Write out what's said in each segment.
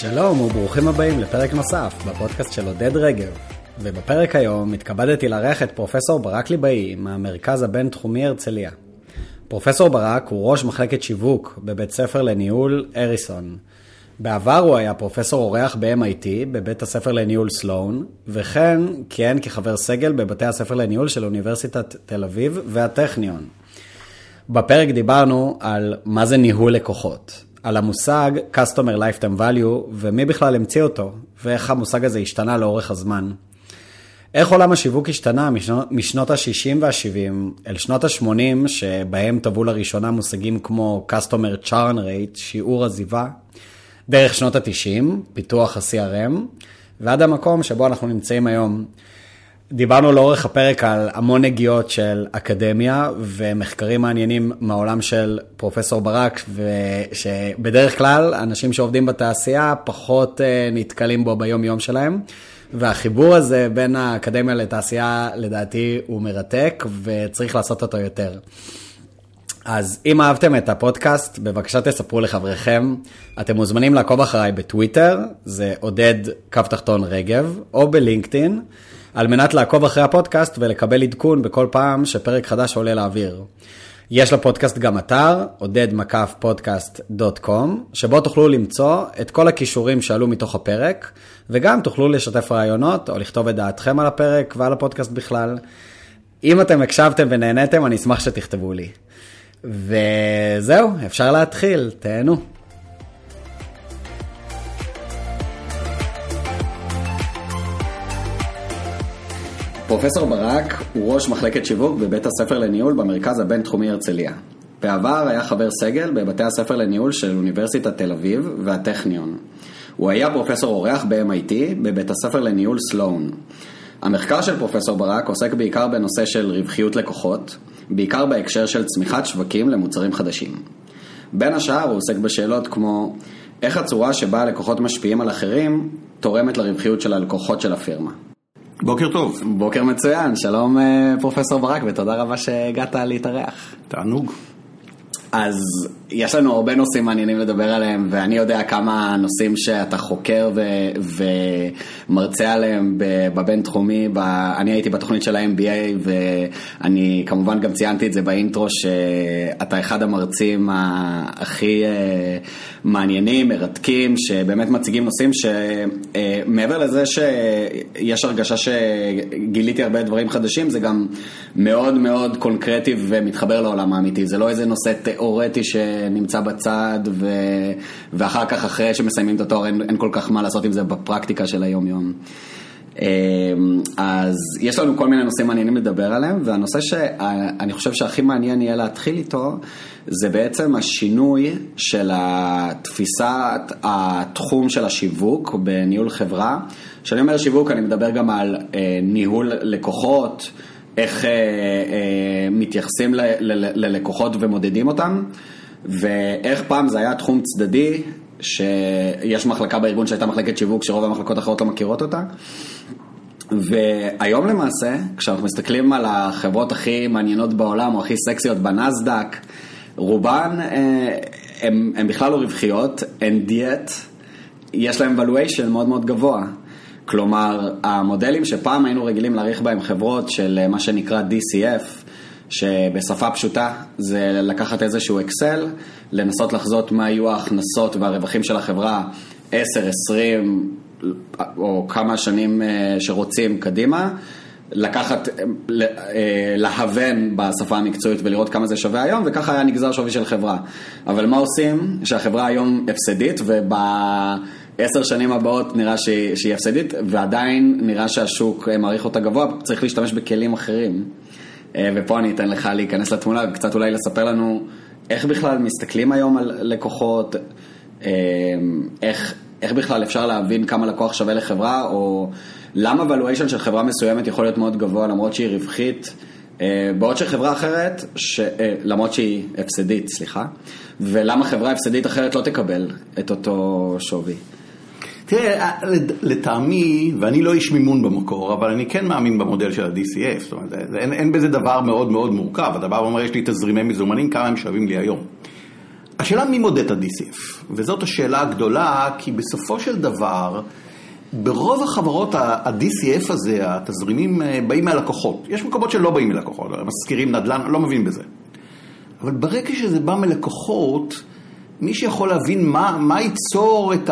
שלום וברוכים הבאים לפרק נוסף בפודקאסט של עודד רגב. ובפרק היום התכבדתי לארח את פרופסור ברק ליבאי מהמרכז הבינתחומי הרצליה. פרופסור ברק הוא ראש מחלקת שיווק בבית ספר לניהול אריסון. בעבר הוא היה פרופסור אורח ב-MIT, בבית הספר לניהול סלון, וכן כיהן כחבר סגל בבתי הספר לניהול של אוניברסיטת תל אביב והטכניון. בפרק דיברנו על מה זה ניהול לקוחות, על המושג Customer Lifetime Value ומי בכלל המציא אותו, ואיך המושג הזה השתנה לאורך הזמן. איך עולם השיווק השתנה משנות, משנות ה-60 וה-70 אל שנות ה-80, שבהם טבעו לראשונה מושגים כמו Customer Churn Rate, שיעור עזיבה, דרך שנות ה-90, פיתוח ה-CRM, ועד המקום שבו אנחנו נמצאים היום. דיברנו לאורך הפרק על המון נגיעות של אקדמיה ומחקרים מעניינים מהעולם של פרופסור ברק, ושבדרך כלל אנשים שעובדים בתעשייה פחות אה, נתקלים בו ביום יום שלהם. והחיבור הזה בין האקדמיה לתעשייה לדעתי הוא מרתק וצריך לעשות אותו יותר. אז אם אהבתם את הפודקאסט, בבקשה תספרו לחבריכם. אתם מוזמנים לעקוב אחריי בטוויטר, זה עודד קו תחתון רגב, או בלינקדאין, על מנת לעקוב אחרי הפודקאסט ולקבל עדכון בכל פעם שפרק חדש עולה לאוויר. יש לפודקאסט גם אתר, עודד מקף פודקאסט.קום, שבו תוכלו למצוא את כל הכישורים שעלו מתוך הפרק, וגם תוכלו לשתף רעיונות או לכתוב את דעתכם על הפרק ועל הפודקאסט בכלל. אם אתם הקשבתם ונהניתם, אני אשמח שתכתבו לי. וזהו, אפשר להתחיל, תהנו. פרופסור ברק הוא ראש מחלקת שיווק בבית הספר לניהול במרכז הבינתחומי הרצליה. בעבר היה חבר סגל בבתי הספר לניהול של אוניברסיטת תל אביב והטכניון. הוא היה פרופסור אורח ב-MIT בבית הספר לניהול סלון. המחקר של פרופסור ברק עוסק בעיקר בנושא של רווחיות לקוחות, בעיקר בהקשר של צמיחת שווקים למוצרים חדשים. בין השאר הוא עוסק בשאלות כמו איך הצורה שבה הלקוחות משפיעים על אחרים תורמת לרווחיות של הלקוחות של הפירמה. בוקר טוב. בוקר מצוין, שלום אה, פרופסור ברק ותודה רבה שהגעת להתארח. תענוג. אז יש לנו הרבה נושאים מעניינים לדבר עליהם, ואני יודע כמה נושאים שאתה חוקר ו- ומרצה עליהם בבינתחומי, ב- אני הייתי בתוכנית של ה-MBA, ואני כמובן גם ציינתי את זה באינטרו, שאתה אחד המרצים הכי אה, מעניינים, מרתקים, שבאמת מציגים נושאים שמעבר אה, לזה שיש הרגשה שגיליתי הרבה דברים חדשים, זה גם מאוד מאוד קונקרטי ומתחבר לעולם האמיתי, זה לא איזה נושא תיאורטי שנמצא בצד, ו... ואחר כך, אחרי שמסיימים את התואר, אין, אין כל כך מה לעשות עם זה בפרקטיקה של היום-יום. אמ, אז יש לנו כל מיני נושאים מעניינים לדבר עליהם, והנושא שאני חושב שהכי מעניין יהיה להתחיל איתו, זה בעצם השינוי של התפיסת התחום של השיווק בניהול חברה. כשאני אומר שיווק, אני מדבר גם על אה, ניהול לקוחות. איך אה, אה, מתייחסים ל, ל, ללקוחות ומודדים אותם, ואיך פעם זה היה תחום צדדי, שיש מחלקה בארגון שהייתה מחלקת שיווק שרוב המחלקות האחרות לא מכירות אותה. והיום למעשה, כשאנחנו מסתכלים על החברות הכי מעניינות בעולם או הכי סקסיות בנסדק, רובן הן בכלל לא רווחיות, הן דיאט, יש להן valuation מאוד מאוד גבוה. כלומר, המודלים שפעם היינו רגילים להעריך בהם חברות של אה, מה שנקרא DCF, שבשפה פשוטה זה לקחת איזשהו אקסל, לנסות לחזות מה יהיו ההכנסות והרווחים של החברה 10, 20 או כמה שנים אה, שרוצים קדימה. לקחת, אה, להוון בשפה המקצועית ולראות כמה זה שווה היום, וככה היה נגזר שווי של חברה. אבל מה עושים? שהחברה היום הפסדית, וב... עשר שנים הבאות נראה שהיא, הפסדית, ועדיין נראה שהשוק אה, מעריך אותה גבוה, צריך להשתמש בכלים אחרים. אה, ופה אני אתן לך להיכנס לתמונה וקצת אולי לספר לנו איך בכלל מסתכלים היום על לקוחות, אה, איך, איך בכלל אפשר להבין כמה לקוח שווה לחברה, או למה valuation של חברה מסוימת יכול להיות מאוד גבוה למרות שהיא רווחית. בעוד שחברה אחרת, ש... למרות שהיא הפסדית, סליחה, ולמה חברה הפסדית אחרת לא תקבל את אותו שווי. תראה, אה, לטעמי, ואני לא איש מימון במקור, אבל אני כן מאמין במודל של ה-DCF, זאת אומרת, אין, אין בזה דבר מאוד מאוד מורכב, הדבר אומר, יש לי תזרימי מזומנים, כמה הם שווים לי היום. השאלה מי מודד את ה-DCF, וזאת השאלה הגדולה, כי בסופו של דבר, ברוב החברות ה-DCF הזה, התזרימים אה, באים מהלקוחות. יש מקומות שלא באים מלקוחות, מזכירים נדל"ן, לא מבין בזה. אבל ברגע שזה בא מלקוחות, מי שיכול להבין מה, מה ייצור את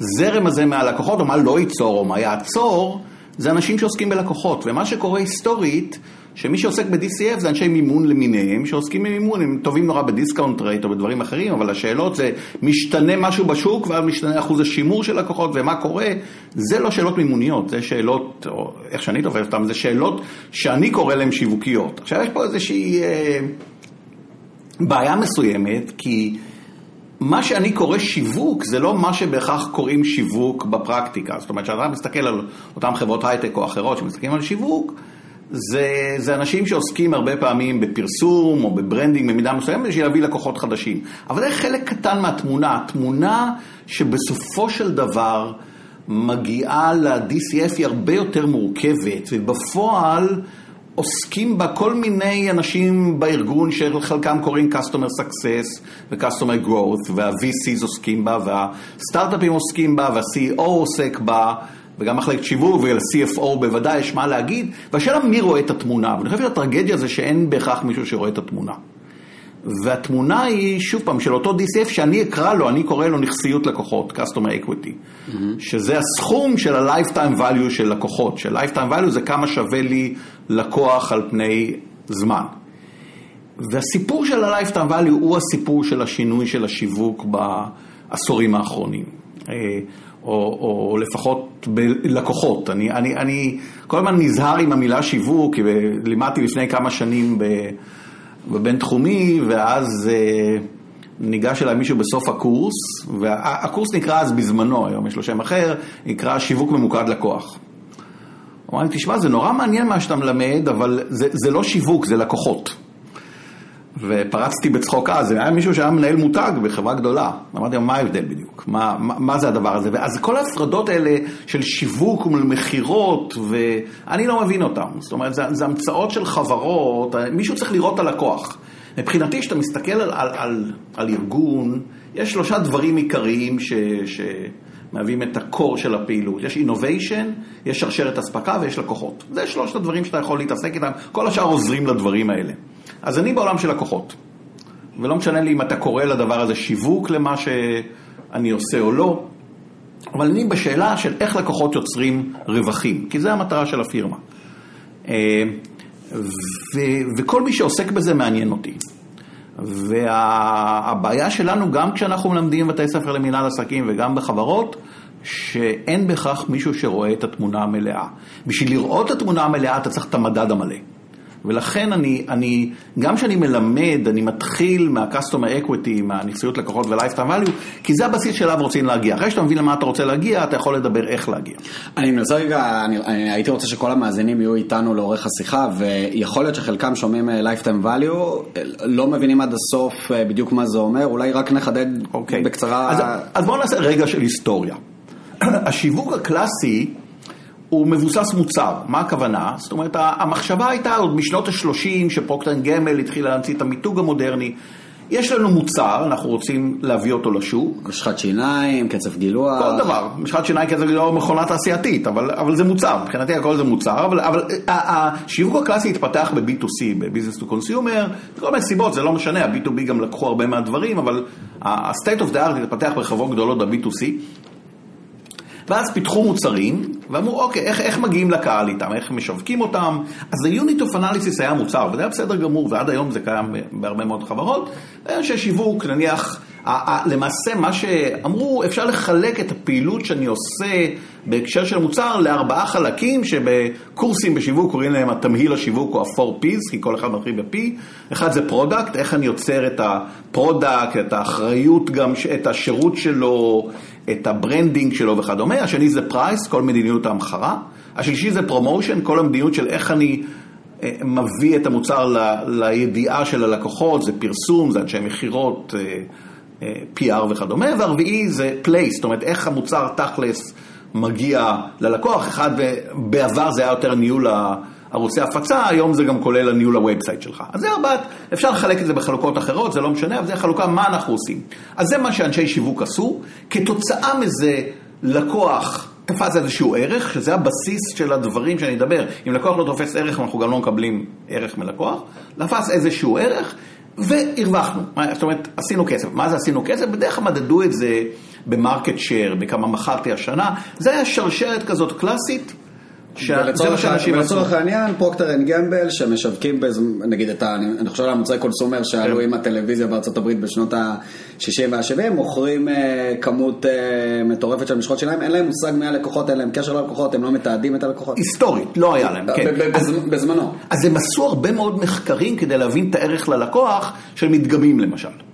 הזרם הזה מהלקוחות, או מה לא ייצור, או מה יעצור, זה אנשים שעוסקים בלקוחות. ומה שקורה היסטורית, שמי שעוסק ב-DCF זה אנשי מימון למיניהם, שעוסקים במימון, הם טובים נורא ב discount rate או בדברים אחרים, אבל השאלות זה, משתנה משהו בשוק, ואז משתנה אחוז השימור של לקוחות, ומה קורה, זה לא שאלות מימוניות, זה שאלות, או איך שאני תופס אותן, זה שאלות שאני קורא להן שיווקיות. עכשיו יש פה איזושהי אה, בעיה מסוימת, כי... מה שאני קורא שיווק זה לא מה שבהכרח קוראים שיווק בפרקטיקה. זאת אומרת, כשאתה מסתכל על אותן חברות הייטק או אחרות שמסתכלים על שיווק, זה, זה אנשים שעוסקים הרבה פעמים בפרסום או ב branding במידה מסוימת בשביל להביא לקוחות חדשים. אבל זה חלק קטן מהתמונה, התמונה שבסופו של דבר מגיעה ל-DCF היא הרבה יותר מורכבת, ובפועל עוסקים בה כל מיני אנשים בארגון שחלקם קוראים Customer Success ו-Customer Growth, וה-VCs עוסקים בה, והסטארט-אפים עוסקים בה, וה-CEO עוסק בה. וגם מחלקת שיווק ול-CFO בוודאי יש מה להגיד, והשאלה מי רואה את התמונה, ואני חושב שהטרגדיה זה שאין בהכרח מישהו שרואה את התמונה. והתמונה היא, שוב פעם, של אותו DCF שאני אקרא לו, אני קורא לו נכסיות לקוחות, Customer Equity, mm-hmm. שזה הסכום של ה-Lifetime Value של לקוחות, של-Lifetime Value זה kama שווה לי לקוח על פני זמן. והסיפור של ה-Lifetime Value הוא הסיפור של השינוי של השיווק בעשורים האחרונים. אה, או, או לפחות בלקוחות. אני, אני, אני כל הזמן נזהר עם המילה שיווק, כי לימדתי לפני כמה שנים בבינתחומי, ואז אה, ניגש אליי מישהו בסוף הקורס, והקורס נקרא אז בזמנו, היום יש לו שם אחר, נקרא שיווק ממוקד לקוח. הוא אמר לי, תשמע, זה נורא מעניין מה שאתה מלמד, אבל זה, זה לא שיווק, זה לקוחות. ופרצתי בצחוק אז, היה מישהו שהיה מנהל מותג בחברה גדולה. אמרתי לו, מה ההבדל בדיוק? מה, מה, מה זה הדבר הזה? אז כל ההפרדות האלה של שיווק ומכירות, ואני לא מבין אותן. זאת אומרת, זה, זה המצאות של חברות, מישהו צריך לראות את הלקוח. מבחינתי, כשאתה מסתכל על, על, על, על ארגון, יש שלושה דברים עיקריים ש... ש מהווים את הקור של הפעילות. יש אינוביישן, יש שרשרת אספקה ויש לקוחות. זה שלושת הדברים שאתה יכול להתעסק איתם, כל השאר עוזרים לדברים האלה. אז אני בעולם של לקוחות, ולא משנה לי אם אתה קורא לדבר הזה שיווק למה שאני עושה או לא, אבל אני בשאלה של איך לקוחות יוצרים רווחים, כי זה המטרה של הפירמה. אה, ו- וכל מי שעוסק בזה מעניין אותי. והבעיה שלנו, גם כשאנחנו מלמדים בתי ספר למנהל עסקים וגם בחברות, שאין בהכרח מישהו שרואה את התמונה המלאה. בשביל לראות את התמונה המלאה אתה צריך את המדד המלא. ולכן אני, אני גם כשאני מלמד, אני מתחיל מה-customer equity, מהנכסיות לקוחות ו-lifetime value, כי זה הבסיס שאליו רוצים להגיע. אחרי שאתה מבין למה אתה רוצה להגיע, אתה יכול לדבר איך להגיע. אני מנסה רגע, אני, אני הייתי רוצה שכל המאזינים יהיו איתנו לאורך השיחה, ויכול להיות שחלקם שומעים אה, lifetime value, לא מבינים עד הסוף אה, בדיוק מה זה אומר, אולי רק נחדד okay. אוקיי. בקצרה. אז, אז בואו נעשה רגע של היסטוריה. השיווק הקלאסי, הוא מבוסס מוצר, מה הכוונה? זאת אומרת, המחשבה הייתה עוד משנות ה-30 שפרוקטר גמל התחילה להמציא את המיתוג המודרני. יש לנו מוצר, אנחנו רוצים להביא אותו לשוק. משחת שיניים, קצב גילוח. כל דבר, משחת שיניים, קצב גילוח, מכונה תעשייתית, אבל, אבל זה מוצר, מבחינתי הכל זה מוצר, אבל, אבל השיווק הקלאסי התפתח ב-B2C, ב-Business to Consumer, מכל מיני סיבות, זה לא משנה, ה-B2B גם לקחו הרבה מהדברים, אבל ה-State of the Art התפתח בחברות גדולות ב-B2C, ואז פיתחו מוצרים, ואמרו, אוקיי, איך, איך מגיעים לקהל איתם, איך משווקים אותם, אז ה-Unit of Analysis היה מוצר, וזה היה בסדר גמור, ועד היום זה קיים בהרבה מאוד חברות, אנשי שיווק, נניח, למעשה מה שאמרו, אפשר לחלק את הפעילות שאני עושה בהקשר של מוצר לארבעה חלקים, שבקורסים בשיווק קוראים להם התמהיל השיווק או ה-4 P's, כי כל אחד מתחיל ב-P, אחד זה product, איך אני יוצר את ה product, את האחריות גם, את השירות שלו, את ה branding שלו וכדומה, השני זה price, כל מדיניות ההמחרה, השלישי זה promotion, כל המדיניות של איך אני אה, מביא את המוצר ל, לידיעה של הלקוחות, זה פרסום, זה אנשי מכירות, אה, אה, PR וכדומה, והרביעי זה place, זאת אומרת איך המוצר תכלס מגיע ללקוח, אחד בעבר זה היה יותר ניהול ערוצי הפצה, היום זה גם כולל הניהול ה website שלך. אז זה ארבעת, אפשר לחלק את זה בחלוקות אחרות, זה לא משנה, אבל זה חלוקה מה אנחנו עושים. אז זה מה שאנשי שיווק עשו, כתוצאה מזה לקוח תפס איזשהו ערך, שזה הבסיס של הדברים שאני אדבר. אם לקוח לא תופס ערך, אנחנו גם לא מקבלים ערך מלקוח, תפס איזשהו ערך והרווחנו. זאת אומרת, עשינו כסף. מה זה עשינו כסף? בדרך כלל מדדו את זה ב market share, בכמה מכרתי השנה. זה היה שרשרת כזאת קלאסית. ולצורך העניין, פרוקטר אנד גמבל שמשווקים, נגיד את ה... אני חושב על המוצרי consumer שעלו כן. עם הטלוויזיה בארצות הברית בשנות ה-60 וה-70, מוכרים אה, כמות אה, מטורפת של משחות שלהם, אין להם מושג מי הלקוחות, אין להם קשר ללקוחות, הם לא מתעדים את הלקוחות. היסטורית, לא היה להם, כן. בזמנו. אז הם עשו הרבה מאוד מחקרים כדי להבין את הערך ללקוח של מדגמים למשל.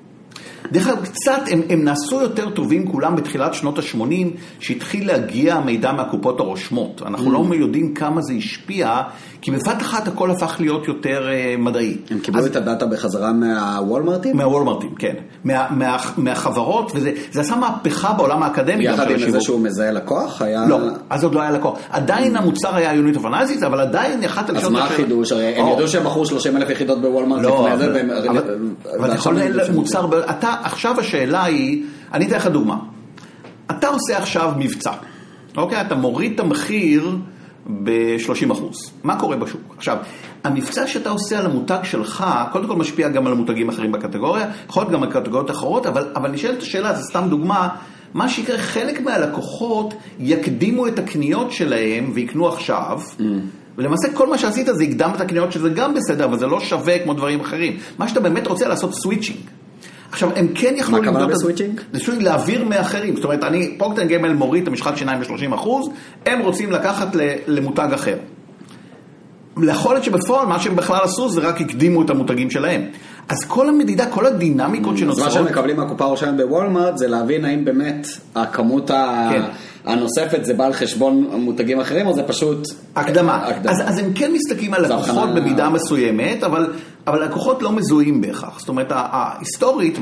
דרך אגב, קצת, הם, הם נעשו יותר טובים כולם בתחילת שנות ה-80, שהתחיל להגיע המידע מהקופות הרושמות. אנחנו mm. לא יודעים כמה זה השפיע, כי בבת אחת הכל הפך להיות יותר uh, מדעי. הם קיבלו אז, את הדאטה בחזרה מהוולמרטים? מהוולמרטים, כן. מה, מה, מהחברות, וזה עשה מהפכה בעולם האקדמי. יחד עם זה שהוא מזהה לקוח? היה... לא, אז עוד לא היה לקוח. עדיין. המוצר היה יונית אופנזית, אבל עדיין יכלת לשאול... אז מה החידוש? הרי הם ידעו שהם מכרו 30 אלף יחידות בוולמרט לא, לפני זה, אבל אתה יכול לנהל מוצר... אתה, עכשיו השאלה היא, אני אתן לך דוגמה. אתה עושה עכשיו מבצע, אוקיי? אתה מוריד את המחיר... ב-30%. מה קורה בשוק? עכשיו, המבצע שאתה עושה על המותג שלך, קודם כל משפיע גם על המותגים אחרים בקטגוריה, יכול להיות גם על קטגוריות אחרות, אבל, אבל נשאלת השאלה, זו סתם דוגמה, מה שיקרה, חלק מהלקוחות יקדימו את הקניות שלהם ויקנו עכשיו. Mm. ולמעשה כל מה שעשית זה הקדם את הקניות שזה גם בסדר, אבל זה לא שווה כמו דברים אחרים. מה שאתה באמת רוצה לעשות switching. עכשיו, הם כן יכלו למדוד... מה הכוונה ב switching? זה להעביר מאחרים. זאת אומרת, אני, פוקטן גמל מוריד את המשחק שיניים ב-30 אחוז, הם רוצים לקחת למותג אחר. יכול להיות שבפועל מה שהם בכלל עשו זה רק הקדימו את המותגים שלהם. אז כל המדידה, כל הדינמיקות שנוצרות... אז מה שהם מקבלים מהקופה הראשונה בוולמארט זה להבין האם באמת הכמות ה... כן. הנוספת זה בא על חשבון מותגים אחרים או זה פשוט... הקדמה. הקדמה. אז, אז הם כן מסתכלים על לקוחות במידה מסוימת, אבל אבל לקוחות לא מזוהים בהכרח. זאת אומרת, ההיסטורית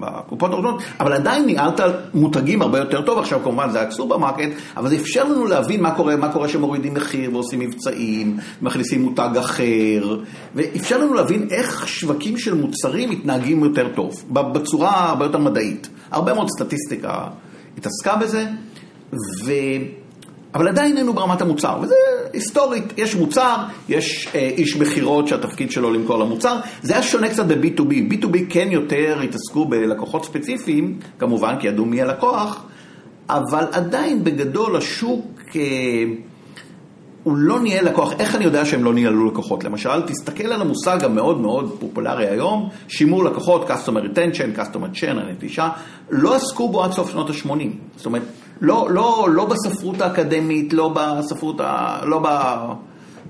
בקופות הראשונות, אבל עדיין ניהלת מותגים הרבה יותר טוב. עכשיו כמובן זה היה במרקט, אבל זה אפשר לנו להבין מה קורה, מה קורה שמורידים מחיר ועושים מבצעים, מכניסים מותג אחר, ואפשר לנו להבין איך שווקים של מוצרים מתנהגים יותר טוב, בצורה הרבה יותר מדעית. הרבה מאוד סטטיסטיקה התעסקה בזה, ו... אבל עדיין היינו ברמת המוצר, וזה היסטורית, יש מוצר, יש אה, איש מכירות שהתפקיד שלו למכור למוצר, זה היה שונה קצת ב-B2B, B2B כן יותר התעסקו בלקוחות ספציפיים, כמובן כי ידעו מי הלקוח, אבל עדיין בגדול השוק אה, הוא לא ניהל לקוח, איך אני יודע שהם לא ניהלו לקוחות? למשל, תסתכל על המושג המאוד מאוד פופולרי היום, שימור לקוחות, Customer Retention, Customer Chain, הנטישה, לא עסקו בו עד סוף שנות ה-80, זאת אומרת, לא, לא, לא בספרות האקדמית, לא בספרות, ה, לא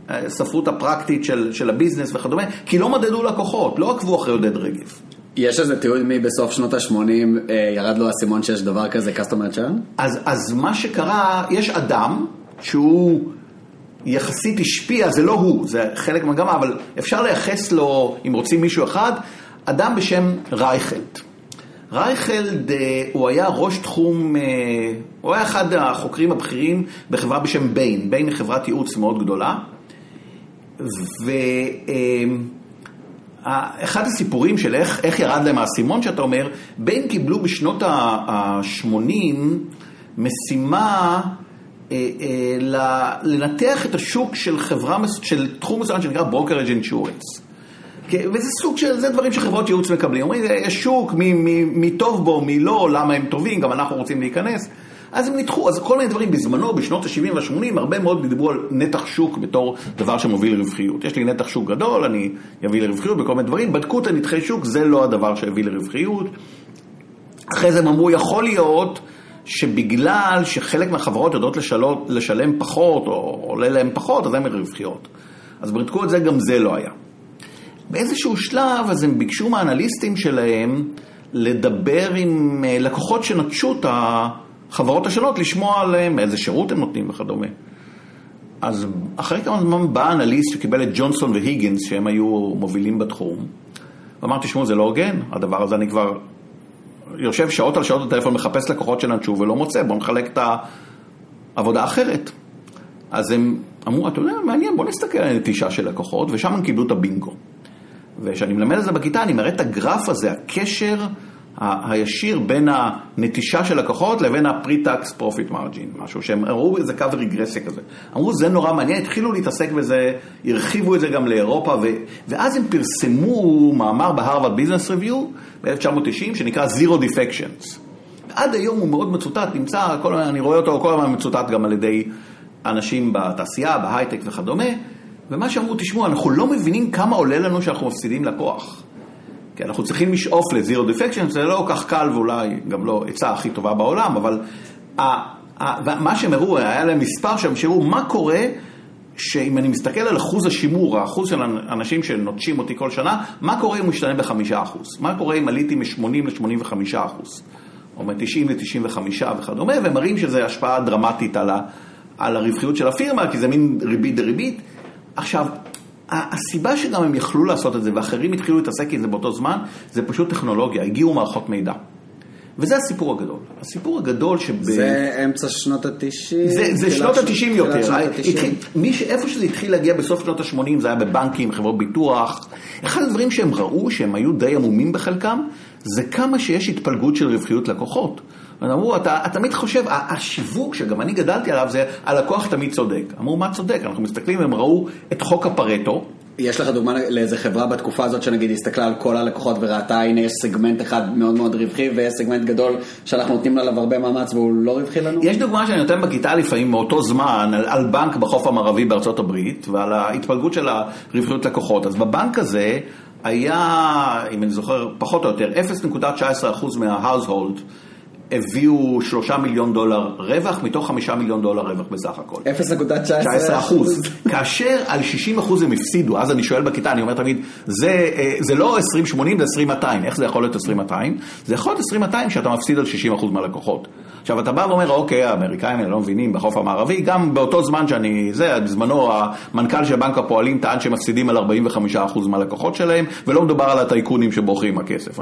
בספרות הפרקטית של, של הביזנס וכדומה, כי לא מדדו לקוחות, לא עקבו אחרי עודד רגב. יש איזה תיעוד מי בסוף שנות ה-80 אה, ירד לו האסימון שיש דבר כזה customer churn? אז, אז מה שקרה, יש אדם שהוא יחסית השפיע, זה לא הוא, זה חלק מהמגמה, אבל אפשר לייחס לו, אם רוצים מישהו אחד, אדם בשם רייכלד. רייכלד אה, הוא היה ראש תחום, אה, הוא היה אחד החוקרים הבכירים בחברה בשם ביין, ביין היא חברת ייעוץ מאוד גדולה, ואחד הסיפורים של איך, איך ירד להם האסימון שאתה אומר, ביין קיבלו בשנות ה-80 משימה אה, לנתח את השוק של חברה, של תחום מסוים שנקרא Brokerage Insurance. וזה סוג של, זה דברים שחברות ייעוץ מקבלים. אומרים, יש שוק, מי, מי, מי טוב בו, מי לא, למה הם טובים, גם אנחנו רוצים להיכנס. אז הם ניתחו, אז כל מיני דברים בזמנו, בשנות ה-70 וה-80, הרבה מאוד דיברו על נתח שוק בתור דבר שמוביל לרווחיות. יש לי נתח שוק גדול, אני אביא לרווחיות בכל מיני דברים, בדקו את הנתחי שוק, זה לא הדבר שהביא לרווחיות. אחרי זה הם אמרו, יכול להיות שבגלל שחלק מהחברות יודעות לשלות, לשלם פחות, או עולה להם פחות, אז הן רווחיות. אז בדקו את זה, גם זה לא היה. באיזשהו שלב אז הם ביקשו מהאנליסטים שלהם לדבר עם אה, לקוחות שנטשו את החברות השונות, לשמוע עליהם איזה שירות הם נותנים וכדומה. אז אחרי כמה זמן בא אנליסט שקיבל את ג'ונסון והיגינס, שהם היו מובילים בתחום, ואמרתי, תשמעו, זה לא הוגן, הדבר הזה אני כבר יושב שעות על שעות בטלפון, מחפש לקוחות שנטשו ולא מוצא, בואו נחלק את העבודה האחרת. אז הם אמרו, אתה יודע, מעניין, בוא נסתכל על הנטישה של לקוחות, ושם הם קיבלו את הבינגו. וכשאני מלמד את זה בכיתה, אני מראה את הגרף הזה, הקשר הישיר בין הנטישה של לקוחות לבין ה-pre-tax profit margin, משהו שהם ראו איזה קו רגרסיה כזה. אמרו, זה נורא מעניין, התחילו להתעסק בזה, הרחיבו את זה גם לאירופה, ו- ואז הם פרסמו מאמר בהרווארד ביזנס ריוויו ב-1990, שנקרא Zero Defections. עד היום הוא מאוד מצוטט, נמצא, כל, אני רואה אותו כל הזמן מצוטט גם על ידי אנשים בתעשייה, בהייטק וכדומה, ומה שאמרו, תשמעו, אנחנו לא מבינים כמה עולה לנו שאנחנו מפסידים לקוח. כי אנחנו צריכים לשאוף ל zero defection, זה לא כל כך קל ואולי גם לא עצה הכי טובה בעולם, אבל ה, ה, מה שהם הראו, היה להם מספר שהם שהראו מה קורה שאם אני מסתכל על אחוז השימור, האחוז של אנשים שנוטשים אותי כל שנה, מה קורה אם הוא משתנה בחמישה אחוז? מה קורה אם עליתי מ-80 ל-85 אחוז? או מ-90 ל-95 וכדומה, והם מראים שזו השפעה דרמטית על, ה, על הרווחיות של הפירמה, כי זה מין ריבית דריבית. עכשיו, הסיבה שגם הם יכלו לעשות את זה ואחרים התחילו להתעסק עם זה באותו זמן, זה פשוט טכנולוגיה, הגיעו מערכות מידע. וזה הסיפור הגדול. הסיפור הגדול שב... זה אמצע שנות ה-90? זה, זה שנות ה-90 יותר. התחיל, מי ש... איפה שזה התחיל להגיע בסוף שנות ה-80 זה היה בבנקים, חברות ביטוח. אחד הדברים שהם ראו, שהם היו די עמומים בחלקם, זה כמה שיש התפלגות של רווחיות לקוחות. אמרו, אתה, תמיד חושב, השיווק שגם אני גדלתי עליו זה, הלקוח תמיד צודק. אמרו, מה צודק? אנחנו מסתכלים, הם ראו את חוק הפרטו. יש לך דוגמה לאיזה חברה בתקופה הזאת שנגיד הסתכלה על כל הלקוחות וראתה, הנה יש סגמנט אחד מאוד מאוד רווחי ויש סגמנט גדול שאנחנו נותנים עליו הרבה מאמץ והוא לא רווחי לנו? יש דוגמה שאני נותן בכיתה לפעמים מאותו זמן על, על בנק בחוף המערבי בארצות הברית ועל ההתפלגות של הרווחיות לקוחות. אז בבנק הזה היה, אם אני זוכר, פחות או יותר, 0.19% מה-household. הביאו שלושה מיליון דולר רווח, מתוך חמישה מיליון דולר רווח בסך הכל. 0.19 אחוז. כאשר על 60 אחוז הם הפסידו, אז אני שואל בכיתה, אני אומר תמיד, זה, אה, זה לא 20-80, זה 20-200, איך זה יכול להיות 20-200? זה יכול להיות 20-200 שאתה מפסיד על 60 אחוז מהלקוחות. עכשיו אתה בא ואומר, אוקיי, האמריקאים האלה לא מבינים בחוף המערבי, גם באותו זמן שאני, זה, בזמנו המנכ"ל של בנק הפועלים טען שהם מפסידים על 45 אחוז מהלקוחות שלהם, ולא מדובר על הטייקונים שבורחים הכסף.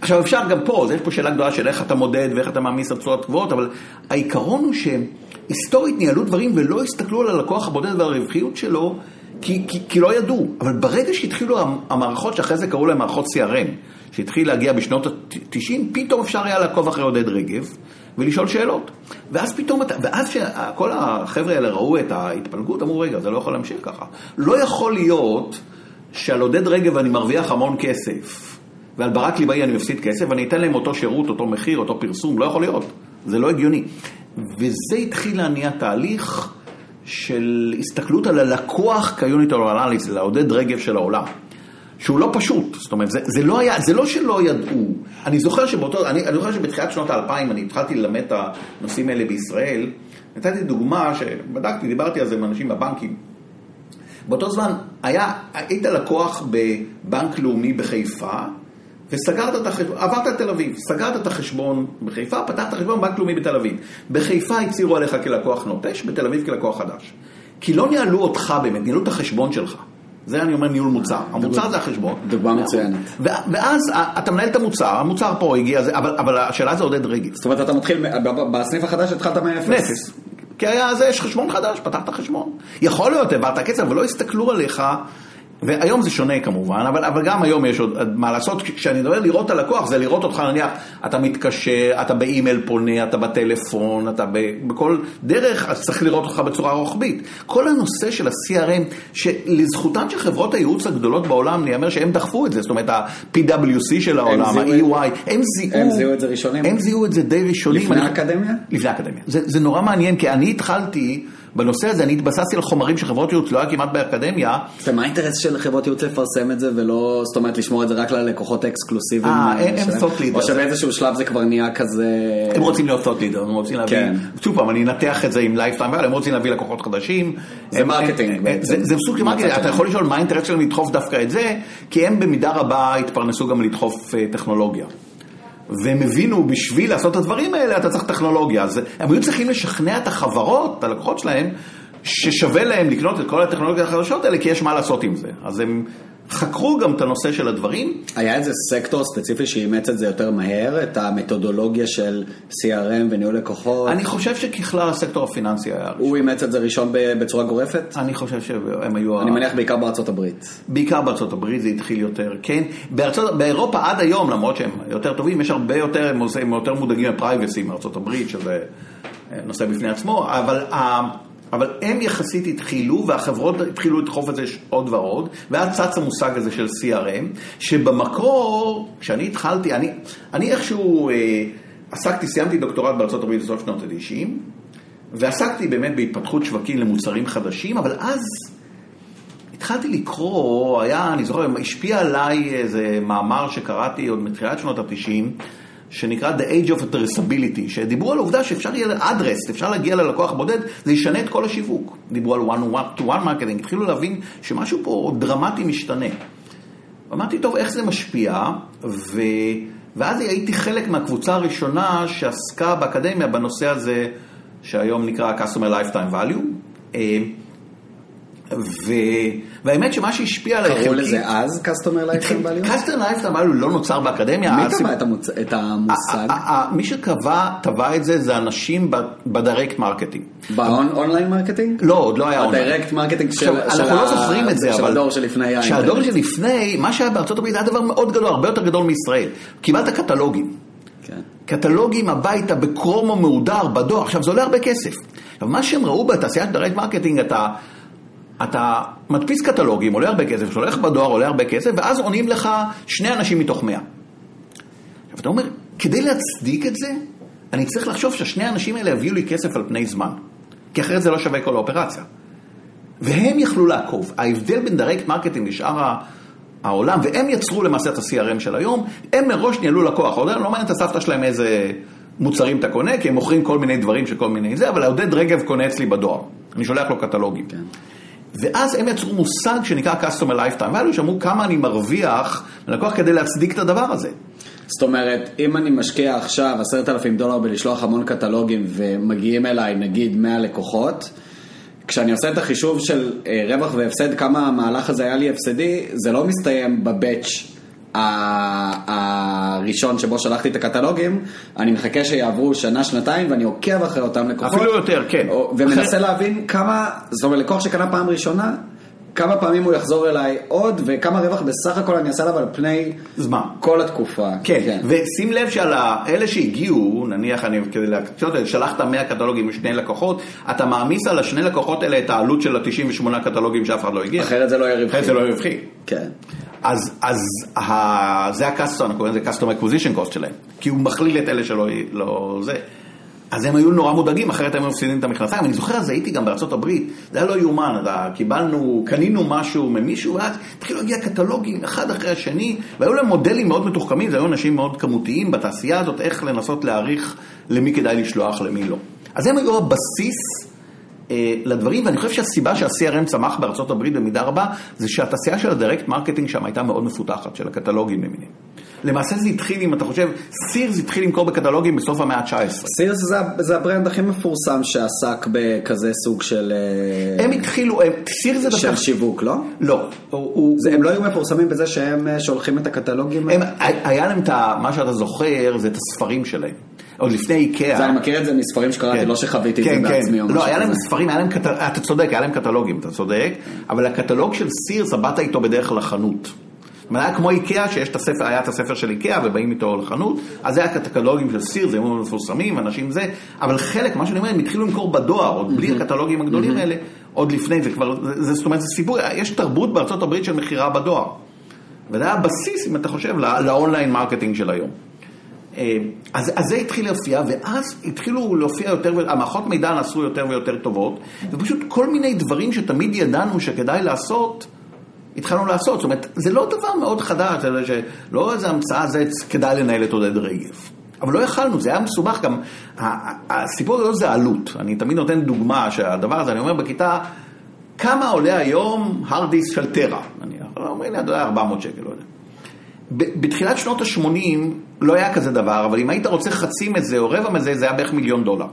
עכשיו אפשר גם פה, יש פה שאלה גדולה של איך אתה מודד ואיך אתה מעמיס על תשואות גבוהות, אבל העיקרון הוא שהיסטורית ניהלו דברים ולא הסתכלו על הלקוח הבודד והרווחיות שלו, כי, כי, כי לא ידעו. אבל ברגע שהתחילו המערכות שאחרי זה קראו להן מערכות CRM, שהתחיל להגיע בשנות ה-90, פתאום אפשר היה לעקוב אחרי עודד רגב ולשאול שאלות. ואז פתאום, ואז שכל החבר'ה האלה ראו את ההתפלגות, אמרו, רגע, זה לא יכול להמשיך ככה. לא יכול להיות שעל עודד רגב אני מרוויח המון כסף. ועל ברק ליבאי אני מפסיד כסף, ואני אתן להם אותו שירות, אותו מחיר, אותו פרסום, לא יכול להיות, זה לא הגיוני. וזה התחיל להניע תהליך של הסתכלות על הלקוח כיוניטור אנליסט, לעודד רגב של העולם. שהוא לא פשוט, זאת אומרת, זה, זה לא היה, זה לא שלא ידעו. אני זוכר שבאותו, אני, אני זוכר שבתחילת שנות האלפיים אני התחלתי ללמד את הנושאים האלה בישראל. נתתי דוגמה שבדקתי, דיברתי על זה עם אנשים בבנקים. באותו זמן היה, היית לקוח בבנק לאומי בחיפה, וסגרת את החשבון, עברת לתל אביב, סגרת את החשבון בחיפה, פתחת חשבון בנק לאומי בתל אביב. בחיפה הצהירו עליך כלקוח נוטש, בתל אביב כלקוח חדש. כי לא ניהלו אותך באמת, ניהלו את החשבון שלך. זה אני אומר ניהול מוצר, המוצר זה החשבון. דוגמה מצוינת. ואז אתה מנהל את המוצר, המוצר פה הגיע, אבל השאלה זה עודד רגל. זאת אומרת אתה מתחיל, בסניף החדש התחלת מאפס. כי היה זה, יש חשבון חדש, פתחת חשבון. יכול להיות, העברת כסף, אבל לא הסתכלו עליך והיום זה שונה כמובן, אבל, אבל גם היום יש עוד מה לעשות. כשאני מדבר לראות את הלקוח, זה לראות אותך נניח, אתה מתקשר, אתה באימייל פונה, אתה בטלפון, אתה ב, בכל דרך, אז צריך לראות אותך בצורה רוחבית. כל הנושא של ה-CRM, שלזכותן של חברות הייעוץ הגדולות בעולם, אני אומר שהם דחפו את זה, זאת אומרת ה-PwC של העולם, ה-EY, הם זיהו, הם זיהו את זה ראשונים. הם זיהו את זה די ראשונים. לפני האקדמיה? לפני האקדמיה. זה, זה נורא מעניין, כי אני התחלתי... בנושא הזה, אני התבססתי על חומרים של חברות ייעוץ, לא היה כמעט באקדמיה. ומה האינטרס של חברות ייעוץ לפרסם את זה, ולא, זאת אומרת, לשמור את זה רק ללקוחות האקסקלוסיביים? אה, הם thought leaders. או שבאיזשהו שלב זה כבר נהיה כזה... הם רוצים להיות thought leaders, הם רוצים להביא, כן. שוב פעם, אני אנתח את זה עם lifetime, הם רוצים להביא לקוחות חדשים. זה marketing בעצם. זה סוג של marketing, אתה יכול לשאול מה האינטרס שלהם לדחוף דווקא את זה, כי הם במידה רבה התפרנסו גם לדחוף אה, טכנולוגיה. והם הבינו, בשביל לעשות את הדברים האלה אתה צריך טכנולוגיה. אז הם היו צריכים לשכנע את החברות, את הלקוחות שלהם, ששווה להם לקנות את כל הטכנולוגיות החדשות האלה, כי יש מה לעשות עם זה. אז הם חקרו גם את הנושא של הדברים. היה איזה סקטור ספציפי שאימץ את זה יותר מהר, את המתודולוגיה של CRM וניהול לקוחות? אני חושב שככלל הסקטור הפיננסי היה ראשון. הוא אימץ את זה ראשון בצורה גורפת? אני חושב שהם היו... אני מניח בעיקר בארצות הברית. בעיקר בארצות הברית זה התחיל יותר, כן. בארצות, באירופה עד היום, למרות שהם יותר טובים, יש הרבה יותר, הם יותר מודאגים מפרייבסי מארצות הברית, שזה אה, נושא בפני עצמו, אבל... אבל הם יחסית התחילו, והחברות התחילו לדחוף את זה עוד ועוד, ואז צץ המושג הזה של CRM, שבמקור, כשאני התחלתי, אני, אני איכשהו אה, עסקתי, סיימתי דוקטורט הברית בסוף שנות ה-90, ועסקתי באמת בהתפתחות שווקים למוצרים חדשים, אבל אז התחלתי לקרוא, היה, אני זוכר, השפיע עליי איזה מאמר שקראתי עוד מתחילת שנות ה-90, שנקרא The Age of Addressability, שדיברו על העובדה שאפשר יהיה אדרס, אפשר להגיע ללקוח בודד, זה ישנה את כל השיווק. דיברו על one to one marketing, התחילו להבין שמשהו פה דרמטי משתנה. אמרתי, טוב, איך זה משפיע? ו... ואז הייתי חלק מהקבוצה הראשונה שעסקה באקדמיה בנושא הזה, שהיום נקרא Customer Lifetime Value. אה, ו... והאמת שמה שהשפיע עליי חלקית... קראו לזה אז Customer Lifetime Value? Customer Lifetime Value לא נוצר באקדמיה. מי טבע את המושג? מי שטבע את זה זה אנשים ב direct marketing. ב online marketing? לא, עוד לא היה אונליין. ה direct marketing של אנחנו לא זוכרים את זה, אבל... של הדור שלפני. שהדור שלפני, מה שהיה בארצות הברית היה דבר מאוד גדול, הרבה יותר גדול מישראל. קיבלת קטלוגים. כן. קטלוגים הביתה בכרומו מהודר, בדואר, עכשיו זה עולה הרבה כסף. עכשיו מה שהם ראו בתעשיית direct marketing, אתה אתה מדפיס קטלוגים, עולה הרבה כסף, שולח בדואר, עולה הרבה כסף, ואז עונים לך שני אנשים מתוך מאה. עכשיו אתה אומר, כדי להצדיק את זה, אני צריך לחשוב שהשני האנשים האלה יביאו לי כסף על פני זמן. כי אחרת זה לא שווה כל האופרציה. והם יכלו לעקוב. ההבדל בין direct marketing לשאר העולם, והם יצרו למעשה את ה-CRM של היום, הם מראש ניהלו לקוח. לא מעניין את הסבתא שלהם איזה מוצרים אתה קונה, כי הם מוכרים כל מיני דברים של כל מיני זה, אבל עודד רגב קונה אצלי בדואר. אני שולח לו קטלוגים. כן. ואז הם יצרו מושג שנקרא Customer Lifetime Value, שאמרו כמה אני מרוויח ללקוח כדי להצדיק את הדבר הזה. זאת אומרת, אם אני משקיע עכשיו עשרת אלפים דולר בלשלוח המון קטלוגים ומגיעים אליי נגיד 100 לקוחות, כשאני עושה את החישוב של אה, רווח והפסד, כמה המהלך הזה היה לי הפסדי, זה לא מסתיים בבאץ' הראשון שבו שלחתי את הקטלוגים, אני מחכה שיעברו שנה, שנתיים, ואני עוקב אחרי אותם לקוחות. אפילו יותר, כן. ומנסה אחרי... להבין כמה, זאת אומרת, לקוח שקנה פעם ראשונה, כמה פעמים הוא יחזור אליי עוד, וכמה רווח בסך הכל אני אעשה עליו על פני זמן. כל התקופה. כן, כן. ושים לב שעל אלה שהגיעו, נניח אני, כדי להקצות, שלחת 100 קטלוגים משני לקוחות, אתה מעמיס על השני לקוחות האלה את העלות של ה-98 קטלוגים שאף אחד לא הגיע. אחרת זה לא יהיה רווחי. אחרת זה לא יהיה רווחי. כן. אז, אז ה, זה ה-custom, אנחנו קוראים לזה custom acquisition cost שלהם, כי הוא מכליל את אלה שלא לא זה. אז הם היו נורא מודאגים, אחרת הם מפסידים את המכנסיים. אני זוכר, אז הייתי גם בארצות הברית, זה היה לא יאומן, קיבלנו, קנינו משהו ממישהו, ואז התחילו להגיע קטלוגים אחד אחרי השני, והיו להם מודלים מאוד מתוחכמים, זה היו אנשים מאוד כמותיים בתעשייה הזאת, איך לנסות להעריך למי כדאי לשלוח, למי לא. אז הם היו הבסיס אה, לדברים, ואני חושב שהסיבה שה-CRM צמח בארצות הברית במידה רבה, זה שהתעשייה של ה direct marketing שם הייתה מאוד מפותחת, של הקטלוגים למיניהם. למעשה זה התחיל, אם אתה חושב, סירס התחיל למכור בקטלוגים בסוף המאה ה-19. סירס זה, זה ה brand הכי מפורסם שעסק בכזה סוג של... אה, הם התחילו, הם, סירס זה. של שיווק, לא? לא. הוא, זה, הוא... הם לא היו מפורסמים בזה שהם אה, שולחים את הקטלוגים? הם, היה להם את ה... מה שאתה זוכר זה את הספרים שלהם. עוד לפני איקאה. זה, אני מכיר את זה מספרים שקראתי, כן. לא שחוויתי את כן, זה כן. בעצמי או משהו לא, היה להם ספרים, היה להם, קט... אתה צודק, היה להם קטלוגים, אתה צודק, אבל הקטלוג של סירס, באת איתו בדרך לחנות. אומרת, היה כמו איקאה, שיש את הספר, היה את הספר של איקאה ובאים איתו לחנות, אז זה היה הקטלוגים של סיר, זה היו מפורסמים, אנשים זה, אבל חלק, מה שאני אומר, הם התחילו למכור בדואר, עוד בלי הקטלוגים הגדולים האלה, עוד לפני, זה כבר, זה, זאת אומרת, זה סיפור, יש תרבות בארצות הברית של מכירה בדואר. וזה היה הבסיס, אם אתה חושב, ל online marketing של היום. אה, אז, אז זה התחיל להופיע, ואז התחילו להופיע יותר, המערכות מידע נעשו יותר ויותר טובות, ופשוט כל מיני דברים שתמיד ידענו שכדאי לעשות, התחלנו לעשות. זאת אומרת, זה לא דבר מאוד חדש, זה לא איזה המצאה, זה כדאי לנהל את עודד רגב. אבל לא יכלנו, זה היה מסובך גם, הסיפור הזה זה עלות. אני תמיד נותן דוגמה שהדבר הזה, אני אומר בכיתה, כמה עולה היום hard disk של טרה, נניח, אומרים לי, אתה יודע, 400 שקל, לא יודע. בתחילת שנות ה-80 לא היה כזה דבר, אבל אם היית רוצה חצי מזה או רבע מזה, זה היה בערך מיליון דולר.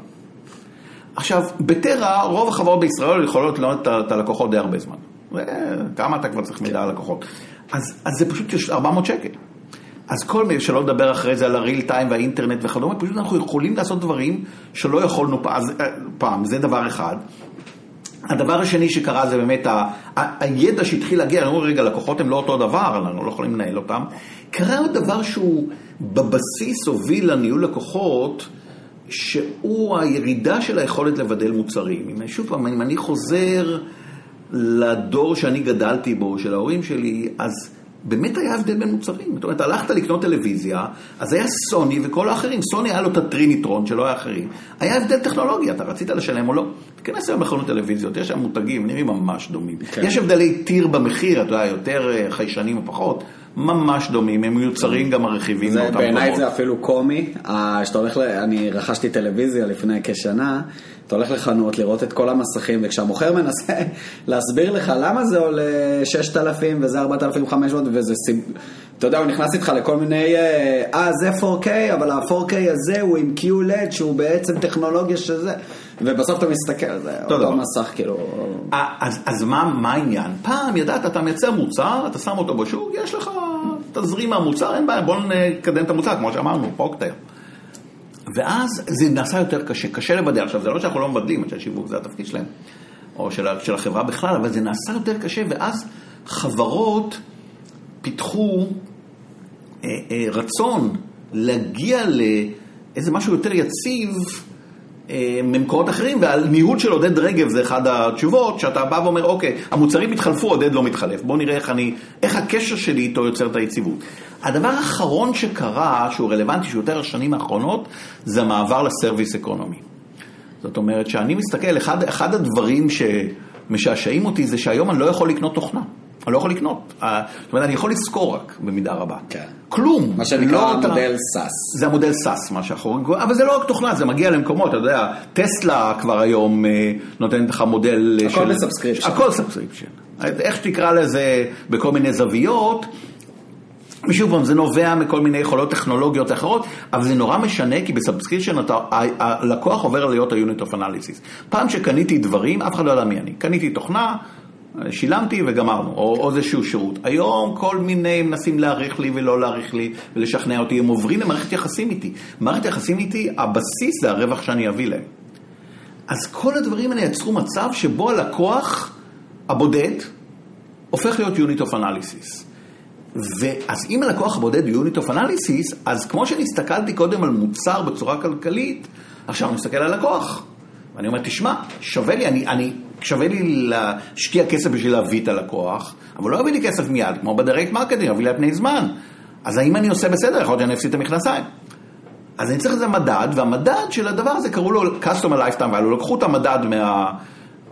עכשיו, בטרה, רוב החברות בישראל יכולות לענות את הלקוחות די הרבה זמן. כמה אתה כבר צריך מידע על לקוחות. אז, אז זה פשוט 400 שקל. אז כל מיני, שלא לדבר אחרי זה על הריל טיים והאינטרנט וכדומה, פשוט אנחנו יכולים לעשות דברים שלא יכולנו פעם, פעם זה דבר אחד. הדבר השני שקרה זה באמת ה, ה, הידע שהתחיל להגיע, אני אומר רגע, לקוחות הם לא אותו דבר, אנחנו לא יכולים לנהל אותם. קרה עוד דבר שהוא בבסיס הוביל לניהול לקוחות, שהוא הירידה של היכולת לבדל מוצרים. אם שוב פעם, אם אני חוזר לדור שאני גדלתי בו, של ההורים שלי, אז באמת היה הבדל בין מוצרים. זאת אומרת, הלכת לקנות טלוויזיה, אז היה סוני וכל האחרים. סוני היה לו את הטריניטרון שלא היה אחרים. היה הבדל טכנולוגי, אתה רצית לשלם או לא. תיכנס היום לחנות טלוויזיות, יש שם מותגים, נראים ממש דומים. כן. יש הבדלי טיר במחיר, אתה יודע, יותר אה, חיישנים או פחות. ממש דומים, הם מיוצרים גם הרכיבים באותם בעיניי זה אפילו קומי, שאתה הולך, ל... אני רכשתי טלוויזיה לפני כשנה, אתה הולך לחנות לראות את כל המסכים, וכשהמוכר מנסה להסביר לך למה זה עולה 6,000 וזה 4,500 וזה סיב... אתה יודע, הוא נכנס איתך לכל מיני, אה, אה זה 4K, אבל ה-4K הזה הוא עם QLED, שהוא בעצם טכנולוגיה שזה, ובסוף אתה מסתכל, זה אותו מסך, כאילו... אה, אז, אז מה, מה העניין? פעם, ידעת, אתה מייצר מוצר, אתה שם אותו בשוק, יש לך תזרים מהמוצר, אין בעיה, בוא נקדם את המוצר, כמו שאמרנו, פוקטר. ואז זה נעשה יותר קשה, קשה לבדל. עכשיו, זה לא שאנחנו לא מבדלים, אנשי שיווק זה התפקיד שלהם, או של, של החברה בכלל, אבל זה נעשה יותר קשה, ואז חברות פיתחו אה, אה, רצון להגיע לאיזה משהו יותר יציב אה, ממקורות אחרים, ועל ניהול של עודד רגב זה אחד התשובות, שאתה בא ואומר, אוקיי, המוצרים התחלפו, עודד לא מתחלף, בוא נראה איך, אני, איך הקשר שלי איתו יוצר את היציבות. הדבר האחרון שקרה, שהוא רלוונטי, שהוא יותר השנים האחרונות, זה המעבר לסרוויס אקונומי. זאת אומרת, שאני מסתכל, אחד, אחד הדברים שמשעשעים אותי זה שהיום אני לא יכול לקנות תוכנה. אני לא יכול לקנות. אה, זאת אומרת, אני יכול לשכור רק במידה רבה. כן. כלום. מה שנקרא לא מודל SaaS. זה המודל SaaS, מה שאנחנו רואים. אבל זה לא רק תוכנה, זה מגיע למקומות, אתה יודע, טסלה כבר היום אה, נותנת לך מודל הכל של... הכל ב subscription. הכל subscription. איך שתקרא לזה בכל מיני זוויות. ושוב פעם, זה נובע מכל מיני יכולות טכנולוגיות אחרות, אבל זה נורא משנה, כי ב subscription הלקוח עובר להיות ה-unit of analysis. פעם שקניתי דברים, אף אחד לא ידע מי אני. קניתי תוכנה, שילמתי וגמרנו, או, איזשהו שירות. היום כל מיני מנסים להעריך לי ולא להעריך לי ולשכנע אותי, הם עוברים למערכת יחסים איתי. מערכת יחסים איתי, הבסיס זה הרווח שאני אביא להם. אז כל הדברים האלה יצרו מצב שבו הלקוח הבודד הופך להיות Unit of Analysis. ואז אם הלקוח הבודד הוא Unit of Analysis, אז כמו שהסתכלתי קודם על מוצר בצורה כלכלית, עכשיו אני מסתכל על לקוח. ואני אומר, תשמע, שווה לי, אני, אני שווה לי להשקיע כסף בשביל להביא את הלקוח, אבל לא יביא לי כסף מיד, כמו ב direct marketing, יביא לי על פני זמן. אז האם אני עושה בסדר? יכול להיות שאני אפסיד את המכנסיים. אז אני צריך איזה מדד, והמדד של הדבר הזה קראו לו Customer Lifetime Value, לקחו את המדד מה...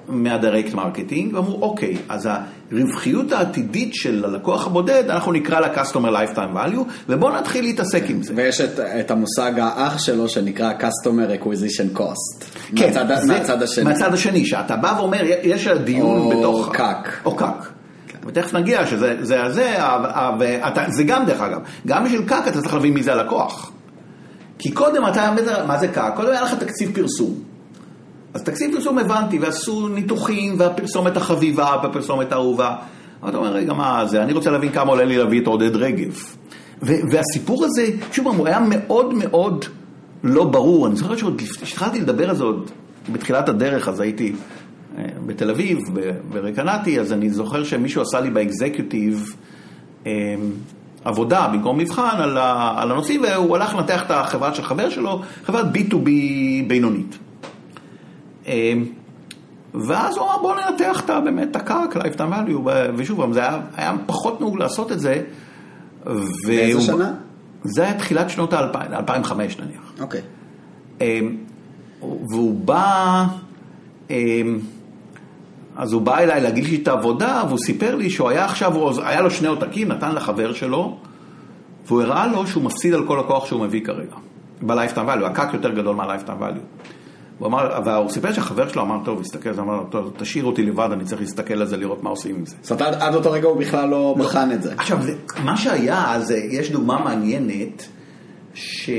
מה direct marketing, ואמרו, אוקיי, אז הרווחיות העתידית של הלקוח הבודד, אנחנו נקרא לה Customer Lifetime Value, ובואו נתחיל להתעסק עם זה. ויש את, את המושג האח שלו שנקרא Customer Acquisition Cost. כן, מהצד, זה, מהצד השני. מהצד השני, שאתה בא ואומר, יש דיון או בתוך... או CAC. או CAC. ותכף נגיע שזה זה, זה, ואתה, זה גם דרך אגב, גם בשביל CAC אתה צריך להבין מי זה הלקוח. כי קודם אתה, מה זה CAC? קודם היה לך תקציב פרסום. אז תקציב פרסום הבנתי, ועשו ניתוחים, והפרסומת החביבה, והפרסומת האהובה. אתה אומר, רגע, מה זה, אני רוצה להבין כמה עולה לי להביא את עודד רגב. והסיפור הזה, שוב פעם, הוא היה מאוד מאוד לא ברור. אני זוכר שעוד כשהתחלתי לדבר על זה עוד בתחילת הדרך, אז הייתי אה, בתל אביב, ברקנטי, אז אני זוכר שמישהו עשה לי באקזקיוטיב אה, עבודה במקום מבחן על, הנושאים, והוא הלך לנתח את החברה של חבר שלו, חברת B2B בינונית. אמ, ואז הוא אמר בוא ננתח את באמת את הקרק, lifetime value, ושוב, זה היה, היה פחות נהוג לעשות את זה. באיזה שנה? זה היה תחילת שנות האלפיים, 2005 נניח. אוקיי. אמ, והוא בא, אמ, אז הוא בא אליי להגיד לי את העבודה, והוא סיפר לי שהוא היה עכשיו, היה לו שני עותקים, נתן לחבר שלו, והוא הראה לו שהוא מפסיד על כל הכוח שהוא מביא כרגע, ב-lifetime value, הקק יותר גדול מה-lifetime value. הוא אמר, והוא סיפר שהחבר שלו אמר, טוב, הסתכל, אמר, טוב, תשאיר אותי לבד, אני צריך להסתכל על זה, לראות מה עושים עם זה. זאת אומרת, עד אותו רגע הוא בכלל לא בחן את זה. עכשיו, מה שהיה, זה, יש דוגמה מעניינת, ש...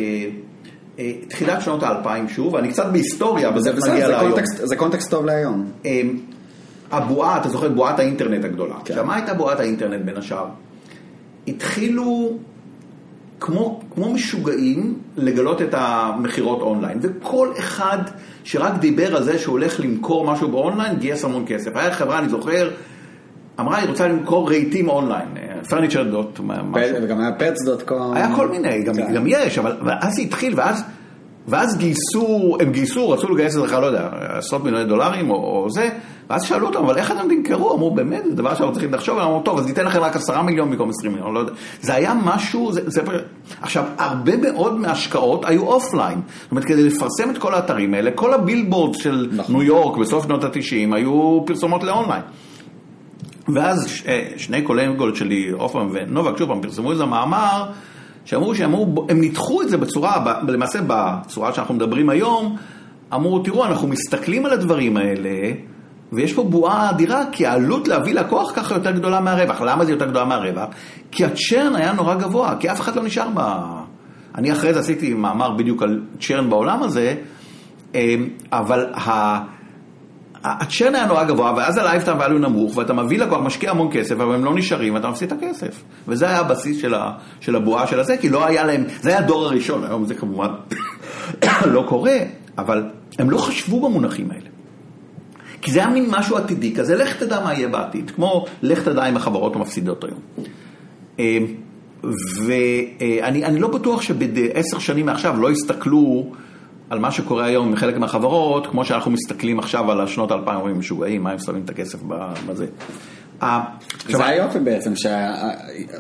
תחילת שנות האלפיים שוב, אני קצת בהיסטוריה, וזה נגיע להיום. זה קונטקסט טוב להיום. אמ, הבועה, אתה זוכר בועת האינטרנט הגדולה. כן. עכשיו, מה הייתה בועת האינטרנט בין השאר? התחילו כמו, כמו משוגעים לגלות את המכירות אונליין, וכל אחד שרק דיבר על זה שהוא הולך למכור משהו באונליין, גייס המון כסף. היה חברה, אני זוכר, אמרה, היא רוצה למכור רהיטים online, furniture dot, משהו. וגם היה pets.com. היה כל מיני, גם, כן. גם יש, אבל ואז זה התחיל, ואז, ואז גייסו, הם גייסו, רצו לגייס את זה, לא יודע, עשרות מיליוני דולרים או, או זה, ואז שאלו אותם, אבל איך אתם תמכרו? אמרו, באמת, זה דבר שאנחנו צריכים לחשוב, אמרו, טוב, אז ניתן לכם רק עשרה מיליון במקום עשרים מיליון, לא יודע. זה היה משהו, זה, זה... עכשיו, הרבה מאוד מההשקעות היו offline. זאת אומרת, כדי לפרסם את כל האתרים האלה, כל הבילבורד של נכון. ניו יורק בסוף שנות התשעים היו פרסומות לאונליין. ואז ש- אה, שני קולגות שלי, הופמן ונובק, שוב פעם, פרסמו איזה מאמר, שאמרו שאמרו, הם ניתחו את זה בצורה, למעשה בצורה שאנחנו מדברים היום, אמרו, תראו, אנחנו מסתכלים על הדברים האלה, ויש פה בועה אדירה, כי העלות להביא לקוח ככה יותר גדולה מהרווח. למה זה יותר גדולה מהרווח? כי הצ'רן היה נורא גבוה, כי אף אחד לא נשאר ב... אני אחרי זה עשיתי מאמר בדיוק על צ'רן בעולם הזה, אה, אבל ה... הצ'רן היה נורא גבוה, ואז הלייפטיים value נמוך, ואתה מביא לקוח, משקיע המון כסף, אבל הם לא נשארים, ואתה מפסיד את הכסף. וזה היה הבסיס של, ה, של הבועה של הזה, כי לא היה להם, זה היה הדור הראשון, היום זה כמובן לא קורה, אבל הם לא חשבו במונחים האלה. כי זה היה מין משהו עתידי כזה, לך תדע מה יהיה בעתיד, כמו לך תדע אם החברות המפסידות היום. אה, ואני אני לא בטוח שבעשר שנים מעכשיו לא יסתכלו על מה שקורה היום עם חלק מהחברות, כמו שאנחנו מסתכלים עכשיו על השנות האלפיים, אומרים משוגעים, מה הם שמים את הכסף בזה. אה, זה היופי בעצם.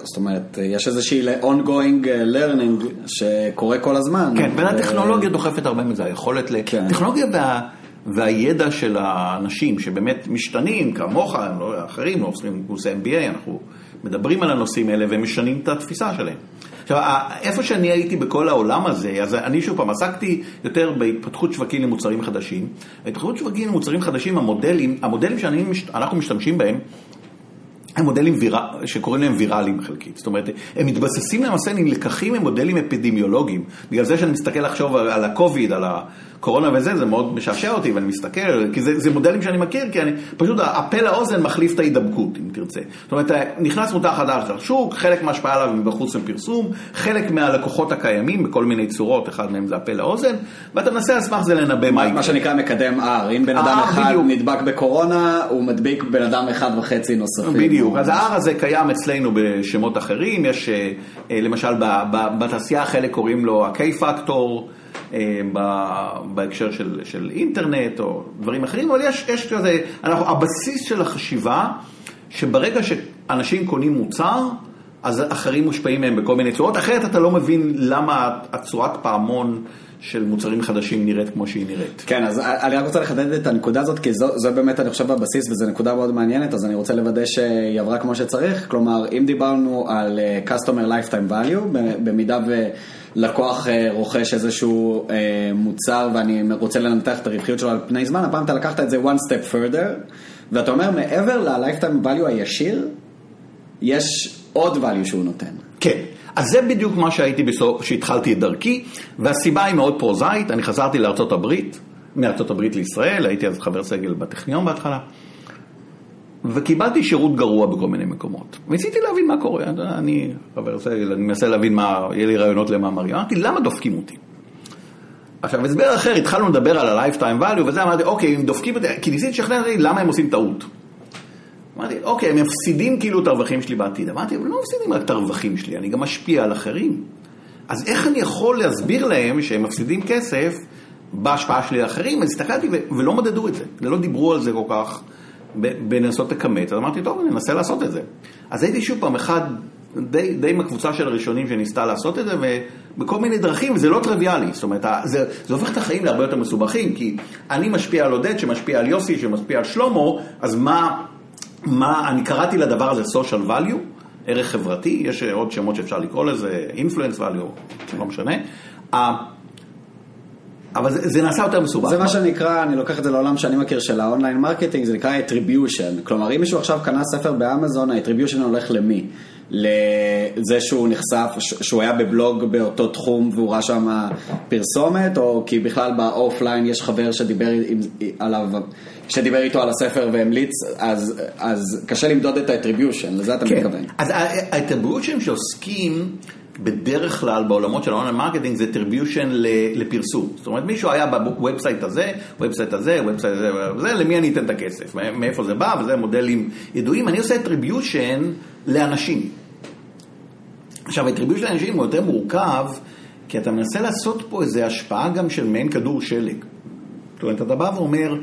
זאת אומרת, יש איזושהי ongoing learning שקורה כל הזמן. כן, ו- והטכנולוגיה דוחפת הרבה מזה, היכולת ל... כן. טכנולוגיה וה... והידע של האנשים שבאמת משתנים, כמוך, הם לא אחרים, לא עושים קורסי MBA, אנחנו מדברים על הנושאים האלה והם משנים את התפיסה שלהם. עכשיו, ה- איפה שאני הייתי בכל העולם הזה, אז אני שוב פעם עסקתי יותר בהתפתחות שווקים למוצרים חדשים. ההתפתחות שווקים למוצרים חדשים, המודלים, המודלים שאנחנו משתמשים בהם, הם מודלים וירה, שקוראים להם ויראליים חלקית. זאת אומרת, הם מתבססים למעשה עם לקחים ממודלים אפידמיולוגיים. בגלל זה שאני מסתכל לחשוב על- על הקוביד, על הקורונה וזה, זה מאוד משעשע אותי, ואני מסתכל, כי זה, זה מודלים שאני מכיר, כי אני, פשוט הפה לאוזן מחליף את ההידבקות, אם תרצה. זאת אומרת, נכנס מותג חדש לשוק, חלק מההשפעה עליו מבחוץ מפרסום, חלק מהלקוחות הקיימים בכל מיני צורות, אחד מהם זה הפה לאוזן, ואתה מנסה על סמך זה לנבא מה יקרה. מה שנקרא מקדם R, אם בן אדם R, אחד בדיוק. נדבק בקורונה, הוא מדביק בן אדם אחד וחצי נוספים. בדיוק, אז ה-R הזה קיים אצלנו בשמות אחרים, יש אה, אה, למשל בתעשייה חלק קוראים לו ה-K-Factor, אה, בהקשר של, של אינטרנט או דברים אחרים, אבל יש, יש כזה, אנחנו, הבסיס של החשיבה, שברגע שאנשים קונים מוצר, אז אחרים מושפעים מהם בכל מיני צורות, אחרת אתה לא מבין למה הצורת פעמון של מוצרים חדשים נראית כמו שהיא נראית. כן, אז אני רק רוצה לחדד את הנקודה הזאת, כי זו, זו באמת, אני חושב, הבסיס, וזו נקודה מאוד מעניינת, אז אני רוצה לוודא שהיא עברה כמו שצריך. כלומר, אם דיברנו על אה, Customer Lifetime Value, במידה ולקוח אה, רוכש איזשהו אה, מוצר ואני רוצה לנתח את הרווחיות שלו על פני זמן, הפעם אתה לקחת את זה one step further, ואתה אומר, מעבר ל-Lifetime Value הישיר, יש עוד value שהוא נותן. כן, אז זה בדיוק מה שהייתי בסוף, שהתחלתי את דרכי, והסיבה היא מאוד פרוזאית, אני חזרתי לארצות הברית, מארצות הברית לישראל, הייתי אז חבר סגל בטכניון בהתחלה, וקיבלתי שירות גרוע בכל מיני מקומות. ניסיתי להבין מה קורה, אני חבר סגל, אני מנסה להבין מה, יהיה לי רעיונות למאמרים, אמרתי, למה דופקים אותי? עכשיו, הסבר אחר, התחלנו לדבר על ה-lifetime value, וזה אמרתי, אוקיי, אם דופקים אותי, כי ניסיתי לשכנע אותי למה הם עושים טעות. אמרתי, אוקיי, הם מפסידים כאילו את הרווחים שלי בעתיד. אמרתי, אבל לא מפסידים רק את הרווחים שלי, אני גם משפיע על אחרים. אז איך אני יכול להסביר להם שהם מפסידים כסף בהשפעה שלי על אחרים? אז הסתכלתי ולא מדדו את זה, ולא דיברו על זה כל כך בלנסות לכמת. אז אמרתי, טוב, אני אנסה לעשות את זה. אז הייתי שוב פעם אחד, די, די מהקבוצה של הראשונים שניסתה לעשות את זה, ובכל מיני דרכים, וזה לא טריוויאלי. זאת אומרת, זה, זה הופך את החיים להרבה יותר מסובכים, כי אני משפיע על עודד, שמשפיע על יוסי, שמשפיע על שלמה, אז מה... מה, אני קראתי לדבר הזה social value, ערך חברתי, יש עוד שמות שאפשר לקרוא לזה, influence value, לא משנה. אבל זה, זה נעשה יותר מסובך. זה מה שנקרא, אני לוקח את זה לעולם שאני מכיר של ה online marketing, זה נקרא attribution. כלומר, אם מישהו עכשיו קנה ספר באמזון, ה-attribution הולך למי? לזה שהוא נחשף, שהוא היה בבלוג באותו תחום והוא ראה שם פרסומת, או כי בכלל ב offline יש חבר שדיבר עם, עליו, שדיבר איתו על הספר והמליץ, אז, אז קשה למדוד את ה-attribution, לזה אתה כן. מתכוון. אז ה-attribution שעוסקים בדרך כלל בעולמות של ה online marketing זה attribution לפרסום. זאת אומרת, מישהו היה ב website הזה, website הזה, website הזה, וזה, למי אני אתן את הכסף? מאיפה זה בא? וזה מודלים ידועים. אני עושה attribution לאנשים. עכשיו, attribution לאנשים הוא יותר מורכב, כי אתה מנסה לעשות פה איזו השפעה גם של מעין כדור שלג. זאת אומרת, אתה בא ואומר,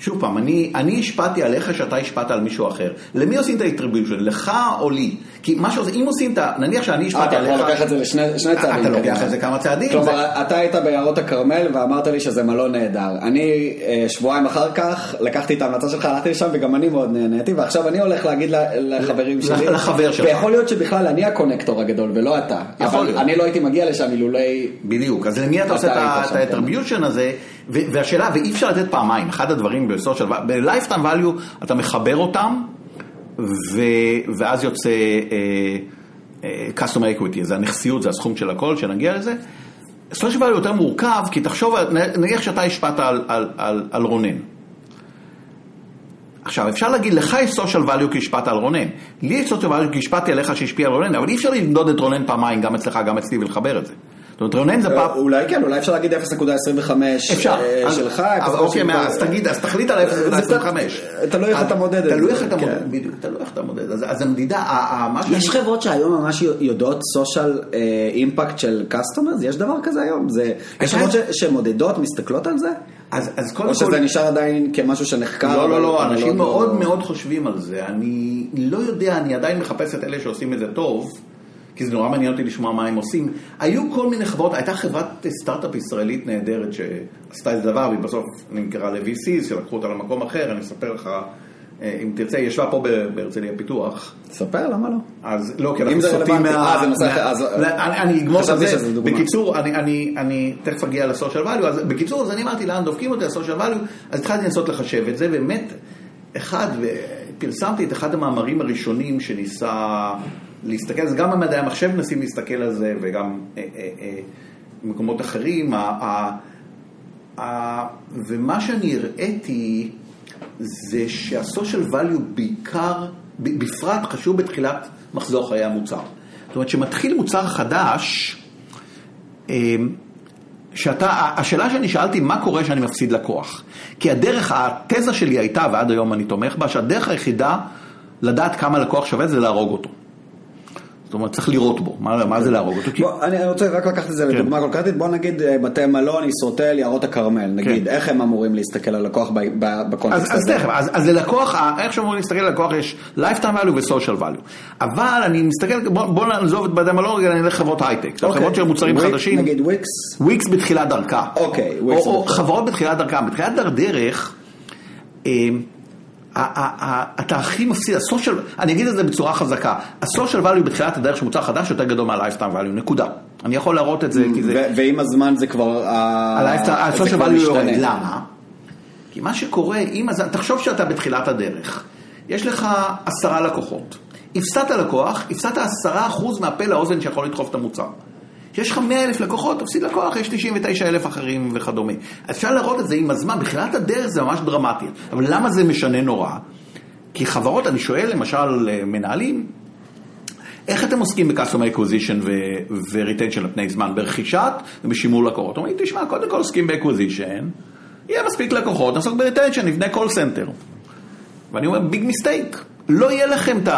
שוב פעם, אני, אני השפעתי עליך שאתה השפעת על מישהו אחר. למי עושים את ה-attribution? לך או לי? כי מה שעושים, אם עושים את ה... נניח שאני השפעתי עליך... אתה יכול לקחת את זה לשני צעדים. אתה לוקח את זה כמה צעדים. כלומר, זה... אתה היית ביערות הכרמל ואמרת לי שזה מלון נהדר. אני שבועיים אחר כך לקחתי את ההמלצה שלך, הלכתי לשם וגם אני מאוד נהניתי, ועכשיו אני הולך להגיד לחברים שלי. לחבר שלך. ויכול להיות שבכלל אני הקונקטור הגדול ולא אתה. יכול להיות. אני לא הייתי מגיע לשם אילולי... בדיוק, אז למי אתה עושה את ה-attribution הזה? והשאלה, ואי אפשר לתת פעמיים, אחד הדברים בסושיאל, ב-lifetime value אתה מחבר אותם, ו, ואז יוצא uh, uh, customer equity, זה הנכסיות, זה הסכום של הכל, שנגיע לזה. social value יותר מורכב, כי תחשוב, נניח שאתה השפעת על, על, על, על רונן. עכשיו, אפשר להגיד, לך יש social value כי השפעת על רונן. לי יש social value כי השפעתי עליך שהשפיע על רונן, אבל אי אפשר למדוד את רונן פעמיים, גם אצלך, גם אצלי, ולחבר את זה. זאת אומרת, רונן זה פעם... אולי כן, אולי אפשר להגיד 0.25 שלך. אז אוקיי, אז תגיד, אז תחליט על 0.25. תלוי איך אתה מודד את זה. תלוי איך אתה מודד, בדיוק, תלוי איך אתה מודד. אז המדידה, יש חברות שהיום ממש יודעות social impact של customers? יש דבר כזה היום? יש חברות שמודדות, מסתכלות על זה? אז, אז קודם כל... או שזה נשאר עדיין כמשהו שנחקר? לא, לא, לא, אנשים מאוד מאוד חושבים על זה. אני לא יודע, אני עדיין מחפש את אלה שעושים את זה טוב. כי זה נורא מעניין אותי לשמוע מה הם עושים. היו כל מיני חברות, הייתה חברת סטארט-אפ ישראלית נהדרת שעשתה איזה דבר, והיא בסוף נמכרה ל-VCs, שלקחו אותה למקום אחר, אני אספר לך, אם תרצה, היא ישבה פה בהרצליה פיתוח. תספר, למה לא? אז לא, כי אנחנו סוטים מה... אני אגמור את זה. בקיצור, אני תכף אגיע לסושיאל value, אז בקיצור, אז אני אמרתי, לאן דופקים אותי לסושיאל value, אז התחלתי לנסות לחשב את זה, באמת, אחד, פרסמתי את אחד המאמרים הראשונים שניסה... להסתכל על זה, גם במדעי המחשב מנסים להסתכל על זה וגם אה, אה, אה, במקומות אחרים. ומה שאני הראיתי זה שהסושיאל value בעיקר, בפרט חשוב בתחילת מחזור חיי המוצר. זאת אומרת, כשמתחיל מוצר חדש, שאתה, השאלה שאני שאלתי, מה קורה כשאני מפסיד לקוח? כי הדרך, התזה שלי הייתה, ועד היום אני תומך בה, שהדרך היחידה לדעת כמה לקוח שווה זה להרוג אותו. זאת אומרת, צריך לראות בו, מה, מה זה להרוג אותו? בוא, אני רוצה רק לקחת את זה כן. לדוגמה קונקרטית, בוא נגיד בתי מלון, ישרוטל, יערות הכרמל, נגיד, כן. איך הם אמורים להסתכל על לקוח בקונטקסט הזה? אז תכף, אז, אז ללקוח, איך שאמורים להסתכל על לקוח יש lifetime value ו-social value. אבל אני מסתכל, בוא, בוא נעזוב את בתי מלון, אני אלך חברות הייטק, אוקיי. חברות של מוצרים וויק, חדשים. נגיד וויקס? וויקס בתחילת דרכה. אוקיי, וויקס. או, או חברות בתחילת דרכם. בתחילת דרך, אתה הכי מפסיד, ה social, אני אגיד את זה בצורה חזקה, ה social value בתחילת הדרך של מוצר חדש יותר גדול מה lifetime value, נקודה. אני יכול להראות את זה כי זה... ועם הזמן זה כבר... ה social value יורד, למה? כי מה שקורה, אם, תחשוב שאתה בתחילת הדרך, יש לך עשרה לקוחות, הפסדת לקוח, הפסדת עשרה אחוז מהפה לאוזן שיכול לדחוף את המוצר. יש לך 100 אלף לקוחות, תפסיד לקוח, יש 99 אלף אחרים וכדומה. אז אפשר להראות את זה עם הזמן, בתחילת הדרך זה ממש דרמטי. אבל למה זה משנה נורא? כי חברות, אני שואל למשל מנהלים, איך אתם עוסקים ב-customer acquisition ו-retension על פני זמן? ברכישת ובשימור לקוחות. אומרים, תשמע, קודם כל עוסקים ב-acquisition, יהיה מספיק לקוחות, נעסוק ב-retention, נבנה call center. ואני אומר, ביג מיסטייק. לא יהיה לכם את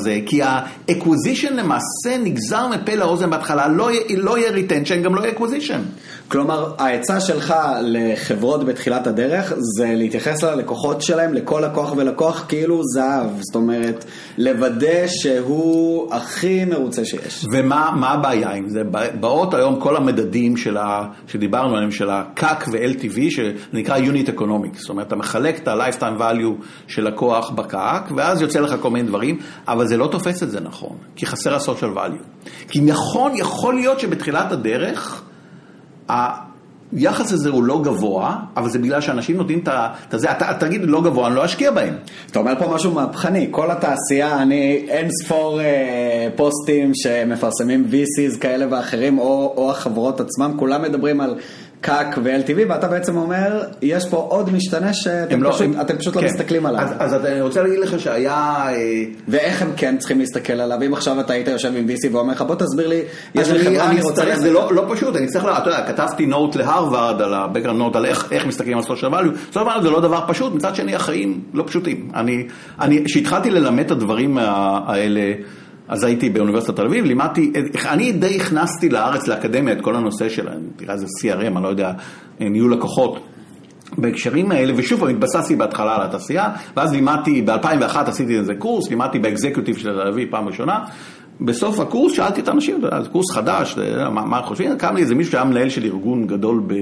זה, כי ה-acquisition למעשה נגזר מפה לאוזן בהתחלה, לא, לא יהיה retention, גם לא יהיה acquisition. כלומר, העצה שלך לחברות בתחילת הדרך זה להתייחס ללקוחות שלהם, לכל לקוח ולקוח כאילו זהב, זאת אומרת, לוודא שהוא הכי מרוצה שיש. ומה הבעיה עם זה? באות היום כל המדדים ה, שדיברנו עליהם, של ה-CAC ו-LTV, שנקרא Unit Economics, זאת אומרת, אתה מחלק את ה-Lifetime Value של לקוח ב-CAC, ואז יוצא לך כל מיני דברים, אבל זה לא תופס את זה נכון, כי חסר ה-social value. כי נכון, יכול להיות שבתחילת הדרך, היחס הזה הוא לא גבוה, אבל זה בגלל שאנשים נותנים את זה, אתה תגיד לא גבוה, אני לא אשקיע בהם. אתה אומר פה משהו מהפכני, כל התעשייה, אני אין ספור אה, פוסטים שמפרסמים VCs כאלה ואחרים, או, או החברות עצמם, כולם מדברים על קאק ו-LTV, ואתה בעצם אומר, יש פה עוד משתנה שאתם לא, פשוט, הם, פשוט לא כן. לא מסתכלים עליו. אז, אז אני רוצה להגיד לך שהיה... אה, ואיך הם כן צריכים להסתכל עליו? אם עכשיו אתה היית יושב עם VC ואומר לך, בוא תסביר לי, יש לי חברה, אני רוצה... זה לא, לא פשוט, אני צריך, אתה יודע, כתבתי נוט להרווארד, על ה-background note, על איך, איך מסתכלים על social value, social value זה לא דבר פשוט, מצד שני החיים לא פשוטים. אני, כשהתחלתי ללמד את הדברים האלה, אז הייתי באוניברסיטת תל אביב, לימדתי, אני די הכנסתי לארץ, לאקדמיה, את כל הנושא של, תראה איזה CRM, אני לא יודע, ניהול לקוחות. בהקשרים האלה, ושוב פעם התבססתי בהתחלה על התעשייה, ואז לימדתי, ב-2001 עשיתי איזה קורס, לימדתי באקזקיוטיב של תל אביב פעם ראשונה. בסוף הקורס שאלתי את האנשים, זה קורס חדש, מה, מה חושבים? קם לי איזה מישהו שהיה מנהל של ארגון גדול ב...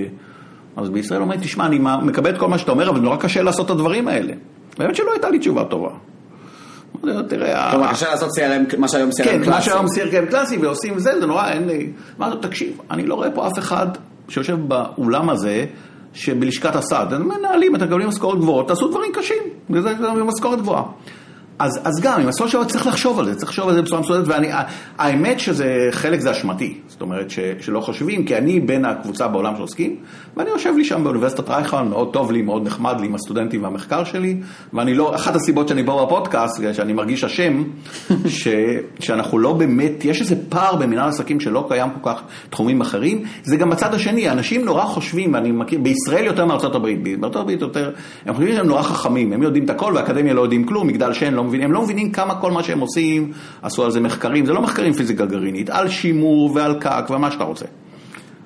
אז בישראל אומר, תשמע, אני מקבל את כל מה שאתה אומר, אבל נורא קשה לעשות את הדברים האלה. באמת שלא הייתה לי תשובה טובה. תראה... כלומר, קשה לעשות CRM, מה שהיום CRM קלאסי. כן, מה שהיום CRM קלאסי, ועושים זה, זה נורא, אין לי... מה תקשיב, אני לא רואה פה אף אחד שיושב באולם הזה, שבלשכת הסעד, הם מנהלים, אתם מקבלים משכורת גבוהות, תעשו דברים קשים, וזה משכורת גבוהה. אז, אז גם, עם הסושיאל צריך לחשוב על זה, צריך לחשוב על זה בצורה מסודרת, והאמת שזה, חלק זה אשמתי, זאת אומרת ש, שלא חושבים, כי אני בין הקבוצה בעולם שעוסקים, ואני יושב לי שם באוניברסיטת רייכמן, מאוד טוב לי, מאוד נחמד לי עם הסטודנטים והמחקר שלי, ואני לא, אחת הסיבות שאני פה בפודקאסט, שאני מרגיש אשם, ש, שאנחנו לא באמת, יש איזה פער במנהל עסקים שלא קיים כל כך תחומים אחרים, זה גם בצד השני, אנשים נורא חושבים, ואני מכיר, בישראל יותר מארצות הברית, בארצות הברית יותר, הם חושבים שהם נורא חכמים, הם יודעים את הכל, והאקדמיה לא יודעים כלום, מגדל שן לא מבינים, הם לא מבינים כמה כל מה שהם עושים, עשו על זה מחקרים, זה לא מחקרים פיזיקה גרעינית, על שימור ועל קק ומה שאתה רוצה.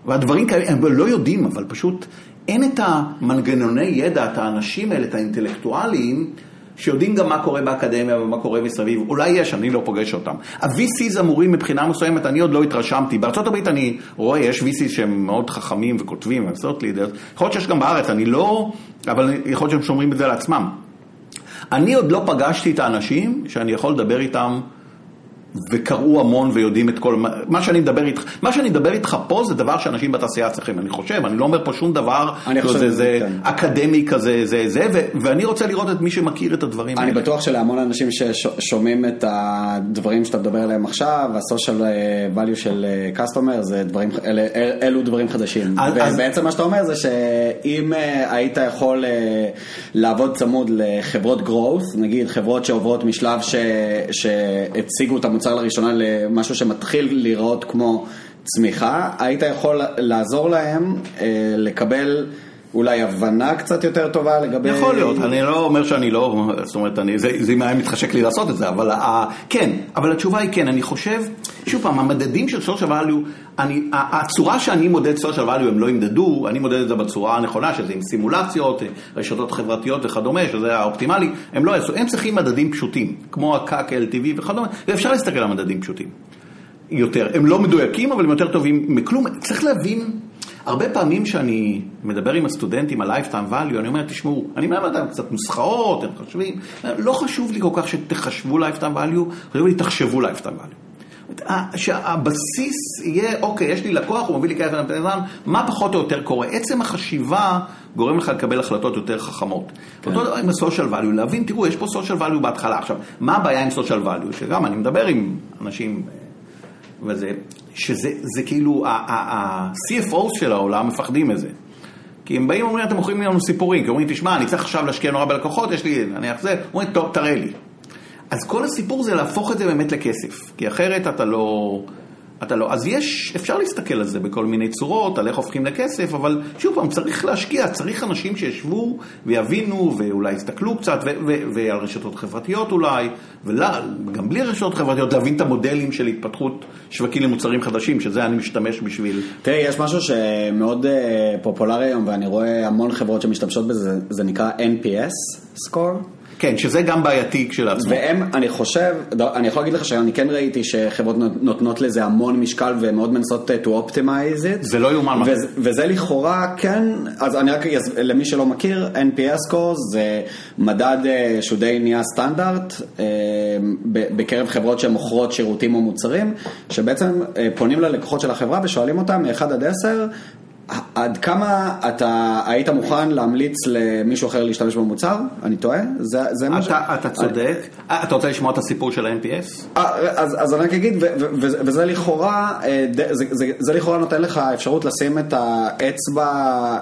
והדברים כאלה, הם לא יודעים, אבל פשוט אין את המנגנוני ידע, את האנשים האלה, את האינטלקטואלים, שיודעים גם מה קורה באקדמיה ומה קורה מסביב, אולי יש, אני לא פוגש אותם. ה-VCs אמורים מבחינה מסוימת, אני עוד לא התרשמתי. בארה"ב אני רואה, יש VCs שהם מאוד חכמים וכותבים, ועשות לידרס, יכול להיות שיש גם בארץ, אני לא, אבל יכול להיות שהם שומרים את זה לעצמם. אני עוד לא פגשתי את האנשים שאני יכול לדבר איתם וקראו המון ויודעים את כל, מה שאני מדבר איתך, מה שאני מדבר איתך פה זה דבר שאנשים בתעשייה צריכים, אני חושב, אני לא אומר פה שום דבר, אני חושב, זה, זה כן. אקדמי כזה, זה זה, ו, ואני רוצה לראות את מי שמכיר את הדברים אני האלה. אני בטוח שלהמון אנשים ששומעים את הדברים שאתה מדבר עליהם עכשיו, ה-social value של אה, customer, זה דברים, אל, אל, אלו דברים חדשים. אז, ובעצם אז... מה שאתה אומר זה שאם אה, היית יכול אה, לעבוד צמוד לחברות growth, נגיד חברות שעוברות משלב ש, שהציגו את המוצר המוצר לראשונה למשהו שמתחיל להיראות כמו צמיחה, היית יכול לעזור להם אה, לקבל... אולי הבנה קצת יותר טובה לגבי... יכול להיות, אני לא אומר שאני לא, זאת אומרת, אני, זה, זה אם היה מתחשק לי לעשות את זה, אבל ה, כן, אבל התשובה היא כן, אני חושב, שוב פעם, המדדים של social value, אני, הצורה שאני מודד social value הם לא ימדדו, אני מודד את זה בצורה הנכונה, שזה עם סימולציות, רשתות חברתיות וכדומה, שזה האופטימלי, הם לא יעשו, הם צריכים מדדים פשוטים, כמו ה-CAC, LTV וכדומה, ואפשר להסתכל על מדדים פשוטים יותר, הם לא מדויקים, אבל הם יותר טובים מכלום, צריך להבין... הרבה פעמים שאני מדבר עם הסטודנטים על lifetime value, אני אומר, תשמעו, אני מלמד אותם קצת נוסחאות, הם חושבים, לא חשוב לי כל כך שתחשבו lifetime value, חשוב לי תחשבו lifetime value. שהבסיס יהיה, אוקיי, יש לי לקוח, הוא מביא לי כסף לנתן, מה פחות או יותר קורה? עצם החשיבה גורם לך לקבל החלטות יותר חכמות. כן. אותו דבר עם ה-social value, להבין, תראו, יש פה social value בהתחלה. עכשיו, מה הבעיה עם social value? שגם אני מדבר עם אנשים וזה, שזה כאילו, ה-CFOs של העולם מפחדים מזה. כי הם באים ואומרים, אתם מוכרים לנו סיפורים, כי אומרים, תשמע, אני צריך עכשיו להשקיע נורא בלקוחות, יש לי, נניח זה, אומרים, טוב, תראה לי. אז כל הסיפור זה להפוך את זה באמת לכסף, כי אחרת אתה לא... אתה לא, אז יש, אפשר להסתכל על זה בכל מיני צורות, על איך הופכים לכסף, אבל שוב פעם, צריך להשקיע, צריך אנשים שישבו ויבינו ואולי יסתכלו קצת, ועל רשתות חברתיות אולי, וגם בלי רשתות חברתיות, להבין את המודלים של התפתחות שווקים למוצרים חדשים, שזה אני משתמש בשביל... תראה, יש משהו שמאוד אה, פופולרי היום, ואני רואה המון חברות שמשתמשות בזה, זה נקרא NPS score. כן, שזה גם בעייתי כשלעצמו. והם, אני חושב, לא, אני יכול להגיד לך שאני כן ראיתי שחברות נותנות לזה המון משקל ומאוד מנסות to optimize it. זה לא יאומן. וזה, וזה לכאורה כן, אז אני רק, למי שלא מכיר, NPS scores זה מדד אה, שהוא די נהיה סטנדרט אה, בקרב חברות שמוכרות שירותים או מוצרים, שבעצם אה, פונים ללקוחות של החברה ושואלים אותם מ-1 עד 10, עד כמה אתה היית מוכן להמליץ למישהו אחר להשתמש במוצר? אני טועה? זה, זה מה ש... אתה, צודק. אה, אתה רוצה לשמוע את הסיפור של ה-NPS? אה, אז, אז אני רק אגיד, ו, ו, ו, וזה לכאורה, אה, ד- זה, זה, זה לכאורה נותן לך אפשרות לשים את האצבע,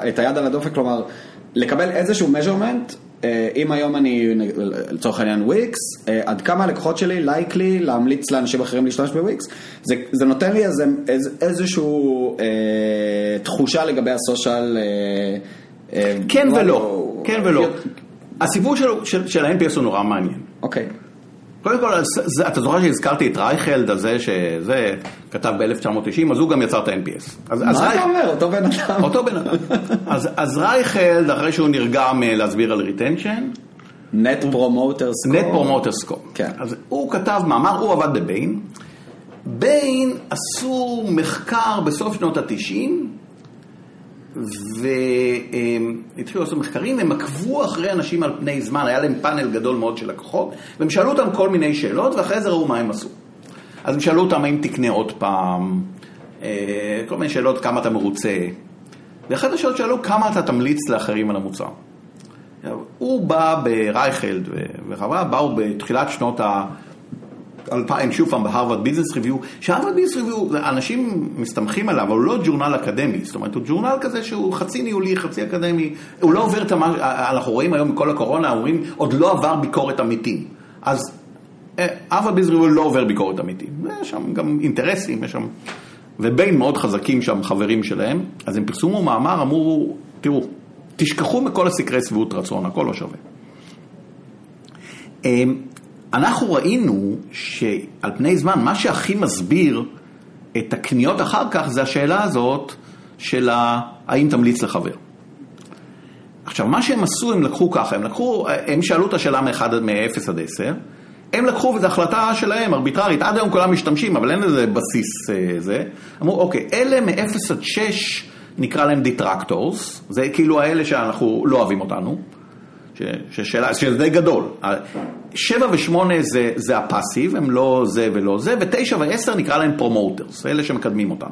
את היד על הדופק, כלומר, לקבל איזשהו measurement, אה, אם היום אני, לצורך העניין וויקס, אה, עד כמה הלקוחות שלי לייקלי להמליץ לאנשים אחרים להשתמש בוויקס, זה, זה נותן לי איזה, איז, איזשהו אה, תחושה לגבי הסושיאל. אה, אה, כן ולא, הוא- כן ולא. הסיפור של, של, של ה-NPS הוא נורא מעניין. אוקיי. קודם כל, זה, אתה זוכר שהזכרתי את רייכלד הזה, שזה כתב ב-1990, אז הוא גם יצר את ה-NPS. אז, מה אתה אומר? אותו בן אדם. אותו בן אדם. אז, אז רייכלד, אחרי שהוא נרגם אה, להסביר על retention, Net Promoter Score. Net Promoter Score. כן. אז הוא כתב מאמר, הוא עבד בביין. ביין עשו מחקר בסוף שנות התשעים, והתחילו לעשות מחקרים, הם עקבו אחרי אנשים על פני זמן, היה להם פאנל גדול מאוד של לקוחות, והם שאלו אותם כל מיני שאלות, ואחרי זה ראו מה הם עשו. אז הם שאלו אותם האם תקנה עוד פעם, אה, כל מיני שאלות, כמה אתה מרוצה. ואחת השאלות שאלו, כמה אתה תמליץ לאחרים על המוצר. הוא בא ברייכלד וחברה, באו בתחילת שנות ה-2000, שוב פעם בהרווארד ביזנס ריוויו, שהרווארד ביזנס ריוויו, אנשים מסתמכים עליו, אבל הוא לא ג'ורנל אקדמי, זאת אומרת, הוא ג'ורנל כזה שהוא חצי ניהולי, חצי אקדמי, הוא לא עובר את מה, אנחנו רואים היום מכל הקורונה, אומרים, עוד לא עבר ביקורת עמיתים. אז הרווארד ביזנס ריוויו לא עובר ביקורת עמיתים, יש שם גם אינטרסים, יש שם, ובין מאוד חזקים שם חברים שלהם, אז הם פרסמו מאמר, אמרו, תראו, תשכחו מכל הסקרי שביעות רצון, הכל לא שווה. אנחנו ראינו שעל פני זמן, מה שהכי מסביר את הקניות אחר כך זה השאלה הזאת של ה- האם תמליץ לחבר. עכשיו, מה שהם עשו, הם לקחו ככה, הם לקחו, הם שאלו את השאלה מ-0 עד 10, הם לקחו, וזו החלטה שלהם, ארביטרית, עד היום כולם משתמשים, אבל אין לזה בסיס אה, זה. אמרו, אוקיי, אלה מ-0 עד 6 נקרא להם detractors, זה כאילו האלה שאנחנו לא אוהבים אותנו, ששאלה, שזה די גדול. שבע ושמונה זה, זה ה passive, הם לא זה ולא זה, ותשע ועשר נקרא להם promoters, אלה שמקדמים אותם.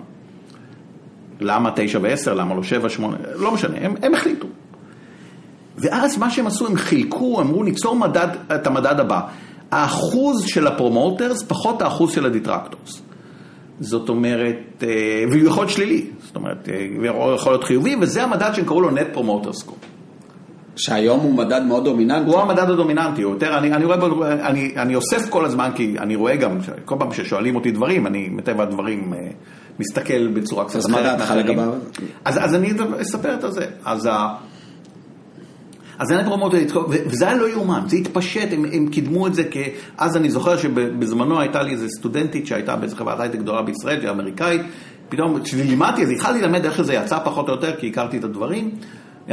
למה תשע ועשר, למה לא שבע, שמונה, לא משנה, הם, הם החליטו. ואז מה שהם עשו, הם חילקו, אמרו ניצור מדד, את המדד הבא, האחוז של ה promoters פחות האחוז של ה detractors. זאת אומרת, אה, והוא יכול להיות שלילי, זאת אומרת, אה, הוא יכול להיות חיובי, וזה המדד שהם קראו לו Net Promoter Score. שהיום הוא מדד מאוד דומיננטי. הוא המדד הדומיננטי, הוא יותר, אני, אני רואה, אני, אני אוסף כל הזמן, כי אני רואה גם, כל פעם ששואלים אותי דברים, אני מטבע הדברים אה, מסתכל בצורה קצת אז מה דעתך. לגביו? אז, אז אני אספר את זה. אז, ה, אז ה net promoter, וזה היה לא יאומן, זה התפשט, הם, הם קידמו את זה, כי אז אני זוכר שבזמנו הייתה לי איזה סטודנטית שהייתה באיזה חברת הייטק גדולה בישראל, שהיא אמריקאית, פתאום כשלימדתי, אז התחלתי ללמד איך שזה יצא פחות או יותר, כי הכרתי את הדברים.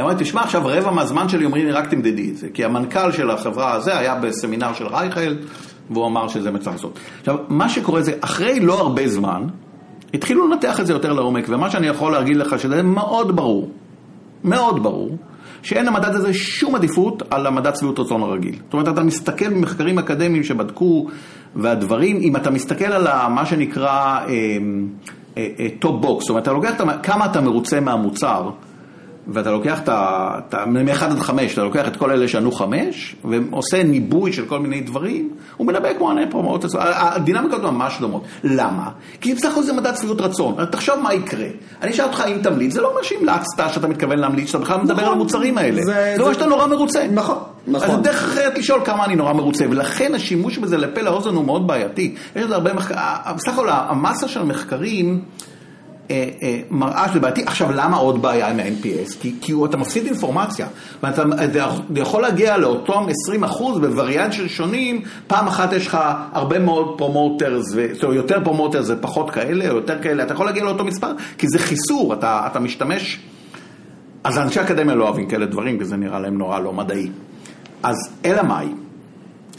אמרה לי, תשמע, עכשיו רבע מהזמן שלי אומרים לי, רק תמדדי את זה. כי המנכ"ל של החברה הזה היה בסמינר של רייכלד, והוא אמר שזה מה שצריך לעשות. עכשיו, מה שקורה זה, אחרי לא הרבה זמן, התחילו לנתח את זה יותר לעומק, ומה שאני יכול להגיד לך, שזה מאוד ברור, מאוד ברור, שאין למדד הזה שום עדיפות על המדד שביעות רצון הרגיל. זאת אומרת, אתה מסתכל במחקרים אקדמיים שבדקו, והדברים, אם אתה מסתכל על מה שנקרא top box, זאת אומרת, אתה לוקח כמה אתה מרוצה מהמוצר, ואתה לוקח את ה... את ה- מ-1 עד 5, אתה לוקח את כל אלה שענו 5, ועושה ניבוי של כל מיני דברים, הוא מדבר כמו ענה פרומוט, הדינמיקות ממש דומות. למה? כי בסך הכל זה מדד שביעות רצון. תחשוב מה יקרה. אני אשאל אותך אם תמליץ, זה לא אומר שהמלצת, שאתה מתכוון להמליץ, שאתה בכלל מדבר על המוצרים האלה. זה- אומר שאתה נורא מרוצה. נכון, נכון. אז דרך אחרת לשאול כמה אני נורא מרוצה, ולכן השימוש בזה לפה לאוזן הוא מאוד בעייתי. יש לזה הרבה מחקרים, בסך הכל המסה של המחקרים מראה שזה בעייתי. עכשיו, למה עוד בעיה עם ה-NPS? כי, כי אתה מפסיד אינפורמציה, ואתה אתה יכול להגיע לאותם 20% בווריאנטים שונים, פעם אחת יש לך הרבה מאוד promoters, זאת אומרת, יותר promoters זה פחות כאלה, או יותר כאלה, אתה יכול להגיע לאותו מספר, כי זה חיסור, אתה, אתה משתמש... אז אנשי אקדמיה לא אוהבים כאלה דברים, כי זה נראה להם נורא לא מדעי. אז אלא מאי?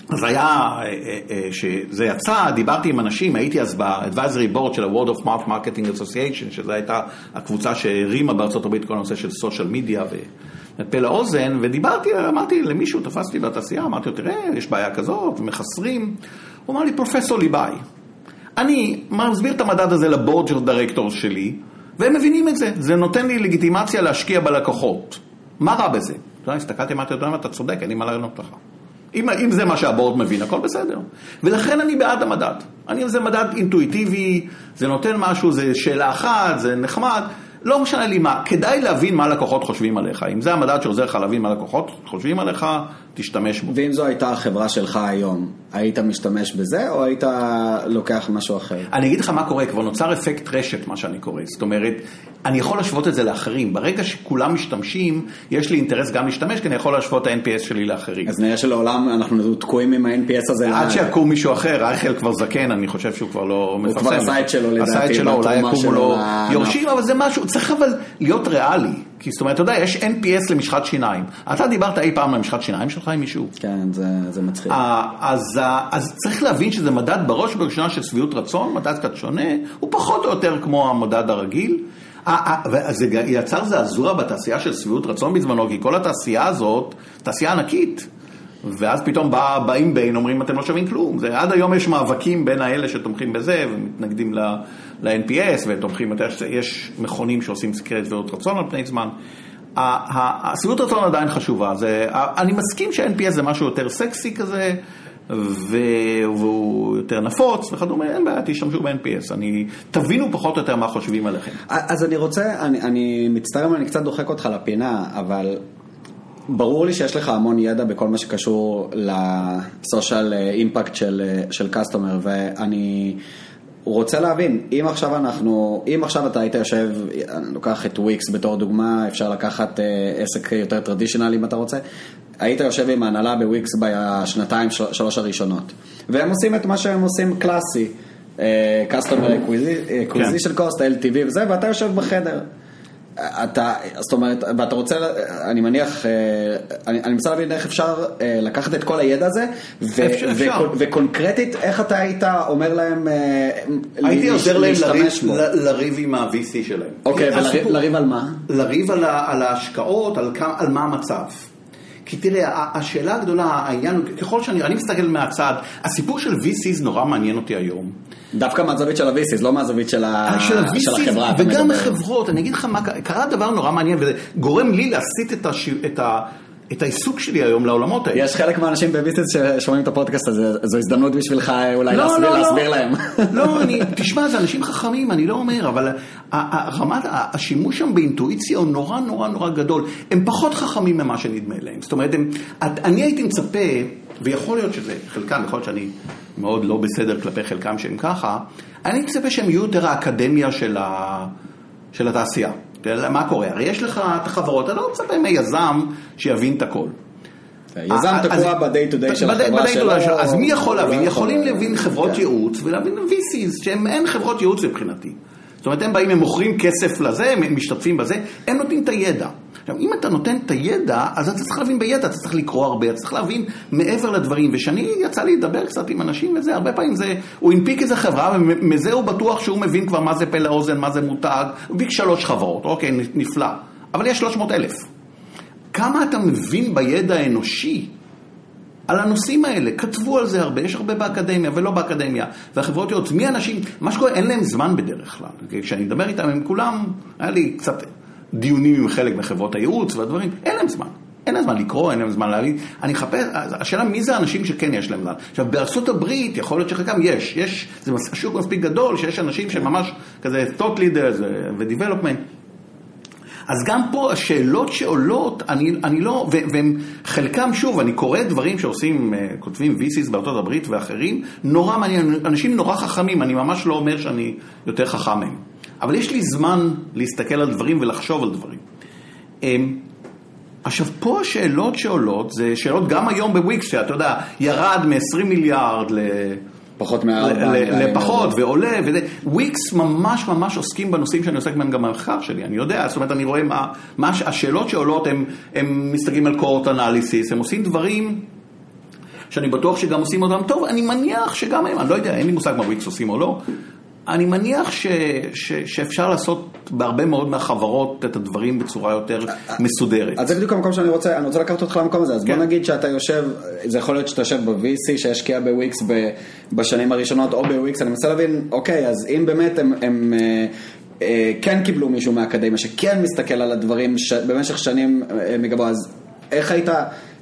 אז היה, אה, אה, אה, שזה יצא, דיברתי עם אנשים, הייתי אז ב-advisory board של ה- Word of Mouth Marketing Association, שזו הייתה הקבוצה שהרימה בארצות הברית כל הנושא של סושיאל מדיה ופה לאוזן, ודיברתי, אמרתי למישהו, תפסתי בתעשייה, אמרתי לו, תראה, יש בעיה כזאת, מחסרים. הוא אמר לי, פרופסור ליבאי, אני מסביר את המדד הזה לבורד של דירקטור שלי, והם מבינים את זה, זה נותן לי לגיטימציה להשקיע בלקוחות. מה רע בזה? אתה יודע, הסתכלתי, אמרתי, מה, אתה צודק, אין לי מה לענות לך. אם, אם זה מה שהבורד מבין, הכל בסדר. ולכן אני בעד המדד. אני, זה מדד אינטואיטיבי, זה נותן משהו, זה שאלה אחת, זה נחמד. לא משנה לי מה, כדאי להבין מה לקוחות חושבים עליך. אם זה המדד שעוזר לך להבין מה לקוחות חושבים עליך, תשתמש בו. ואם זו הייתה החברה שלך היום, היית משתמש בזה, או היית לוקח משהו אחר? אני אגיד לך מה קורה, כבר נוצר אפקט רשת, מה שאני קורא. זאת אומרת, אני יכול להשוות את זה לאחרים. ברגע שכולם משתמשים, יש לי אינטרס גם להשתמש, כי אני יכול להשוות את ה-NPS שלי לאחרים. אז נראה שלעולם אנחנו תקועים עם ה-NPS הזה. עד שיקום מישהו אחר, אייכל כבר זקן, אני חושב שהוא כבר לא מפרסם. הוא כבר עשה את שלו לדעתי. עשה את שלו, אולי יקומו לו יורשים, אבל זה משהו, צריך אבל להיות ריאלי. כי זאת אומרת, אתה יודע, יש NPS למשחת שיניים. אתה דיברת אי פעם על משחת שיניים שלך עם מישהו? כן, זה, זה מצחיק. אז, אז צריך להבין שזה מדד בראש ובראשונה של שביעות רצון, מדד קצת שונה, הוא פחות או יותר כמו המדד הרגיל. זה יצר זעזוע בתעשייה של שביעות רצון בזמנו, כי כל התעשייה הזאת, תעשייה ענקית. ואז פתאום בא, באים בין, אומרים אתם לא שווים כלום. זה, עד היום יש מאבקים בין האלה שתומכים בזה ומתנגדים ל-NPS ותומכים, יש מכונים שעושים סקרת שביעות רצון על פני זמן. השביעות רצון עדיין חשובה, זה, אני מסכים ש-NPS זה משהו יותר סקסי כזה. והוא יותר נפוץ וכדומה, אין בעיה, תשתמשו ב-NPS, אני, תבינו פחות או יותר מה חושבים עליכם. אז אני רוצה, אני, אני מצטער אם אני קצת דוחק אותך לפינה, אבל ברור לי שיש לך המון ידע בכל מה שקשור לסושיאל אימפקט של, של קסטומר, ואני רוצה להבין, אם עכשיו אנחנו, אם עכשיו אתה היית יושב, אני לוקח את וויקס בתור דוגמה, אפשר לקחת עסק יותר טרדישיונלי אם אתה רוצה, היית יושב עם ההנהלה בוויקס בשנתיים, שלוש הראשונות, והם עושים את מה שהם עושים קלאסי, Customer Acquisition Cost, LTV וזה, ואתה יושב בחדר. אתה, זאת אומרת, ואתה רוצה, אני מניח, אני, אני מנסה להבין איך אפשר לקחת את כל הידע הזה, ו, אפשר, אפשר. וקונקרטית, איך אתה היית אומר להם הייתי עוזר להם לריב, לריב עם ה-VC שלהם. אוקיי, ולריב על מה? לריב על, על ההשקעות, על, על מה המצב. כי תראה, השאלה הגדולה, העניין הוא, ככל שאני, אני מסתכל מהצד, הסיפור של VCs נורא מעניין אותי היום. דווקא מהזווית של ה-VCs, לא מהזווית של, ה... של, ה- של החברה. וגם החברות, אני אגיד לך מה, קרה דבר נורא מעניין, וזה גורם לי להסיט את, הש... את ה... את העיסוק שלי היום לעולמות האלה. יש חלק מהאנשים בביסנס ששומעים את הפודקאסט הזה, זו הזדמנות בשבילך אולי לא, להסביר, לא, להסביר לא. להם. לא, אני, תשמע, זה אנשים חכמים, אני לא אומר, אבל רמת השימוש שם באינטואיציה הוא נורא נורא נורא גדול. הם פחות חכמים ממה שנדמה להם. זאת אומרת, הם, אני הייתי מצפה, ויכול להיות שזה חלקם, יכול להיות שאני מאוד לא בסדר כלפי חלקם שהם ככה, אני מצפה שהם יהיו יותר האקדמיה של, ה, של התעשייה. מה קורה? הרי יש לך את החברות, אתה לא מצפה מיזם שיבין את הכל. יזם תקוע ב-day to day של החברה שלו. אז מי יכול להבין? יכולים להבין חברות ייעוץ ולהבין VCs, שהם אין חברות ייעוץ מבחינתי. זאת אומרת, הם באים, הם מוכרים כסף לזה, הם משתתפים בזה, הם נותנים את הידע. עכשיו, אם אתה נותן את הידע, אז אתה צריך להבין בידע, אתה צריך לקרוא הרבה, אתה צריך להבין מעבר לדברים. ושאני יצא לי לדבר קצת עם אנשים וזה, הרבה פעמים זה, הוא הנפיק איזה חברה, ומזה הוא בטוח שהוא מבין כבר מה זה פה לאוזן, מה זה מותג, הוא הנפיק שלוש חברות, אוקיי, נפלא. אבל יש 300 אלף. כמה אתה מבין בידע האנושי על הנושאים האלה, כתבו על זה הרבה, יש הרבה באקדמיה ולא באקדמיה, והחברות ייעוץ, מי אנשים, מה שקורה, אין להם זמן בדרך כלל, כשאני מדבר איתם, הם כולם, היה לי קצת דיונים עם חלק מחברות הייעוץ והדברים, אין להם זמן. אין להם זמן לקרוא, אין להם זמן להבין. אני מחפש, השאלה מי זה האנשים שכן יש להם זמן. עכשיו, בארצות הברית, יכול להיות שחלקם יש, יש, זה שוק מספיק גדול, שיש אנשים שממש כזה thought leaders ו-development. אז גם פה השאלות שעולות, אני, אני לא, והם חלקם, שוב, אני קורא דברים שעושים, כותבים VCs בארצות הברית ואחרים, נורא מעניין, אנשים נורא חכמים, אני ממש לא אומר שאני יותר חכם מהם. אבל יש לי זמן להסתכל על דברים ולחשוב על דברים. עכשיו, פה השאלות שעולות, זה שאלות גם היום בוויקס, שאתה יודע, ירד מ-20 מיליארד ל... פחות מהארבע. לפחות, ועולה, וזה. וויקס ממש ממש עוסקים בנושאים שאני עוסק בהם גם במחקר שלי, אני יודע, זאת אומרת, אני רואה מה, מה השאלות שעולות, הם, הם מסתכלים על קורט אנליסיס, הם עושים דברים שאני בטוח שגם עושים אותם טוב, אני מניח שגם הם, אני לא יודע, אין לי מושג מה וויקס עושים או לא. אני מניח ש, ש, שאפשר לעשות בהרבה מאוד מהחברות את הדברים בצורה יותר מסודרת. אז זה בדיוק המקום שאני רוצה, אני רוצה לקחת אותך למקום הזה, אז כן. בוא נגיד שאתה יושב, זה יכול להיות שאתה יושב ב-VC שהשקיע בוויקס בשנים הראשונות או בוויקס, אני מנסה להבין, אוקיי, אז אם באמת הם, הם אה, כן קיבלו מישהו מהאקדמיה שכן מסתכל על הדברים ש... במשך שנים אה, מגבו, אז איך היית,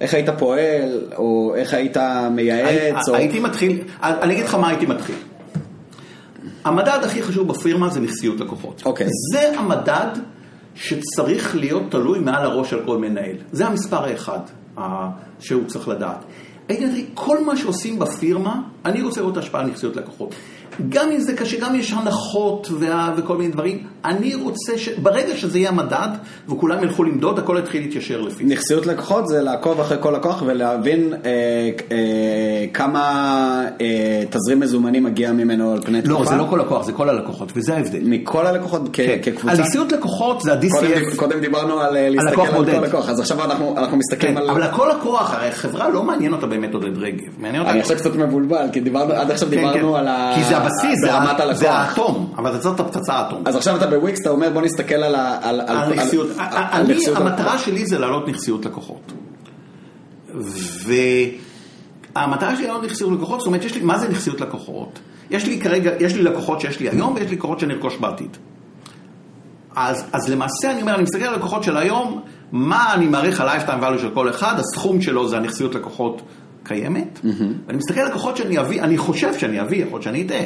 איך היית פועל, או איך היית מייעץ? או... הייתי מתחיל, אני אגיד לך מה הייתי מתחיל. המדד הכי חשוב בפירמה זה נכסיות לקוחות. אוקיי. זה המדד שצריך להיות תלוי מעל הראש של כל מנהל. זה המספר האחד אה, שהוא צריך לדעת. הייתי כל מה שעושים בפירמה, אני רוצה לראות השפעה על נכסיות לקוחות. גם אם זה קשה, גם אם יש הנחות וה, וכל מיני דברים, אני רוצה שברגע שזה יהיה המדד וכולם ילכו למדוד, הכל יתחיל להתיישר לפי. נכסיות לקוחות זה לעקוב אחרי כל לקוח ולהבין אה, אה, כמה אה, תזרים מזומנים מגיע ממנו על פני תקופה. לא, זה לא כל לקוח, זה כל הלקוחות, וזה ההבדל. מכל הלקוחות כן. כקבוצה? הנכסיות לקוחות זה ה-DCF. קודם, קודם דיברנו על אה, להסתכל על כל לקוח, אז עכשיו אנחנו, אנחנו מסתכלים כן, על... אבל הכל לקוח, הרי חברה לא מעניין אותה באמת עודד רגב. אני עכשיו קצת מבולבל, כי דיברנו, עד עכשיו כן, דיברנו כן. על ה... כי זה הבסיס, ברמת הלקוח. זה האטום, אבל זאת הפצצה האטום. אז עכשיו אתה בוויקס, אתה אומר בוא נסתכל על הנכסיות. המטרה שלי זה להעלות נכסיות לקוחות. והמטרה שלי להעלות נכסיות לקוחות, זאת אומרת, מה זה נכסיות לקוחות? יש לי כרגע, יש לי לקוחות שיש לי היום ויש לי לקוחות שאני ארכוש בעתיד. אז, אז למעשה אני אומר, אני מסתכל על לקוחות של היום, מה אני מעריך ה-lifetime value של כל אחד, הסכום שלו זה הנכסיות לקוחות קיימת, mm-hmm. ואני מסתכל על לקוחות שאני אביא, אני חושב שאני אביא, יכול להיות שאני אטעה.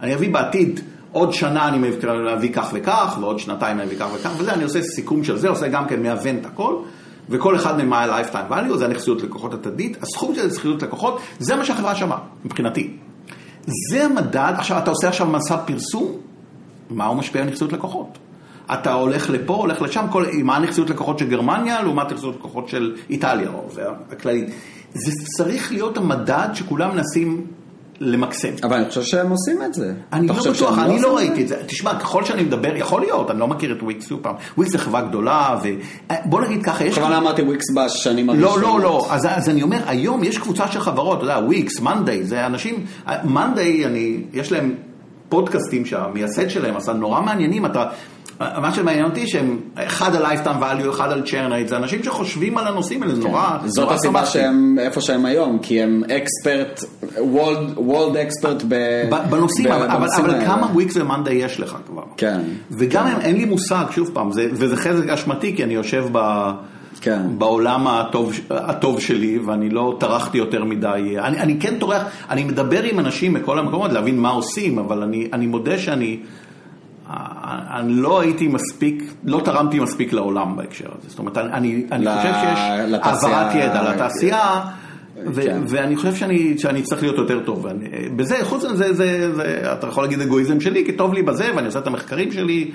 אני אביא בעתיד, עוד שנה אני מביא כך וכך, ועוד שנתיים אני אביא כך וכך, וזה, אני עושה סיכום של זה, עושה גם כן מאבן את הכל, וכל אחד מהם מה ה-lifetime value, זה הנכסיות לקוחות עתידית, הסכום של הנכסיות לקוחות, זה מה שהחברה שווה, מבחינתי. זה המדד, עכשיו אתה עושה עכשיו מסע פרסום, מה הוא משפיע על נכסיות לקוחות? אתה הולך לפה, הולך לשם, כל, מה הנכסיות לקוחות של גרמניה לעומת נכסיות לקוחות של איטליה, או זה הכללי. זה צריך להיות המדד שכולם מנסים למקסם. אבל אני חושב שהם עושים את זה. אני לא בטוח, אני לא ראיתי את זה. תשמע, ככל שאני מדבר, יכול להיות, אני לא מכיר את וויקס שוב פעם. וויקס זה חברה גדולה, ובוא נגיד ככה, יש... בכוונה אמרתי וויקס בשנים הראשונות. לא, לא, לא, אז אני אומר, היום יש קבוצה של חברות, אתה יודע, וויקס, monday, זה אנשים, מאנדיי, יש להם פודקאסטים שהמייסד שלהם עשה נורא מעניינים, אתה... מה שמעניין אותי שהם, אחד על lifetime value, אחד על churn rate, זה אנשים שחושבים על הנושאים האלה, זה כן. נורא... זאת הסיבה שהם איפה שהם היום, כי הם אקספרט, וולד אקספרט בנושאים, אבל כמה וויקס ומאנדה יש לך כבר. כן. וגם אם אין לי מושג, שוב פעם, וזה חזק אשמתי, כי אני יושב ב... כן. בעולם הטוב, הטוב שלי, ואני לא טרחתי יותר מדי. אני, אני כן טורח, אני מדבר עם אנשים מכל המקומות להבין מה עושים, אבל אני, אני מודה שאני אני לא הייתי מספיק, לא תרמתי מספיק לעולם בהקשר הזה. זאת אומרת, אני, אני ל... חושב שיש העברת ידע לתעשייה, ו- כן. ואני חושב שאני, שאני צריך להיות יותר טוב. ואני, בזה, חוץ מזה, זה, זה, זה, אתה יכול להגיד אגואיזם שלי, כי טוב לי בזה, ואני עושה את המחקרים שלי,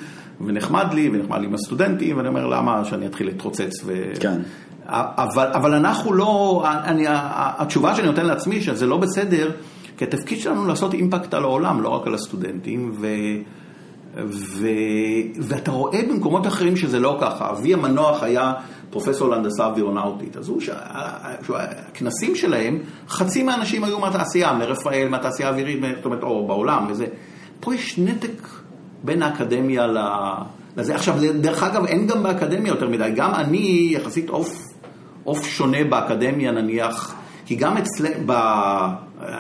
ונחמד לי, ונחמד לי עם הסטודנטים, ואני אומר, למה שאני אתחיל להתרוצץ? ו... כן. אבל, אבל אנחנו לא, אני, התשובה שאני נותן לעצמי, שזה לא בסדר, כי התפקיד שלנו לעשות אימפקט על העולם, לא רק על הסטודנטים, ו... ו... ואתה רואה במקומות אחרים שזה לא ככה. אבי המנוח היה פרופסור להנדסה אווירונאוטית, אז הוא, הכנסים שלהם, חצי מהאנשים היו מהתעשייה, מרפאל, מהתעשייה האווירית, זאת אומרת, או בעולם, וזה. פה יש נתק בין האקדמיה לזה. עכשיו, דרך אגב, אין גם באקדמיה יותר מדי. גם אני יחסית עוף, עוף שונה באקדמיה, נניח, כי גם אצלנו, ב...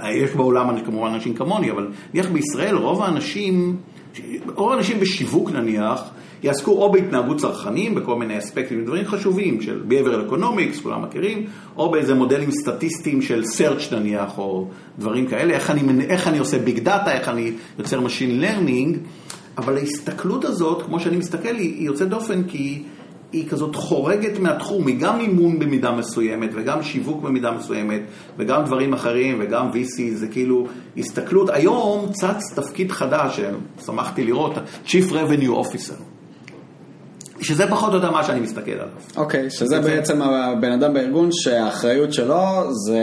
יש בעולם כמובן אנשים כמוני, אבל נניח בישראל רוב האנשים... רוב האנשים בשיווק נניח, יעסקו או בהתנהגות צרכנים, בכל מיני אספקטים, דברים חשובים של behavioral economics, כולם מכירים, או באיזה מודלים סטטיסטיים של search נניח, או דברים כאלה, איך אני, איך אני עושה ביג דאטה, איך אני יוצר machine learning, אבל ההסתכלות הזאת, כמו שאני מסתכל, היא יוצאת דופן כי... היא כזאת חורגת מהתחום, היא גם מימון במידה מסוימת, וגם שיווק במידה מסוימת, וגם דברים אחרים, וגם VC, זה כאילו הסתכלות. היום צץ תפקיד חדש, ששמחתי לראות, Chief Revenue Officer. שזה פחות או יותר מה שאני מסתכל עליו. אוקיי, okay, שזה בעצם הבן אדם בארגון שהאחריות שלו זה...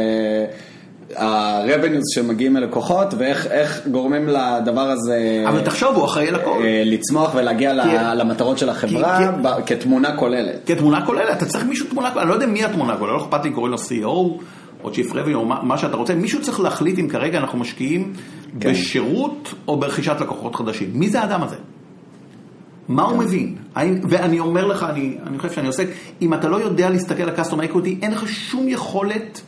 ה-revenues שמגיעים מלקוחות ואיך גורמים לדבר הזה... אבל תחשוב, הוא אחראי לכל. אה, לצמוח ולהגיע למטרות של החברה כתמונה כוללת. כתמונה כוללת, אתה צריך מישהו תמונה כוללת, אני לא יודע מי התמונה כוללת, לא אכפת לי קוראים לו CEO או Chief Revenue או מה שאתה רוצה, מישהו צריך להחליט אם כרגע אנחנו משקיעים כן. בשירות או ברכישת לקוחות חדשים. מי זה האדם הזה? מה הוא כן. מבין? ואני אומר לך, אני חושב שאני עוסק, אם אתה לא יודע להסתכל על ה-customer equity, אין לך שום יכולת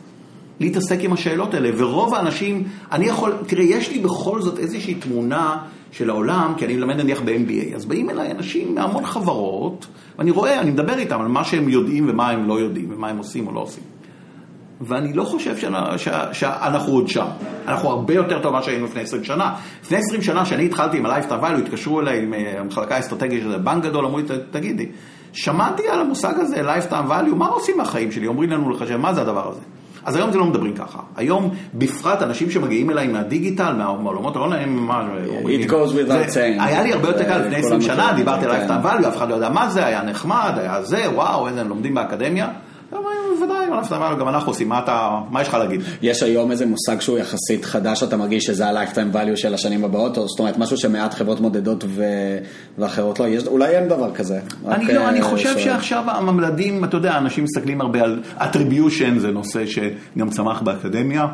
להתעסק עם השאלות האלה, ורוב האנשים, אני יכול, תראה, יש לי בכל זאת איזושהי תמונה של העולם, כי אני מלמד נניח ב-MBA, אז באים אליי אנשים מהמון חברות, ואני רואה, אני מדבר איתם על מה שהם יודעים ומה הם לא יודעים, ומה הם עושים או לא עושים. ואני לא חושב שאנחנו עוד שם. אנחנו הרבה יותר טוב ממה שהיינו לפני 20 שנה. לפני 20 שנה, כשאני התחלתי עם ה-Lifetime Value, התקשרו אליי עם אה, המחלקה האסטרטגית של בנק גדול, אמרו לי, תגידי, שמעתי על המושג הזה, Lifetime Value, מה עושים מהחיים שלי? אומרים לנו לחשב, מה זה הדבר הזה? אז היום זה לא מדברים ככה. היום, בפרט אנשים שמגיעים אליי מהדיגיטל, מהעולמות נעים, מה אומרים. It goes without saying. היה לי הרבה יותר קל לפני 20 שנה, דיברתי על Lifetime Value, אף אחד לא יודע מה זה, היה נחמד, היה זה, וואו, איזה, לומדים באקדמיה. בוודאי, גם אנחנו עושים, מה, יש לך להגיד? יש היום איזה מושג שהוא יחסית חדש, אתה מרגיש שזה ה-lifetime value של השנים הבאות, או זאת אומרת משהו שמעט חברות מודדות. ואחרות לא, אולי אין דבר כזה. אני, לא, אה, חושב. שעכשיו המודלים, אתה יודע, אנשים מסתכלים הרבה על attribution, זה נושא שגם צמח באקדמיה.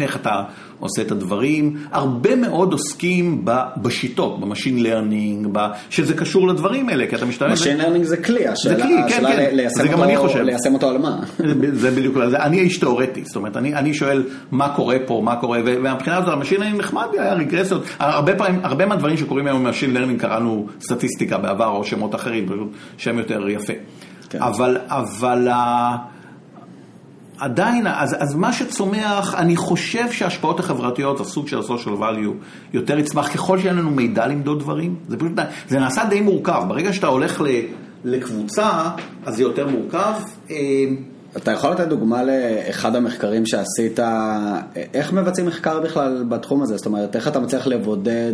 איך אתה עושה את הדברים. הרבה מאוד עוסקים בשיטות, ב machine learning, שזה קשור לדברים האלה, כי אתה משתמש... machine learning זה כלי, השאלה, זה כלי, כן, כן, זה גם אני חושב. ליישם אותו על מה? זה בדיוק, אני האיש תיאורטי, זאת אומרת, אני, אני שואל מה קורה פה, מה קורה, ומבחינה הזאת ה machine learning נחמד היה רגרסיות. הרבה פעמים, הרבה מהדברים שקורים היום ב machine learning קראנו סטטיסטיקה בעבר או שמות אחרים, שם יותר יפה. כן. אבל, אבל... עדיין, אז, אז מה שצומח, אני חושב שההשפעות החברתיות, הסוג של ה-social value, יותר יצמח ככל שאין לנו מידע למדוד דברים. זה פשוט, זה נעשה די מורכב. ברגע שאתה הולך לקבוצה, אז זה יותר מורכב. אה, אתה יכול לתת דוגמה לאחד המחקרים שעשית, איך מבצעים מחקר בכלל בתחום הזה? זאת אומרת, איך אתה מצליח לבודד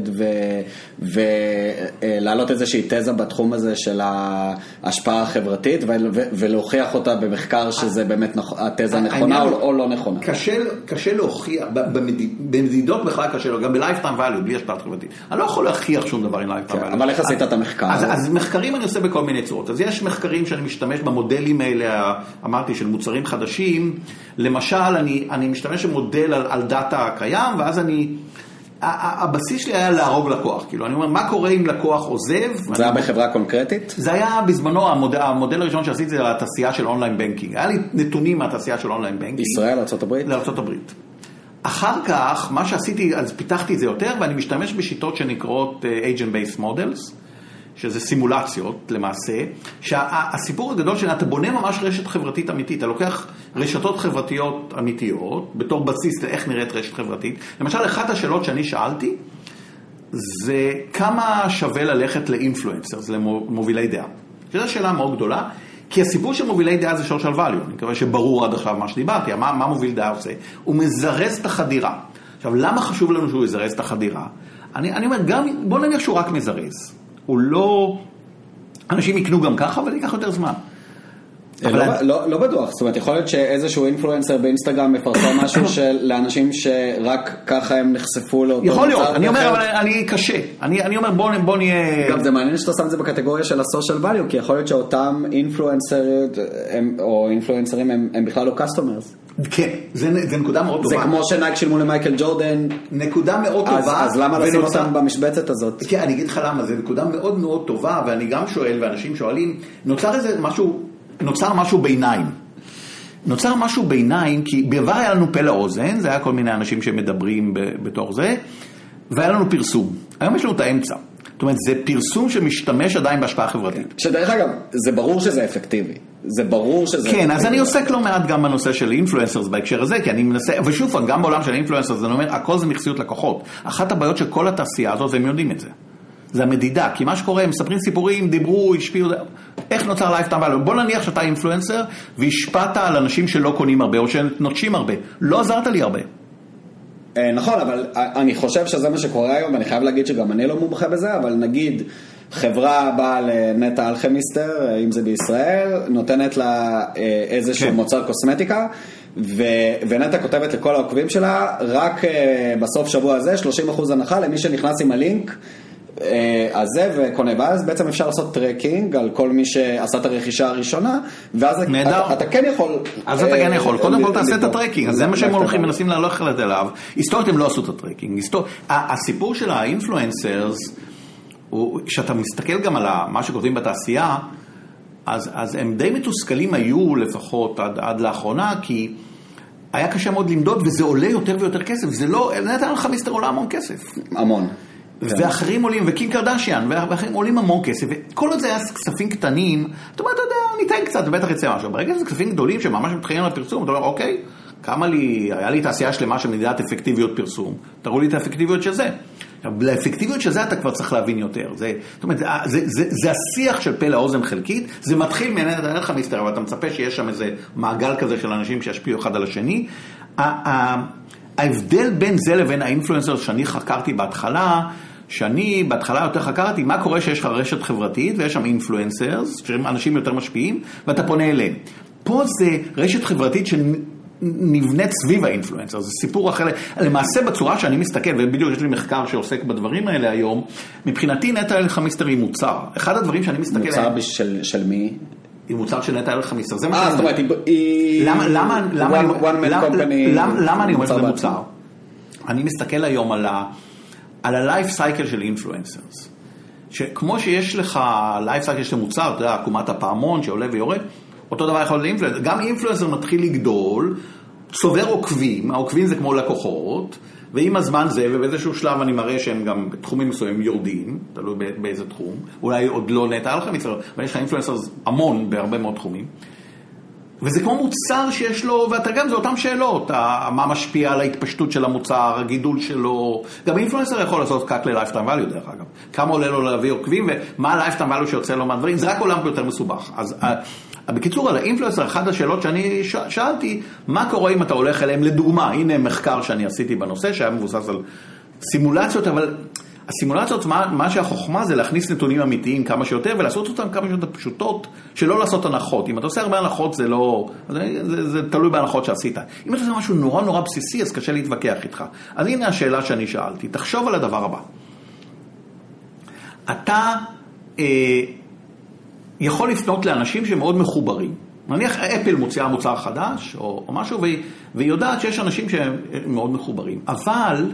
ולהעלות איזושהי תזה בתחום הזה של ההשפעה החברתית ולהוכיח אותה במחקר שזה באמת התזה נכונה או לא נכונה? קשה להוכיח, במדידות בכלל קשה, גם ב-Lifetime value, בלי השפעה חברתית. אני לא יכול להוכיח שום דבר עם Lifetime כן, value. אבל איך עשית את המחקר? אז מחקרים אני עושה בכל מיני צורות. אז יש מחקרים שאני משתמש במודלים האלה, אמרתי, של מוצרים חדשים, למשל, אני, אני משתמש במודל על, על דאטה קיים, ואז אני... הבסיס שלי היה להרוג לקוח, כאילו, אני אומר, מה קורה אם לקוח עוזב? זה היה בחברה קונקרטית? זה היה בזמנו, המודל, המודל הראשון שעשיתי זה התעשייה של online banking. היה לי נתונים מהתעשייה של online banking. ישראל, ארה"ב? לארה"ב. אחר כך, מה שעשיתי, אז פיתחתי את זה יותר, ואני משתמש בשיטות שנקראות אה, agent-based models. שזה סימולציות למעשה, שהסיפור הגדול שלה, אתה בונה ממש רשת חברתית אמיתית, אתה לוקח רשתות חברתיות אמיתיות, בתור בסיס לאיך נראית רשת חברתית. למשל, אחת השאלות שאני שאלתי, זה כמה שווה ללכת לאינפלואנסרס, למובילי דעה. שזו שאלה מאוד גדולה, כי הסיפור של מובילי דעה זה social value, אני מקווה שברור עד עכשיו מה שדיברתי, מה, מה מוביל דעה עושה? הוא מזרז את החדירה. עכשיו, למה חשוב לנו שהוא יזרז את החדירה? אני, אני אומר, גם, בוא נניח שהוא רק מזרז. הוא לא... אנשים יקנו גם ככה, אבל ייקח יותר זמן. לא, אני... לא, לא בטוח, זאת אומרת, יכול להיות שאיזשהו אינפלואנסר באינסטגרם מפרסם משהו של, לאנשים שרק ככה הם נחשפו לאותו יכול להיות, אני אומר, אבל אני קשה. אני, אני אומר, בוא, בוא נהיה... גם זה מעניין שאתה שם את זה בקטגוריה של ה-social value, כי יכול להיות שאותם אינפלואנסריות או אינפלואנסרים הם, הם בכלל לא customers. כן, זה נקודה מאוד טובה. זה כמו שנייק שילמו למייקל ג'ורדן. נקודה מאוד טובה. אז למה לשים אותם במשבצת הזאת? כן, אני אגיד לך למה, זו נקודה מאוד מאוד טובה, ואני גם שואל, ואנשים שואלים, נוצר איזה משהו, נוצר משהו ביניים. נוצר משהו ביניים, כי בעבר היה לנו פה לאוזן, זה היה כל מיני אנשים שמדברים בתוך זה, והיה לנו פרסום. היום יש לנו את האמצע. זאת אומרת, זה פרסום שמשתמש עדיין בהשפעה חברתית. שדרך אגב, זה ברור שזה אפקטיבי. זה ברור שזה... כן. אז אני עוסק לא מעט גם בנושא של אינפלואנסרס בהקשר הזה, כי אני מנסה, ושוב פעם, גם בעולם של אינפלואנסרס, אני אומר, הכל זה מכסיות לקוחות. אחת הבעיות של כל התעשייה הזאת, והם יודעים את זה. זה המדידה, כי מה שקורה, הם מספרים סיפורים, דיברו, השפיעו, איך נוצר lifetime value? בוא נניח שאתה influencer והשפעת על אנשים שלא קונים הרבה או שנוטשים הרבה, לא עזרת לי הרבה. אה, נכון, אבל אני חושב שזה מה שקורה היום, ואני חייב להגיד שגם אני לא מומחה בזה, אבל נגיד חברה באה לנטע אלחמיסטר, אה, אם זה בישראל, נותנת לה אה, איזשהו כן. מוצר קוסמטיקה, ו... ונטע כותבת לכל העוקבים שלה, רק בסוף שבוע הזה 30% הנחה למי שנכנס עם הלינק. הזה אה, וקונה, ואז בעצם אפשר לעשות tracking על כל מי שעשה את הרכישה הראשונה, ואז אתה, אתה כן יכול... אז אתה כן יכול, קודם כל תעשה את ה tracking, אז זה מה שהם הולכים, מנסים ללכת אליו. היסטורית הם לא עשו את ה tracking. הסיפור של ה influencers, כשאתה מסתכל גם על מה שכותבים בתעשייה, אז, אז הם די מתוסכלים היו לפחות עד, עד לאחרונה, כי היה קשה מאוד למדוד, וזה עולה יותר ויותר כסף. זה לא, נתן לך מיסטר עולה המון כסף. המון. ואחרים עולים, וקים קרדשיאן, ואחרים עולים המון כסף, וכל עוד זה היה כספים קטנים, אתה אומר, אתה יודע, ניתן קצת, בטח יצא משהו. ברגע שזה כספים גדולים שממש מתחילים לפרסום, אתה אומר, אוקיי, כמה לי, היה לי תעשייה שלמה של מדידת אפקטיביות פרסום, תראו לי את האפקטיביות של זה. לאפקטיביות של זה אתה כבר צריך להבין יותר. זה, זאת אומרת, זה, זה, זה, זה השיח של פה לאוזן חלקית, זה מתחיל מעניין, לך מסתר, אבל אתה מצפה שיש שם איזה מעגל כזה של אנשים שישפיעו אחד על השני. ההבדל בין זה לבין האינפלואנסר שאני חקרתי בהתחלה, שאני בהתחלה יותר חקרתי מה קורה שיש לך רשת חברתית ויש שם אינפלואנסרס, שהם אנשים יותר משפיעים, ואתה פונה אליהם. פה זה רשת חברתית שנבנית סביב האינפלואנסר, זה סיפור אחר. למעשה בצורה שאני מסתכל, ובדיוק יש לי מחקר שעוסק בדברים האלה היום, מבחינתי נטע אלך מיסטר היא מוצר. אחד הדברים שאני מסתכל... מוצר של, של מי? היא מוצר של נטע אלך מיסטר. זה מה אה, שאני זאת אומרת, היא... למה, למה, למה, One- one man למה, company, למה, למה אני אומר שזה מוצר? אני מסתכל היום על ה- על ה-life cycle של אינפלואנסרס. שכמו שיש לך life cycle של מוצר, אתה יודע, עקומת הפעמון שעולה ויורד, אותו דבר יכול להיות לאינפלואנסר. גם אינפלואנסר מתחיל לגדול, צובר עוקבים, העוקבים זה כמו לקוחות, ועם הזמן זה, ובאיזשהו שלב אני מראה שהם גם בתחומים מסוימים יורדים, תלוי באיזה תחום, אולי עוד לא נטע לך מצטער, אבל יש לך אינפלואנסר המון בהרבה מאוד תחומים. וזה כמו מוצר שיש לו, ואתה גם, זה אותן שאלות, מה משפיע על ההתפשטות של המוצר, הגידול שלו, גם אינפלואנסר יכול לעשות קאק ל-lifetime value דרך אגב, כמה עולה לו להביא עוקבים ומה ה-lifetime value שיוצא לו מהדברים, זה רק עולם יותר מסובך. אז אה, בקיצור, על האינפלואנסר, אחת השאלות שאני ש- שאלתי, מה קורה אם אתה הולך אליהם, לדוגמה, הנה מחקר שאני עשיתי בנושא, שהיה מבוסס על סימולציות, אבל הסימולציות, מה, מה שהחוכמה זה להכניס נתונים אמיתיים כמה שיותר ולעשות אותם כמה שיותר פשוטות, שלא לעשות הנחות. אם אתה עושה הרבה הנחות זה לא, זה, זה, זה תלוי בהנחות שעשית. אם אתה עושה משהו נורא נורא בסיסי, אז קשה להתווכח איתך. אז הנה השאלה שאני שאלתי, תחשוב על הדבר הבא. אתה אה, יכול לפנות לאנשים שמאוד מחוברים. נניח אפל מוציאה מוצר חדש או, או משהו, והיא, והיא יודעת שיש אנשים שהם מאוד מחוברים. אבל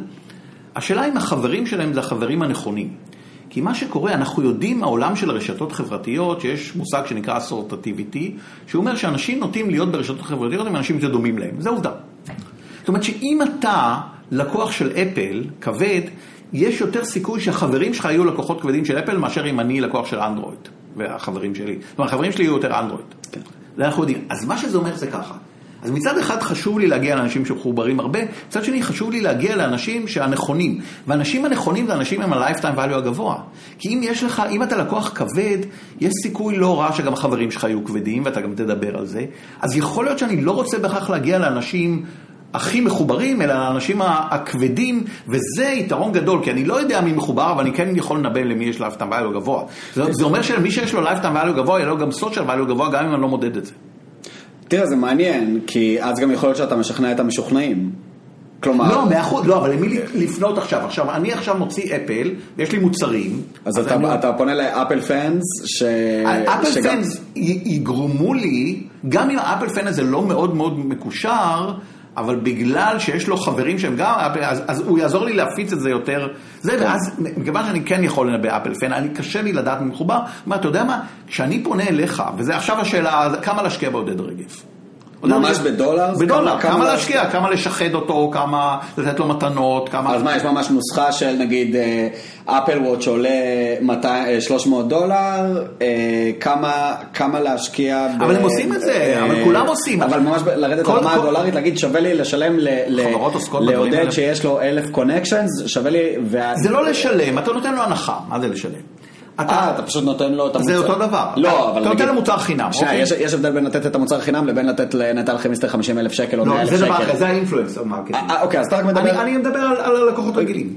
השאלה אם החברים שלהם זה החברים הנכונים. כי מה שקורה, אנחנו יודעים מהעולם של הרשתות החברתיות, שיש מושג שנקרא אסורטטיביטי, שהוא אומר שאנשים נוטים להיות ברשתות החברתיות עם אנשים שדומים להם. זה עובדה. זאת אומרת שאם אתה לקוח של אפל, כבד, יש יותר סיכוי שהחברים שלך יהיו לקוחות כבדים של אפל מאשר אם אני לקוח של אנדרואיד, והחברים שלי. אומרת, החברים שלי יהיו יותר אנדרואיד. זה אנחנו יודעים. אז מה שזה אומר זה ככה. אז מצד אחד חשוב לי להגיע לאנשים שמחוברים הרבה, מצד שני חשוב לי להגיע לאנשים שהנכונים. והאנשים הנכונים זה אנשים עם ה-lifetime value הגבוה. כי אם יש לך, אם אתה לקוח כבד, יש סיכוי לא רע שגם החברים שלך יהיו כבדים, ואתה גם תדבר על זה. אז יכול להיות שאני לא רוצה בהכרח להגיע לאנשים הכי מחוברים, אלא לאנשים הכבדים, וזה יתרון גדול, כי אני לא יודע מי מחובר, אבל אני כן יכול לנבא למי יש lifetime value גבוה. זה, אומר שלמי שיש לו lifetime value גבוה, יהיה לו גם social value גבוה, גם אם אני לא מודד את זה. תראה, זה מעניין, כי אז גם יכול להיות שאתה משכנע את המשוכנעים. כלומר... לא, מאה אחוז, לא, אבל למי לפנות עכשיו? עכשיו, אני עכשיו מוציא Apple, ויש לי מוצרים. אז אתה, אני- אתה פונה ל Apple fans, ש... Apple שגם- fans יגרמו לי, גם אם ה Apple fan הזה לא מאוד מאוד מקושר, אבל בגלל שיש לו חברים שהם גם Apple, אז, אז הוא יעזור לי להפיץ את זה יותר. זה, ואז, מכיוון שאני כן יכול לנבא Apple fan, אני קשה לי לדעת מחובר. מה, אתה יודע מה, כשאני פונה אליך, וזה עכשיו השאלה, כמה להשקיע בעודד רגב? ממש בדולר? בדולר, כמה- להשקיע, כמה לשחד אותו, כמה לתת לו מתנות, כמה... אז מה, יש ממש נוסחה של נגיד אה, Apple וואט שעולה 200, אה, 300 דולר, אה, כמה, כמה להשקיע. אבל הם עושים את זה, אבל כולם עושים. אבל ממש לרדת לרמה הדולרית, להגיד שווה לי לשלם לעודד. שיש לו אלף connections, שווה לי... זה לא לשלם, אתה נותן לו הנחה, מה זה לשלם? אה, אתה פשוט נותן לו את המוצר. זה אותו דבר. לא, אבל אתה נותן לו מוצר חינם, שנייה, אוקיי? יש- יש הבדל בין לתת את המוצר חינם לבין לתת לנטע אלחמיסטר 50 אלף שקל או 100 לא, אלף זה דבר שקל. אחר, זה ה influencer marketing. אה, אוקיי, אז אתה רק מדבר... אני אני מדבר על על הלקוחות רגילים.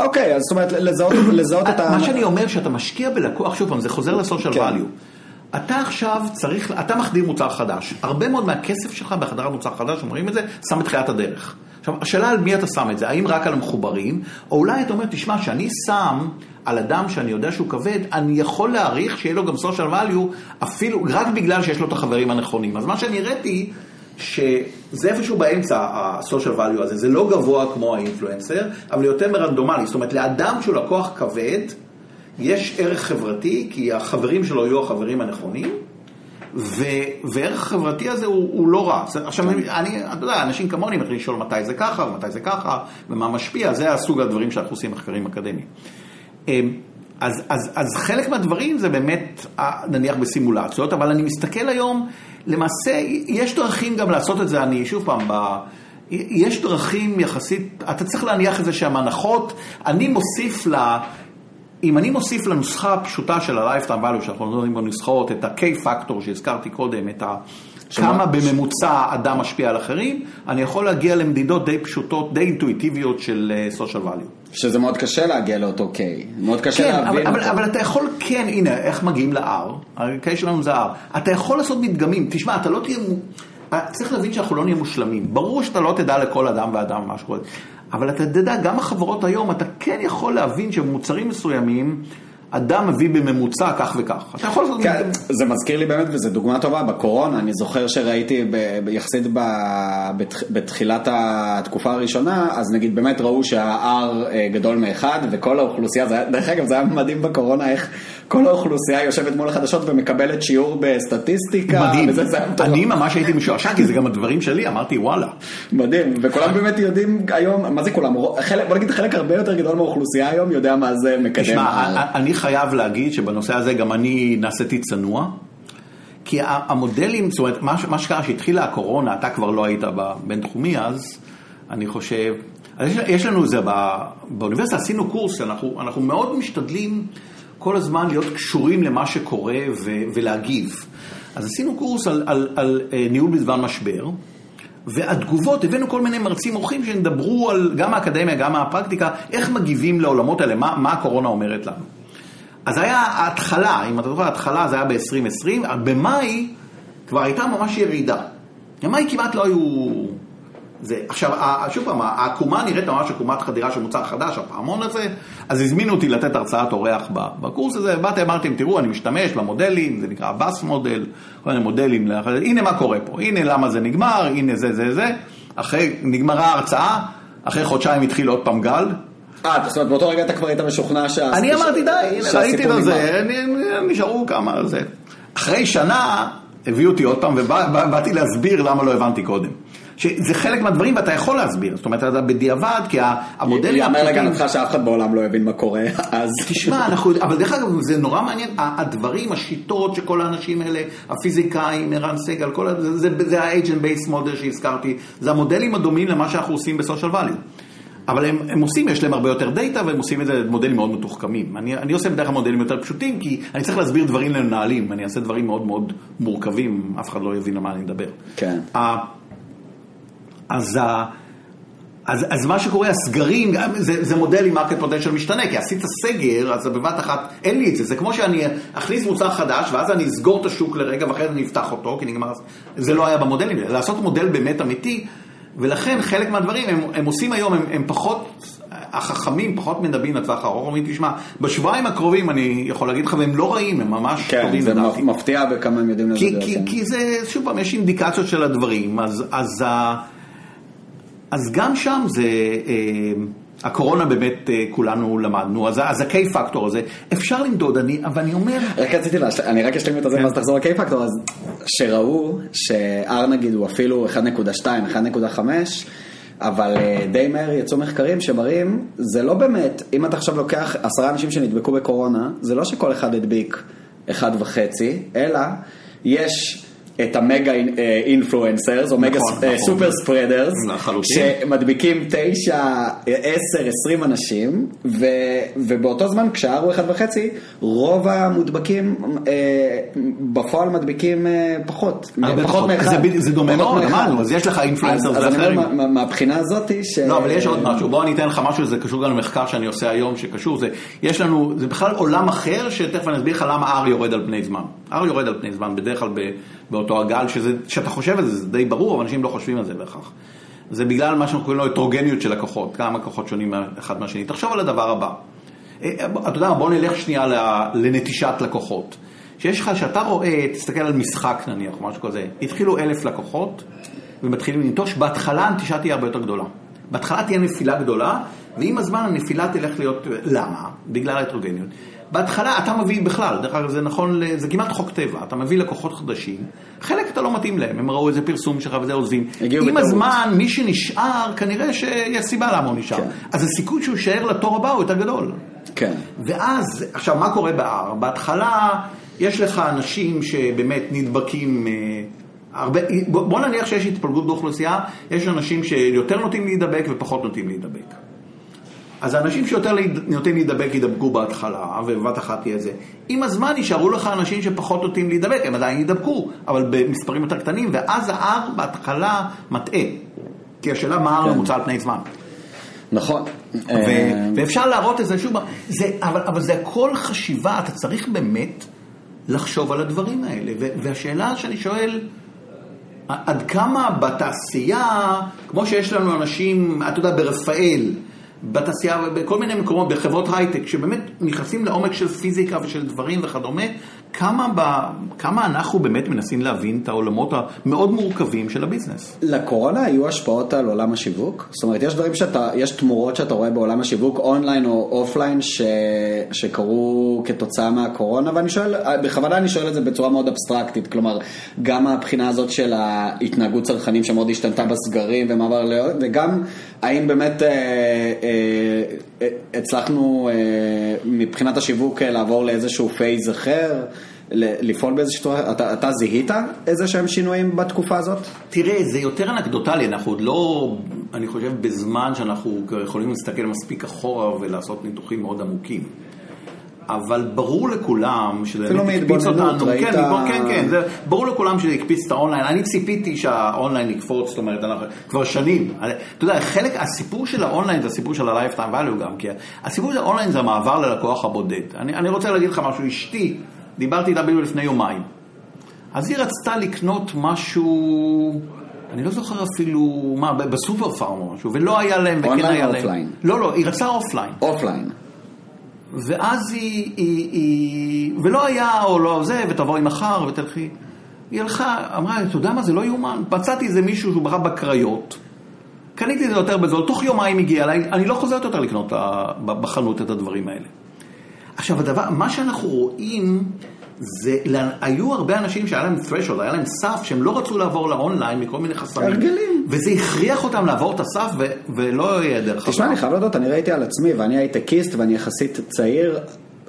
אוקיי, אז זאת אומרת, לזהות לזהות את ה... מה שאני אומר, שאתה משקיע בלקוח, שוב פעם, זה חוזר ל social כן. value. אתה עכשיו צריך, אתה מחדיר מוצר חדש. הרבה מאוד מהכסף שלך בהחדרת מוצר חדש, אומרים את זה, שם בתחילת הדרך. עכשיו, השאלה על מי אתה שם את זה, האם רק על המחוברים, או אולי אתה אומר, תשמע, שאני שם על אדם שאני יודע שהוא כבד, אני יכול להעריך שיהיה לו גם social value, אפילו, רק בגלל שיש לו את החברים הנכונים. אז מה שאני הראיתי, שזה איפשהו באמצע ה-social value הזה, זה לא גבוה כמו האינפלואנסר, אבל יותר מרנדומלי, זאת אומרת, לאדם שהוא לקוח כבד, יש ערך חברתי, כי החברים שלו יהיו החברים הנכונים, וערך חברתי הזה הוא, הוא לא רע. זה- עכשיו, אני, אתה יודע, אנשים כמוני מתחילים לשאול מתי זה ככה, ומתי זה ככה, ומה משפיע, זה הסוג הדברים שאנחנו עושים מחקרים אקדמיים. אמ, אז, אז, אז חלק מהדברים זה באמת, אה, נניח בסימולציות, אבל אני מסתכל היום, למעשה, יש דרכים גם לעשות את זה, אני שוב פעם, ב, יש דרכים יחסית, אתה צריך להניח איזה שהן הנחות, אני מוסיף ל... אם אני מוסיף לנוסחה הפשוטה של ה-Lifetime Value, שאנחנו נותנים בנוסחאות, את ה-K-Factor שהזכרתי קודם, את ה... כמה בממוצע אדם משפיע על אחרים, אני יכול להגיע למדידות די פשוטות, די אינטואיטיביות של אה, social value. שזה מאוד קשה להגיע לאותו K. מאוד קשה כן, להבין אבל, אבל, אותו. אבל אתה יכול, כן, הנה, איך מגיעים ל-R, ה-K שלנו זה R, אתה יכול לעשות מדגמים, תשמע, אתה לא תהיה, צריך להבין שאנחנו לא נהיה מושלמים, ברור שאתה לא תדע לכל אדם ואדם מה שקורה, אבל אתה תדע, גם החברות היום, אתה כן יכול להבין שבמוצרים מסוימים, אדם מביא בממוצע כך וכך, אתה יכול לעשות כן. זה מזכיר לי באמת, וזו דוגמה טובה, בקורונה, אני זוכר שראיתי ב- יחסית ב- בתח- בתחילת התקופה הראשונה, אז נגיד באמת ראו שה-R אה, גדול מאחד, וכל האוכלוסייה, זה דרך אגב זה היה מדהים בקורונה, איך כל האוכלוסייה יושבת מול החדשות ומקבלת שיעור בסטטיסטיקה, מדהים, וזה זה. אני ממש הייתי משועשע, כי זה גם הדברים שלי, אמרתי וואלה. מדהים, וכולם באמת יודעים היום, מה זה כולם, חלק- בוא נגיד חלק הרבה יותר גדול מהאוכלוסייה היום יודע מה זה מקדם תשמע. אני חייב להגיד שבנושא הזה גם אני נעשיתי צנוע. כי המודלים, זאת אומרת, מה, מה שקרה שהתחילה הקורונה, אתה כבר לא היית בבינתחומי אז, אני חושב, אז יש, יש לנו זה, ב- באוניברסיטה עשינו קורס, אנחנו, אנחנו מאוד משתדלים כל הזמן להיות קשורים למה שקורה ו, ולהגיב. אז עשינו קורס על, על, על אה, ניהול בזמן משבר, והתגובות, הבאנו כל מיני מרצים אורחים שידברו על, גם מהאקדמיה, גם מהפרקטיקה, איך מגיבים לעולמות האלה, מה, מה הקורונה אומרת לנו. אז היה ההתחלה, אם אתה זוכר, ההתחלה זה היה ב-2020, במאי כבר הייתה ממש ירידה. במאי כמעט לא היו... זה. עכשיו, שוב פעם, העקומה נראית ממש עקומת חדירה של מוצר חדש, הפעמון הזה, אז הזמינו אותי לתת הרצאת אורח בקורס הזה, באתי, אמרתי להם, תראו, אני משתמש במודלים, זה נקרא בס מודל, כל מיני מודלים, הנה מה קורה פה, הנה למה זה נגמר, הנה זה זה זה, אחרי, נגמרה ההרצאה, אחרי חודשיים התחיל עוד פעם גל, אה, זאת אומרת באותו רגע אתה כבר היית משוכנע שה... אני אמרתי די, ראיתי את. זה, נשארו כמה זה. אחרי שנה הביאו אותי עוד פעם ובאתי להסביר למה לא הבנתי קודם. שזה חלק מהדברים ואתה יכול להסביר, זאת אומרת, אתה בדיעבד, כי ה- המודלים יאמר לגנתך שאף אחד בעולם לא הבין מה קורה, אז... תשמע, אנחנו, אבל דרך אגב, זה נורא מעניין, הדברים, השיטות שכל האנשים האלה, הפיזיקאים, ערן סגל, כל ה- זה, זה, זה ה-agent based model שהזכרתי, זה המודלים הדומים למה שאנחנו עושים ב-social value. אבל הם, הם עושים, יש להם הרבה יותר דאטה והם עושים את זה מודלים מאוד מתוחכמים. אני, אני עושה בדרך כלל מודלים יותר פשוטים, כי אני צריך להסביר דברים למנהלים, אני אעשה דברים מאוד מאוד מורכבים, אף אחד לא יבין על מה אני מדבר. כן. אז, ה- אז, אז מה שקורה, הסגרים, זה, זה מודל עם market potential משתנה, כי עשית סגר, אז בבת אחת אין לי את זה, זה כמו שאני אכניס מוצר חדש, ואז אני אסגור את השוק לרגע, ואחרי זה אני אפתח אותו, כי נגמר, זה לא היה במודלים, האלה. לעשות מודל באמת אמיתי, ולכן חלק מהדברים הם, הם עושים היום, הם, הם פחות, החכמים פחות מדברים לטווח הארוך, אומרים, תשמע, בשבועיים הקרובים אני יכול להגיד לך, והם לא רעים, הם ממש כן, טובים זה לדעתי. מפתיע בכמה הם יודעים כי, לדבר. כי, כן. כי זה, שוב פעם, יש אינדיקציות של הדברים, אז, אז, אז גם שם זה, אה, הקורונה באמת אה, כולנו למדנו, אז, אז ה-K פקטור הזה, אפשר למדוד, אני, אבל אני אומר, רק רציתי, להש... אני רק אשלים את הזה כן. ואז תחזור ל-K פקטור, אז שראו ש-R נגיד הוא אפילו 1.2, 1.5, אבל אה, די מהר יצאו מחקרים שמראים, זה לא באמת, אם אתה עכשיו לוקח עשרה אנשים שנדבקו בקורונה, זה לא שכל אחד הדביק אחד וחצי, אלא יש... את המגה אינפלואנסרס, או מגה נכון, נכון. סופר ספרדרס, לחלוטין. שמדביקים תשע, עשר, עשרים אנשים, ו, ובאותו זמן כשהר הוא אחד וחצי, רוב המודבקים אה, בפועל מדביקים אה, פחות, פחות. מאחד. זה זה דומה מאוד. אמרנו, אז יש לך אינפלואנסרס אז- אז אני ואחרים. אומר, מה- מהבחינה הזאת ש... לא, אבל יש עוד משהו, בוא אני אתן לך משהו, זה קשור גם למחקר שאני עושה היום, שקשור, זה, יש לנו, זה בכלל עולם אחר, שתכף אני אסביר לך למה R יורד על פני זמן. R יורד על פני זמן, בדרך כלל ב, באותו הגל, שזה, שאתה חושב על זה, זה די ברור, אבל אנשים לא חושבים על זה בהכרח. זה בגלל מה שאנחנו קוראים לו הטרוגניות של לקוחות, כמה לקוחות שונים אחד מהשני. תחשוב על הדבר הבא. אה, אתה יודע, בוא נלך שנייה לנטישת לקוחות. שיש לך, שאתה רואה, תסתכל על משחק נניח, משהו כזה, התחילו אלף לקוחות, ומתחילים לנטוש, בהתחלה הנטישה תהיה הרבה יותר גדולה. בהתחלה תהיה נפילה גדולה, ועם הזמן הנפילה תלך להיות, למה? בגלל ההטרוגניות. בהתחלה אתה מביא בכלל, דרך אגב זה נכון, זה כמעט חוק טבע, אתה מביא לקוחות חדשים, חלק אתה לא מתאים להם, הם ראו איזה פרסום שלך וזה עוזבים. עם בטעות. הזמן, מי שנשאר, כנראה שיש סיבה למה הוא נשאר. כן. אז הסיכוי שהוא יישאר לתור הבא הוא יותר גדול. כן. ואז, עכשיו, מה קורה ב-R? בהתחלה יש לך אנשים שבאמת נדבקים... הרבה, בוא, בוא נניח שיש התפלגות באוכלוסייה, יש אנשים שיותר נוטים להידבק ופחות נוטים להידבק. אז האנשים שיותר נוטים להידבק ידבקו בהתחלה, ובבת אחת תהיה זה. עם הזמן יישארו לך אנשים שפחות נוטים להידבק, הם עדיין ידבקו, אבל במספרים יותר קטנים, ואז ה-R בהתחלה מטעה. כי השאלה מה כן. R ממוצע על פני זמן. נכון. ו- אה, ואפשר להראות את זה שוב, זה, אבל, אבל זה הכל חשיבה, אתה צריך באמת לחשוב על הדברים האלה. ו- והשאלה שאני שואל, עד כמה בתעשייה, כמו שיש לנו אנשים, אתה יודע, ברפאל, בתעשייה, בכל מיני מקומות, בחברות הייטק, שבאמת נכנסים לעומק של פיזיקה ושל דברים וכדומה, כמה, ב, כמה אנחנו באמת מנסים להבין את העולמות המאוד מורכבים של הביזנס. לקורונה היו השפעות על עולם השיווק? זאת אומרת, יש דברים שאתה, יש תמורות שאתה רואה בעולם השיווק, אונליין או אופליין, ש, שקרו כתוצאה מהקורונה, ואני שואל, בכוונה אני שואל את זה בצורה מאוד אבסטרקטית, כלומר, גם מהבחינה הזאת של ההתנהגות צרכנים שמאוד השתנתה בסגרים ומעבר ל... וגם, האם באמת אה, אה, הצלחנו אה, מבחינת השיווק אה, לעבור לאיזשהו phase אחר? לפעול באיזושהי צורה, אתה, אתה זיהית איזה שהם שינויים בתקופה הזאת? תראה, זה יותר אנקדוטלי, אנחנו עוד לא, אני חושב, בזמן שאנחנו יכולים להסתכל מספיק אחורה ולעשות ניתוחים מאוד עמוקים. אבל ברור לכולם שזה הקפיץ אותנו, ראית- כן, כן, כן, זה ברור לכולם שזה הקפיץ את האונליין, אני ציפיתי שהאונליין יקפוץ, זאת אומרת, אנחנו כבר שנים, אתה יודע, חלק, הסיפור של האונליין זה הסיפור של ה-lifetime value גם, כי הסיפור של האונליין זה המעבר ללקוח הבודד. אני, אני רוצה להגיד לך משהו, אשתי, דיברתי איתה בדיוק לפני יומיים, אז היא רצתה לקנות משהו, אני לא זוכר אפילו, מה, בסופר פארם או משהו, ולא היה להם, וכן אונליין היה או להם. אופליין? לא, לא, היא רצתה אופליין. אופליין. ואז היא, היא, היא, ולא היה, או לא זה, ותבואי מחר ותלכי. היא הלכה, אמרה, אתה יודע מה, זה לא יאומן. מצאתי איזה מישהו שהוא בחר בקריות, קניתי את זה יותר בזול, תוך יומיים הגיע אליי, אני לא חוזרת יותר לקנות ה- ב- בחנות את הדברים האלה. עכשיו, הדבר, מה שאנחנו רואים, זה, היו הרבה אנשים שהיה להם threshold, היה להם סף, שהם לא רצו לעבור לאונליין מכל מיני חסמים. הרגלים. וזה הכריח אותם לעבור את הסף, ו, ולא יהיה דרך תשמע, חזרה. אני חייב להודות, אני ראיתי על עצמי, ואני הייטקיסט ואני יחסית צעיר.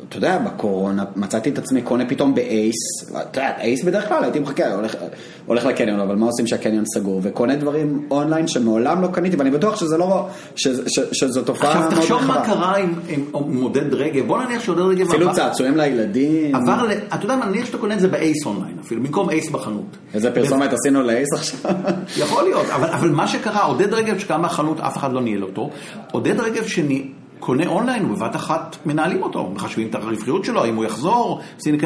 אתה יודע, בקורונה מצאתי את עצמי קונה פתאום באייס, אתה יודע, אייס בדרך כלל הייתי מחכה, הולך, הולך לקניון, אבל מה עושים שהקניון סגור, וקונה דברים אונליין שמעולם לא קניתי, ואני בטוח שזה לא, ש, ש, שזו תופעה עכשיו מאוד חשובה ורחבה. קרה עם, עם, עם עודד רגב, בוא נניח שעודד רגב אפילו צעצועים לילדים, עבר. אתה יודע מה, נניח שאתה קונה את זה באייס אונליין אפילו, במקום אייס בחנות. איזה פרסומת עשינו לאייס עכשיו? יכול להיות, אבל, אבל מה שקרה, עודד רגב שקנה מהחנות, אף אחד לא ניהל אותו. עודד רגב שקונה אונליין, הוא בבת אחת מנהלים אותו, מחשבים את הרווחיות שלו, אם הוא יחזור.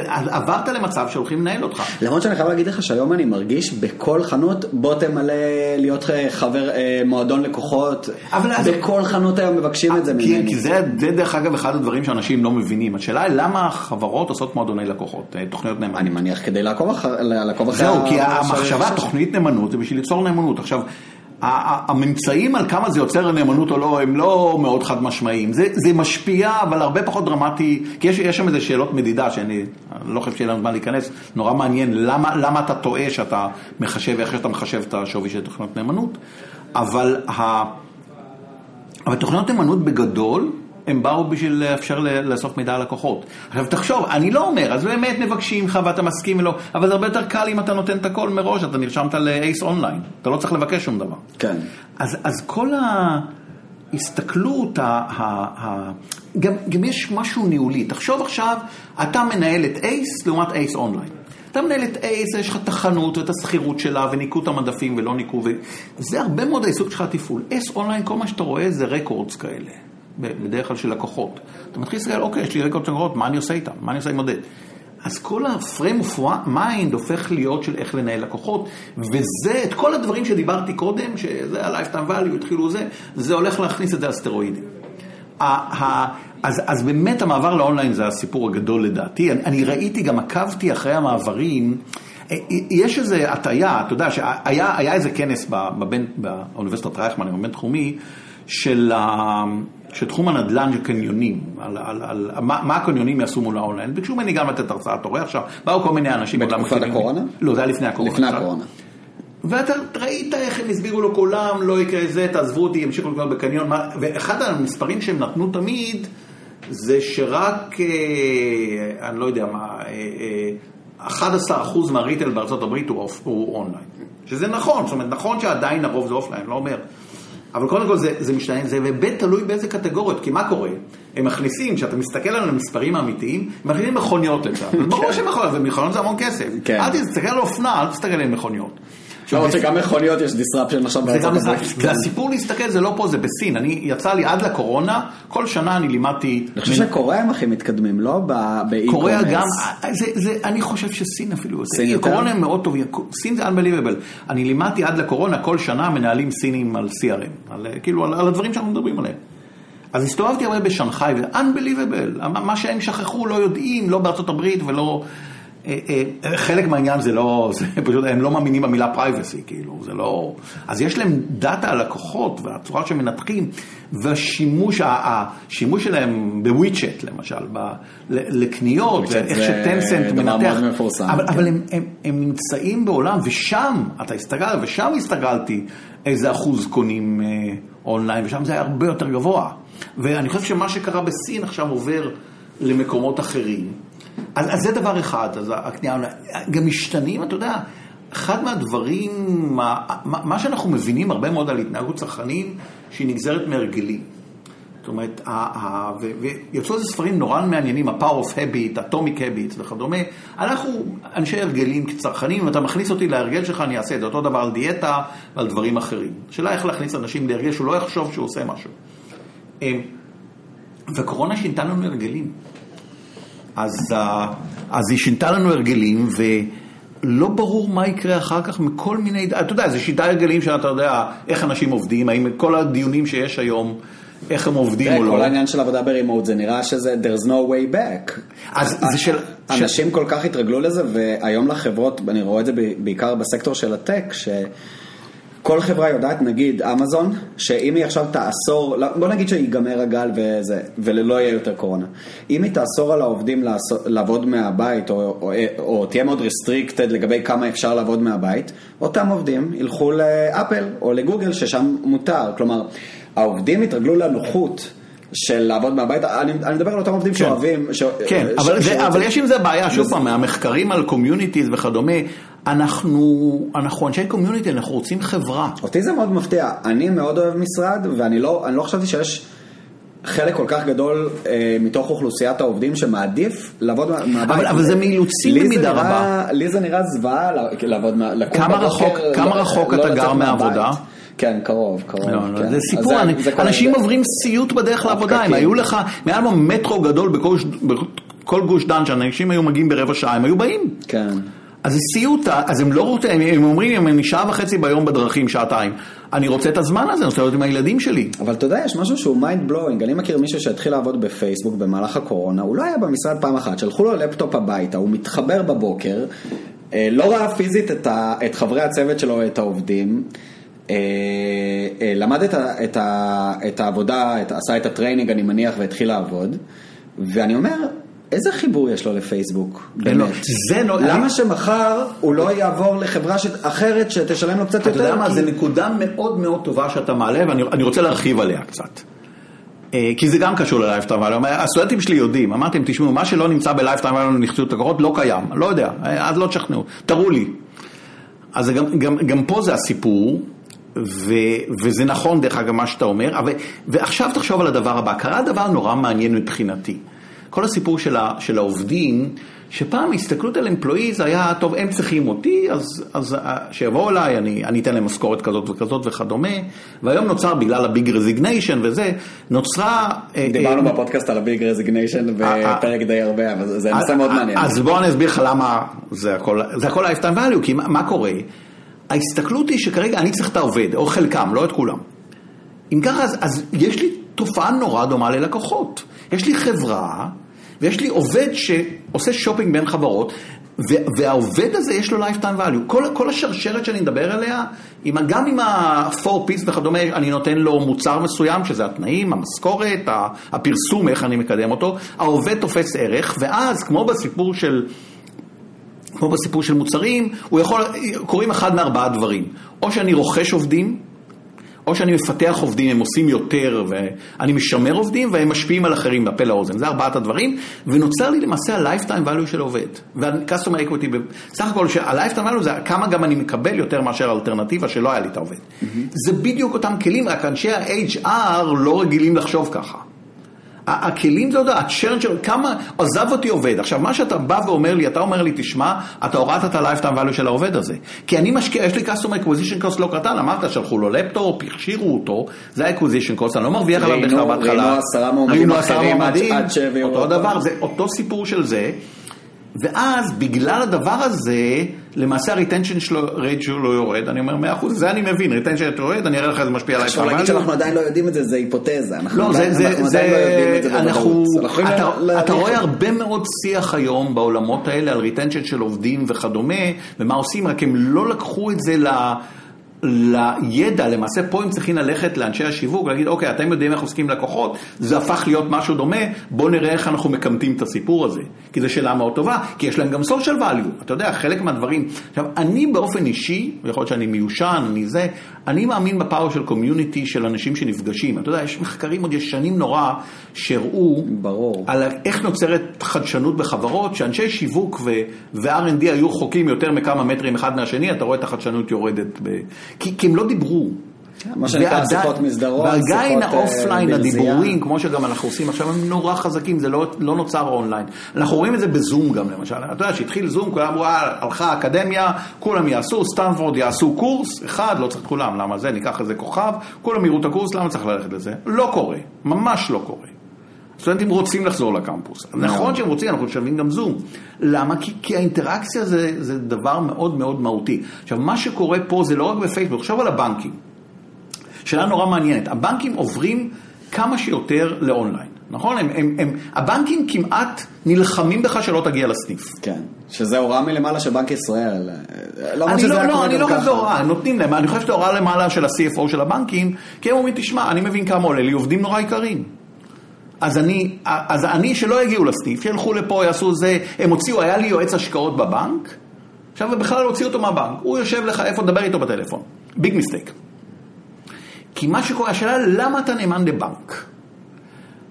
אז עברת למצב שהולכים לנהל אותך. למרות שאני חייב להגיד לך שהיום אני מרגיש בכל חנות בוא תמלא להיות אה, חבר אה, מועדון לקוחות. אבל אז- בכל חנות היום מבקשים את זה כי, ממני. כי זה, זה דרך אגב אחד הדברים שאנשים לא מבינים. השאלה היא למה החברות עושות מועדוני לקוחות, אה, תוכניות נאמנות. אני מניח כדי לעקוב אחר... לעקוב אחרי... זהו, כי המחשבה, תוכנית נאמנות זה בשביל ליצור נאמנות. עכשיו, הממצאים על כמה זה יוצר נאמנות או לא, הם לא מאוד חד משמעיים. זה, זה משפיע, אבל הרבה פחות דרמטי, כי יש, יש שם איזה שאלות מדידה שאני אני לא חושב שיהיה לנו זמן להיכנס, נורא מעניין למה, למה אתה טועה שאתה מחשב, איך שאתה מחשב את השווי של תוכניות נאמנות, אבל, ה, אבל תוכניות נאמנות בגדול, הם באו בשביל לאפשר לאסוף מידע על לקוחות. עכשיו תחשוב, אני לא אומר, אז באמת מבקשים לך ואתה מסכים ולא, אבל זה הרבה יותר קל אם אתה נותן את הכל מראש, אתה נרשמת לאייס אונליין, אתה לא צריך לבקש שום דבר. כן. אז, אז כל ההסתכלות, ה, ה, ה, גם, גם יש משהו ניהולי. תחשוב עכשיו, אתה מנהל את אייס לעומת אייס אונליין. אתה מנהל את אייס, יש לך את החנות ואת השכירות שלה וניקו את המדפים ולא ניקו. ו... זה הרבה מאוד העיסוק שלך התפעול. אייס אונליין, כל מה שאתה רואה זה records כאלה. בדרך כלל של לקוחות. אתה מתחיל להסתכל, אוקיי, יש לי record של לקוחות, מה אני עושה איתם? מה אני עושה עם עודד? אז כל ה-frame of mind הופך להיות של איך לנהל לקוחות, וזה, את כל הדברים שדיברתי קודם, שזה ה-lifetime value, התחילו זה, זה הולך להכניס את זה על סטרואידים. ה- ה- אז, אז באמת המעבר לאונליין זה הסיפור הגדול לדעתי. אני, אני ראיתי, גם עקבתי אחרי המעברים. אה, יש איזו הטעיה, אתה יודע, שהיה היה איזה כנס בבין, באוניברסיטת רייכמן, עם הבינתחומי, של. שתחום הנדל"ן של קניונים, על, על, על, על מה, מה הקניונים יעשו מול האונליין, ביקשו ממני גם לתת הרצאת אורח עכשיו, באו כל מיני אנשים. בתקופת הקורונה? לא, זה היה לפני הקורונה. לפני הקורונה. ואתה ראית איך הם הסבירו לו כולם, לא יקרה זה, תעזבו אותי, ימשיכו לקנות בקניון, מה, ואחד המספרים שהם נתנו תמיד, זה שרק, אה, אני לא יודע מה, אה, אה, 11% מה- retail בארצות הברית הוא, הוא אונליין. שזה נכון, זאת אומרת, נכון שעדיין הרוב זה אופליין, לא אומר. אבל קודם כל זה, זה משתנה, זה וב' תלוי באיזה קטגוריות, כי מה קורה? הם מכניסים, כשאתה מסתכל על המספרים האמיתיים, הם מכניסים מכוניות לצד. ברור שמכוניות, ומכוניות זה המון כסף. כן. אל תסתכל על אופנה, אל תסתכל על מכוניות. למרות שגם מכוניות יש disruption עכשיו בארצות הברית. זה הסיפור להסתכל זה לא פה, זה בסין. אני, יצא לי עד לקורונה, כל שנה אני לימדתי... אני חושב שקוריאה הם הכי מתקדמים, לא באי-קומרס. קוריאה גם, זה, אני חושב שסין אפילו יותר. סין יותר? קורונה הם מאוד טובים, סין זה unbelievable. אני לימדתי עד לקורונה, כל שנה מנהלים סינים על CRM, על, כאילו על, הדברים שאנחנו מדברים עליהם. אז הסתובבתי הרבה בשנגחאי, זה unbelievable, מה מה שהם שכחו לא יודעים, לא בארצות הברית ולא... אה, אה, חלק מהעניין זה לא, זה פשוט, הם לא מאמינים במילה privacy, כאילו, זה לא... אז יש להם דאטה על לקוחות והצורה שמנתחים, והשימוש, ה- השימוש שלהם בוויצ'ט למשל, ב, לקניות, זה שטנסנט מנתח, מפורסם, אבל, כן. אבל הם, הם, הם נמצאים בעולם, ושם, אתה הסתגל, ושם הסתגלתי איזה אחוז קונים אה, אונליין, ושם זה היה הרבה יותר גבוה. ואני חושב שמה שקרה בסין עכשיו עובר למקומות אחרים. אז, אז זה דבר אחד, אז הקנייה, גם משתנים, אתה יודע, אחד מהדברים, מה, מה שאנחנו מבינים הרבה מאוד על התנהגות צרכנים, שהיא נגזרת מהרגלים. זאת אומרת, ויצאו איזה ספרים נורא מעניינים, ה-Power of Habit, Atomic Habits וכדומה. אנחנו אנשי הרגלים כצרכנים, אם אתה מכניס אותי להרגל שלך, אני אעשה את זה. אותו דבר על דיאטה ועל דברים אחרים. השאלה איך להכניס אנשים להרגל שהוא לא יחשוב שהוא עושה משהו. אמ, והקורונה שינתה לנו הרגלים. אז, אה, אז היא שינתה לנו הרגלים, ולא ברור מה יקרה אחר כך מכל מיני, אתה יודע, זה שיטה הרגלים שאתה יודע איך אנשים עובדים, האם כל הדיונים שיש היום, איך הם עובדים או כל לא. העניין של עבודה ברימוט זה נראה שזה there's no way back. אז זה של... אנשים כל כך התרגלו לזה, והיום לחברות, אני רואה את זה בעיקר בסקטור של הטק, שכל חברה יודעת, נגיד אמזון, שאם היא עכשיו תאסור, לא, בוא נגיד שיגמר הגל וזה, ולא יהיה יותר קורונה. אם היא תאסור על העובדים לעשות, לעבוד מהבית, או, או, או תהיה מאוד restricted לגבי כמה אפשר לעבוד מהבית, אותם עובדים ילכו לאפל או לגוגל, ששם מותר. כלומר, העובדים התרגלו לנוחות. של לעבוד מהבית, אני, אני מדבר על אותם עובדים שאוהבים, ש, כן, ש- אבל, ש- זה, אבל שרוצים- יש עם זה בעיה, שוב פעם, מהמחקרים על communities וכדומה, אנחנו, אנחנו אנשי קומיוניטי, אנחנו רוצים חברה. אותי זה מאוד מפתיע, אני מאוד אוהב משרד, ואני לא, לא חשבתי שיש חלק כל כך גדול אה, מתוך אוכלוסיית העובדים שמעדיף לעבוד מה- מהבית. אבל- אבל זה מאילוצים במידה רבה. לי זה נראה זוועה לעבוד, מה- לקום כמה בבוקר, רחוק- לא- כמה רחוק לא אתה גר. מהעבודה? כן, קרוב, קרוב. לא, לא, כן. זה סיפור, זה- אני- זה אנשים זה- עוברים סיוט בדרך לעבודה, אם. היו לך, היה לנו מטרו גדול בכל בכל גוש דן, שאנשים היו מגיעים ברבע שעה, הם היו באים. כן. אז זה סיוט, אז הם לא רוצים, הם- אומרים, אני שעה וחצי ביום בדרכים, שעתיים, אני רוצה את הזמן הזה, אני רוצה להיות עם הילדים שלי. אבל אתה יודע, יש משהו שהוא mind blowing. אני מכיר מישהו שהתחיל לעבוד בפייסבוק במהלך הקורונה, הוא לא היה במשרד פעם אחת, שלחו לו לפטופ הביתה, הוא מתחבר בבוקר, אה, לא ראה פיזית את, ה, את חברי הצוות שלו, את העובדים, אה, אה, למד את, ה, את, ה, את העבודה, את, עשה את ה- training אני מניח והתחיל לעבוד, ואני אומר, איזה חיבור יש לו לפייסבוק? באמת. זה לא- למה שמחר הוא לא יעבור לחברה. אחרת שתשלם לו קצת אתה יותר? יודע מה, זו נקודה מאוד מאוד טובה שאתה מעלה, ואני אני רוצה להרחיב עליה קצת. אה, כי זה גם קשור ללייפטיים ואליו. הסטודנטים שלי יודעים, אמרתי להם, תשמעו, מה שלא נמצא בלייפטיים ואליו נכנסות לקוחות לא קיים, לא יודע, אה, אז לא תשכנעו, תראו לי. אז גם, גם, גם פה זה הסיפור, ו, וזה נכון דרך אגב מה שאתה אומר, אבל, ועכשיו תחשוב על הדבר הבא, קרה דבר נורא מעניין מבחינתי. כל הסיפור של, ה, של העובדים, שפעם הסתכלות על employees היה, טוב, הם צריכים אותי, אז, אז אה, שיבואו אליי, אני, אני אתן להם משכורת כזאת וכזאת וכדומה, והיום נוצר, בגלל ה- big resignation וזה, נוצרה... אה, דיברנו אה, בפודקאסט על ה- big resignation אה, בפרק די הרבה, אבל זה נושא מאוד מעניין. אז בוא אני אסביר לך למה זה הכל, זה הכל ה-lifetime value, כי מה, מה קורה? ההסתכלות היא שכרגע אני צריך את העובד, או חלקם, לא את כולם. אם ככה, אז, אז יש לי תופעה נורא דומה ללקוחות. יש לי חברה, ויש לי עובד שעושה שופינג בין חברות, והעובד הזה יש לו lifetime value. כל, כל השרשרת שאני מדבר עליה, עם, גם עם ה-4 piece וכדומה, אני נותן לו מוצר מסוים, שזה התנאים, המשכורת, הפרסום, איך אני מקדם אותו, העובד תופס ערך, ואז כמו בסיפור של... כמו בסיפור של מוצרים, הוא יכול, קוראים אחד מארבעה דברים. או שאני רוכש עובדים, או שאני מפתח עובדים, הם עושים יותר, ואני משמר עובדים, והם משפיעים על אחרים בפה לאוזן. זה ארבעת הדברים, ונוצר לי למעשה ה-lifetime value של עובד. וה-customer equity, סך הכל, ה-lifetime value זה כמה גם אני מקבל יותר מאשר האלטרנטיבה שלא היה לי את העובד. Mm-hmm. זה בדיוק אותם כלים, רק אנשי ה-HR לא רגילים לחשוב ככה. הכלים זה עוד, הצ'רן של כמה, עזב אותי עובד. עכשיו, מה שאתה בא ואומר לי, אתה אומר לי, תשמע, אתה הורדת את ה-lifetime value של העובד הזה. כי אני משקיע, יש לי customer acquisition cost לא קטן, אמרת, שלחו לו לפטופ, הכשירו אותו, זה ה-acquisition cost, אני לא מרוויח עליו בכלל בהתחלה. ראינו עשרה מועמדים אחרים עד שהביאו אותו דבר, זה אותו סיפור של זה. ואז בגלל הדבר הזה, למעשה ה- retention שלו, rate שלו לא יורד, אני אומר 100%, זה אני מבין, retention יורד, אני אראה לך איך זה משפיע עליי. עכשיו להגיד שאנחנו עדיין לא יודעים את זה, זה היפותזה. לא, זה, זה, זה, אנחנו, אתה רואה הרבה מאוד שיח היום בעולמות האלה על retention של עובדים וכדומה, ומה עושים, רק הם לא לקחו את זה ל... לידע, למעשה פה הם צריכים ללכת לאנשי השיווק ולהגיד, אוקיי, אתם יודעים איך עוסקים לקוחות, זה הפך להיות משהו דומה, בואו נראה איך אנחנו מקמטים את הסיפור הזה. כי זו שאלה מאוד טובה, כי יש להם גם social value, אתה יודע, חלק מהדברים. עכשיו, אני באופן אישי, ויכול להיות שאני מיושן, אני זה, אני מאמין ב- power של community של אנשים שנפגשים. אתה יודע, יש מחקרים עוד ישנים נורא, שהראו, ברור, על איך נוצרת חדשנות בחברות, שאנשי שיווק ו-R&D היו רחוקים יותר מכמה מטרים אחד מהשני, אתה רואה את החדשנות יורדת. ב... כי, כי הם לא דיברו. כן, מה שנקרא שיחות מסדרון, ועדיין האופליין, הדיבורים, כמו שגם אנחנו עושים עכשיו, הם נורא חזקים, זה לא, לא נוצר אונליין. אנחנו רואים את זה בזום גם למשל. אתה יודע, שהתחיל זום, כולם אמרו, אה, הלכה האקדמיה, כולם יעשו, סטנפורד יעשו קורס, אחד, לא צריך כולם, למה זה, ניקח איזה כוכב, כולם יראו את הקורס, למה צריך ללכת לזה? לא קורה, ממש לא קורה. סטודנטים רוצים לחזור לקמפוס. נכון שהם רוצים, אנחנו משלמים גם זום. למה? כי, כי האינטראקציה זה, זה דבר מאוד מאוד מהותי. עכשיו, מה שקורה פה זה לא רק בפייסבוק, עכשיו על הבנקים. שאלה נורא מעניינת. הבנקים עוברים כמה שיותר לאונליין. נכון? הם, הם, הם, הבנקים כמעט נלחמים בך שלא תגיע לסניף. כן, שזה הוראה מלמעלה של בנק ישראל. לא אני לא, לא, אני לא חושב שזה הוראה, נותנים להם, אני חושב שזה הוראה למעלה של ה-CFO של הבנקים, כי הם אומרים, תשמע, אני מבין כמה עולה לי, עובדים נורא יקרים. אז אני, אז אני, שלא יגיעו לסניף, שילכו לפה, יעשו זה, הם הוציאו, היה לי יועץ השקעות בבנק, עכשיו בכלל הוציאו אותו מהבנק, הוא יושב לך, איפה לדבר איתו בטלפון. ביג מיסטייק. כי מה שקורה, השאלה למה אתה נאמן לבנק?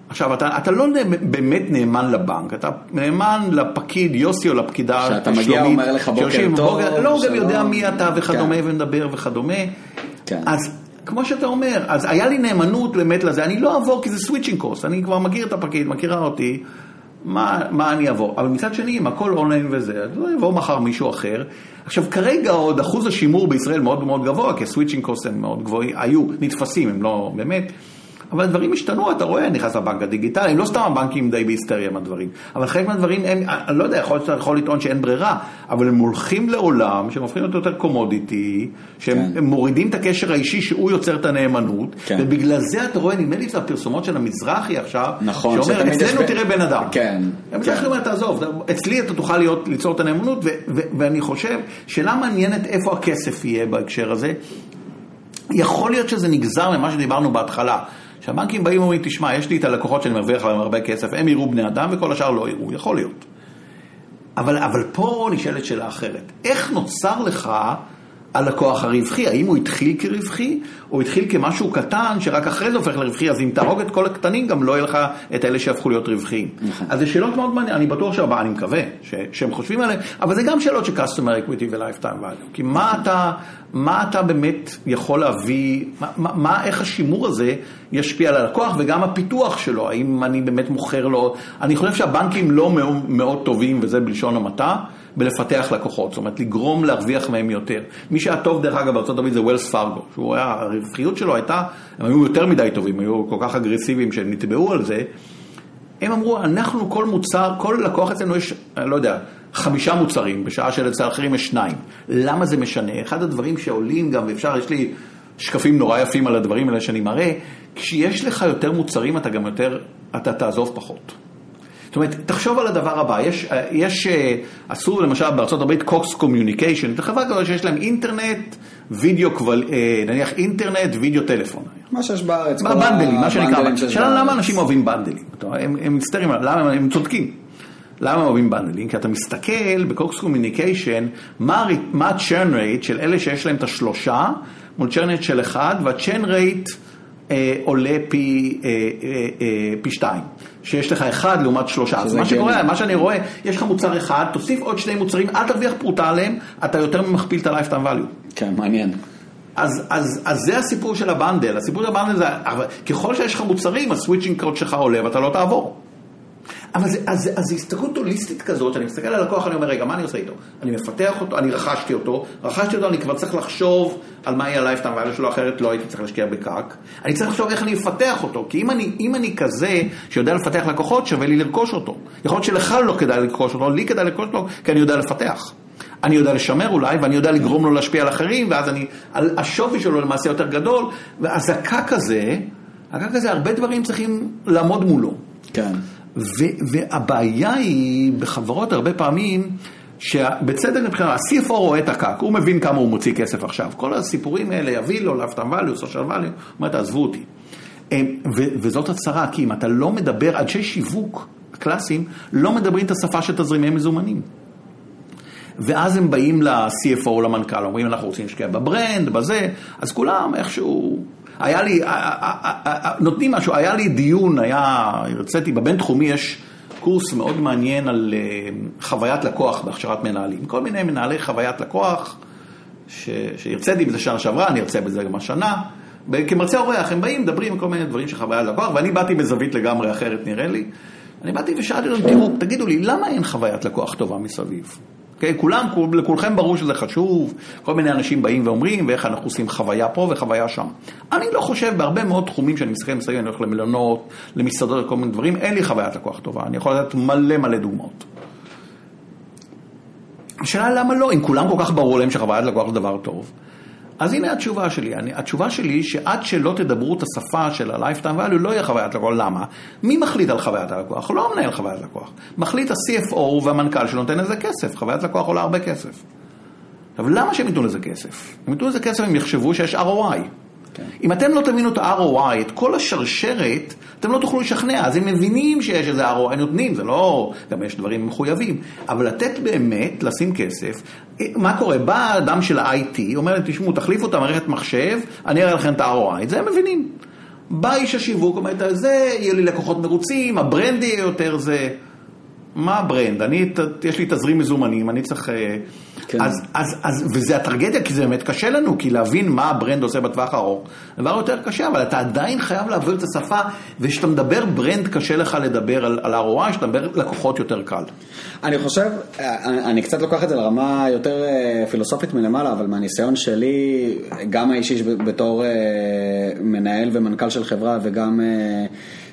עכשיו, אתה, אתה לא באמת נאמן לבנק, אתה נאמן לפקיד יוסי או לפקידה שלומית. שאתה מגיע, אומר לך בוקר טוב. לא, הוא גם יודע מי אתה וכדומה כן. ומדבר וכדומה. כן. אז כמו שאתה אומר, אז היה לי נאמנות באמת לזה, אני לא אעבור כי זה switching cost, אני כבר מכיר את הפקיד, מכירה אותי, מה, מה אני אעבור? אבל מצד שני, אם הכל אונליין וזה, אז לא יבוא מחר מישהו אחר. עכשיו, כרגע עוד אחוז השימור בישראל מאוד מאוד גבוה, כי ה- switching cost הם מאוד גבוהים, היו, נתפסים, הם לא באמת. אבל הדברים השתנו, אתה רואה, נכנס לבנק הדיגיטלי, לא סתם הבנקים די בהיסטריה מהדברים, אבל חלק מהדברים, הם, אני לא יודע, יכול יכול לטעון שאין ברירה, אבל הם הולכים לעולם שהם הופכים להיות יותר קומודיטי, שהם כן. מורידים את הקשר האישי שהוא יוצר את הנאמנות, כן. ובגלל זה אתה רואה, נדמה לי את הפרסומות של המזרחי עכשיו, נכון, שאומר, אצלנו תראה בן אדם. כן. הם כן. אומרים, תעזוב, אצלי אתה תוכל להיות, ליצור את הנאמנות, ואני חושב, שאלה מעניינת איפה הכסף יהיה בהקשר הזה. יכול להיות שזה נגזר ממה שדיברנו בהתחלה, שהבנקים באים ואומרים, תשמע, יש לי את הלקוחות שאני מרוויח להם הרבה כסף, הם יראו בני אדם וכל השאר לא יראו, יכול להיות. אבל, אבל פה נשאלת שאלה אחרת, איך נוצר לך הלקוח הרווחי, האם הוא התחיל כרווחי, או התחיל כמשהו קטן שרק אחרי זה הופך לרווחי, אז אם תהרוג את כל הקטנים גם לא יהיה לך את אלה שהפכו להיות רווחיים. נכון. אז זה שאלות מאוד מעניינות, אני בטוח שהבא, אני מקווה ש, שהם חושבים עליהן, אבל זה גם שאלות של customer equity ו-lifetime value, כי מה אתה, מה אתה באמת יכול להביא, מה, מה, איך השימור הזה ישפיע על הלקוח וגם הפיתוח שלו, האם אני באמת מוכר לו, אני חושב שהבנקים לא מאוד, מאוד טובים, וזה בלשון המעטה. בלפתח לקוחות, זאת אומרת לגרום להרוויח מהם יותר. מי שהיה טוב דרך אגב בארה"ב זה ווילס פארגו, שהוא היה, הרווחיות שלו הייתה, הם היו יותר מדי טובים, היו כל כך אגרסיביים שהם נתבעו על זה. הם אמרו, אנחנו כל מוצר, כל לקוח אצלנו יש, אני לא יודע, חמישה מוצרים, בשעה שלצד אחרים יש שניים. למה זה משנה? אחד הדברים שעולים גם, ואפשר, יש לי שקפים נורא יפים על הדברים האלה שאני מראה, כשיש לך יותר מוצרים אתה גם יותר, אתה תעזוב פחות. זאת אומרת, תחשוב על הדבר הבא, יש, יש עשו למשל בארצות הברית Cox Communication, זו חברה כזאת שיש להם אינטרנט, וידאו, נניח אינטרנט, וידאו טלפון. מה שיש בארץ. bundle־ים, מה שנקרא. שאלה למה אנשים אוהבים bundle־ים? הם, הם מצטערים, למה הם צודקים. למה אוהבים bundle־ים? כי אתה מסתכל ב Cox Communication, מה ה-churn rate של אלה שיש להם את השלושה, מול churn rate של אחד, וה-churn rate אה, עולה פי, אה, אה, אה, פי שתיים. שיש לך אחד לעומת שלושה. אז מה שקורה, מה שאני רואה, יש לך מוצר אחד, תוסיף עוד שני מוצרים, אל תרוויח פרוטה עליהם, אתה יותר ממכפיל את ה-lifetime value. כן, מעניין. אז, אז, אז זה הסיפור של ה bundle, הסיפור של ה bundle זה, ככל שיש לך מוצרים, ה switching cost שלך עולה ואתה לא תעבור. אבל זה, אז, אז הסתכלות הוליסטית כזאת, שאני מסתכל על לקוח, אני אומר, רגע, מה אני עושה איתו? אני מפתח אותו, אני רכשתי אותו, רכשתי אותו, אני כבר צריך לחשוב על מה יהיה ה lifetime value שלו, אחרת לא הייתי צריך להשקיע ב CAC. אני צריך לחשוב איך אני אפתח אותו, כי אם אני, אם אני כזה שיודע לפתח לקוחות, שווה לי לרכוש אותו. יכול להיות שלך לא כדאי לרכוש אותו, לי כדאי לרכוש אותו, כי אני יודע לפתח. אני יודע לשמר אולי, ואני יודע לגרום לו להשפיע על אחרים, ואז אני, השווי שלו למעשה יותר גדול, ואז ה CAC הזה, ה CAC הזה, הרבה דברים צריכים לעמוד מולו. כן. והבעיה היא בחברות הרבה פעמים, שבצדק מבחינת, ה-CFO רואה את הקאק, הוא מבין כמה הוא מוציא כסף עכשיו. כל הסיפורים האלה יביא לו lifetime value, social value, הוא אומר, תעזבו אותי. וזאת הצרה, כי אם אתה לא מדבר, אנשי שיווק קלאסיים לא מדברים את השפה של תזרימי מזומנים. ואז הם באים ל-CFO, למנכ"ל, אומרים, אנחנו רוצים להשקיע בברנד, בזה, אז כולם איכשהו היה לי, נותנים משהו, היה לי דיון, היה, הרציתי, בבינתחומי יש קורס מאוד מעניין על חוויית לקוח בהכשרת מנהלים. כל מיני מנהלי חוויית לקוח, שהרציתי בזה שנה שעברה, אני ארצה בזה גם השנה. כמרצה אורח, הם באים, מדברים כל מיני דברים של חוויית לקוח, ואני באתי בזווית לגמרי אחרת, נראה לי. אני באתי ושאלתי אותם, תראו, תגידו לי, למה אין חוויית לקוח טובה מסביב? Okay, כולם, לכולכם ברור שזה חשוב, כל מיני אנשים באים ואומרים, ואיך אנחנו עושים חוויה פה וחוויה שם. אני לא חושב, בהרבה מאוד תחומים שאני מסתכל מסביב, אני הולך למלונות, למסעדות וכל מיני דברים, אין לי חוויית לקוח טובה, אני יכול לתת מלא מלא דוגמאות. השאלה למה לא, אם כולם כל כך ברור להם שחוויית לקוח זה דבר טוב. אז הנה התשובה שלי. אני, התשובה שלי היא שעד שלא תדברו את השפה של ה-Lifetime Value לא יהיה חוויית לקוח. למה? מי מחליט על חוויית הלקוח? לא מנהל חוויית לקוח. מחליט ה-CFO והמנכ"ל שנותן לזה כסף. חוויית לקוח עולה הרבה כסף. עכשיו, למה שהם ייתנו לזה כסף? הם ייתנו לזה כסף אם יחשבו שיש ROI. כן. אם אתם לא תבינו את ה-ROI, את כל השרשרת, אתם לא תוכלו לשכנע. אז הם מבינים שיש איזה ROI נותנים, זה לא, גם יש דברים מחויבים. אבל לתת באמת, לשים כסף, מה קורה? בא האדם של ה-IT, אומר להם, תשמעו, תחליפו את המערכת מחשב, אני אראה לכם את ה-ROI. את זה הם מבינים. בא איש השיווק, אומר, זה, יהיו לי לקוחות מרוצים, הברנד יהיה יותר זה. מה ה brand? אני, יש לי תזרים מזומנים, אני צריך... אה, כן. אז, אז, אז, וזה הטרגדיה, כי זה באמת קשה לנו, כי להבין מה ה brand עושה בטווח הארוך, דבר יותר קשה, אבל אתה עדיין חייב להעביר את השפה, וכשאתה מדבר brand, קשה לך לדבר על, על ROI, כשאתה מדבר לקוחות יותר קל. אני חושב, אני, אני קצת לוקח את זה לרמה יותר אה, פילוסופית מלמעלה, אבל מהניסיון שלי, גם האישי בתור אה, מנהל ומנכ"ל של חברה, וגם...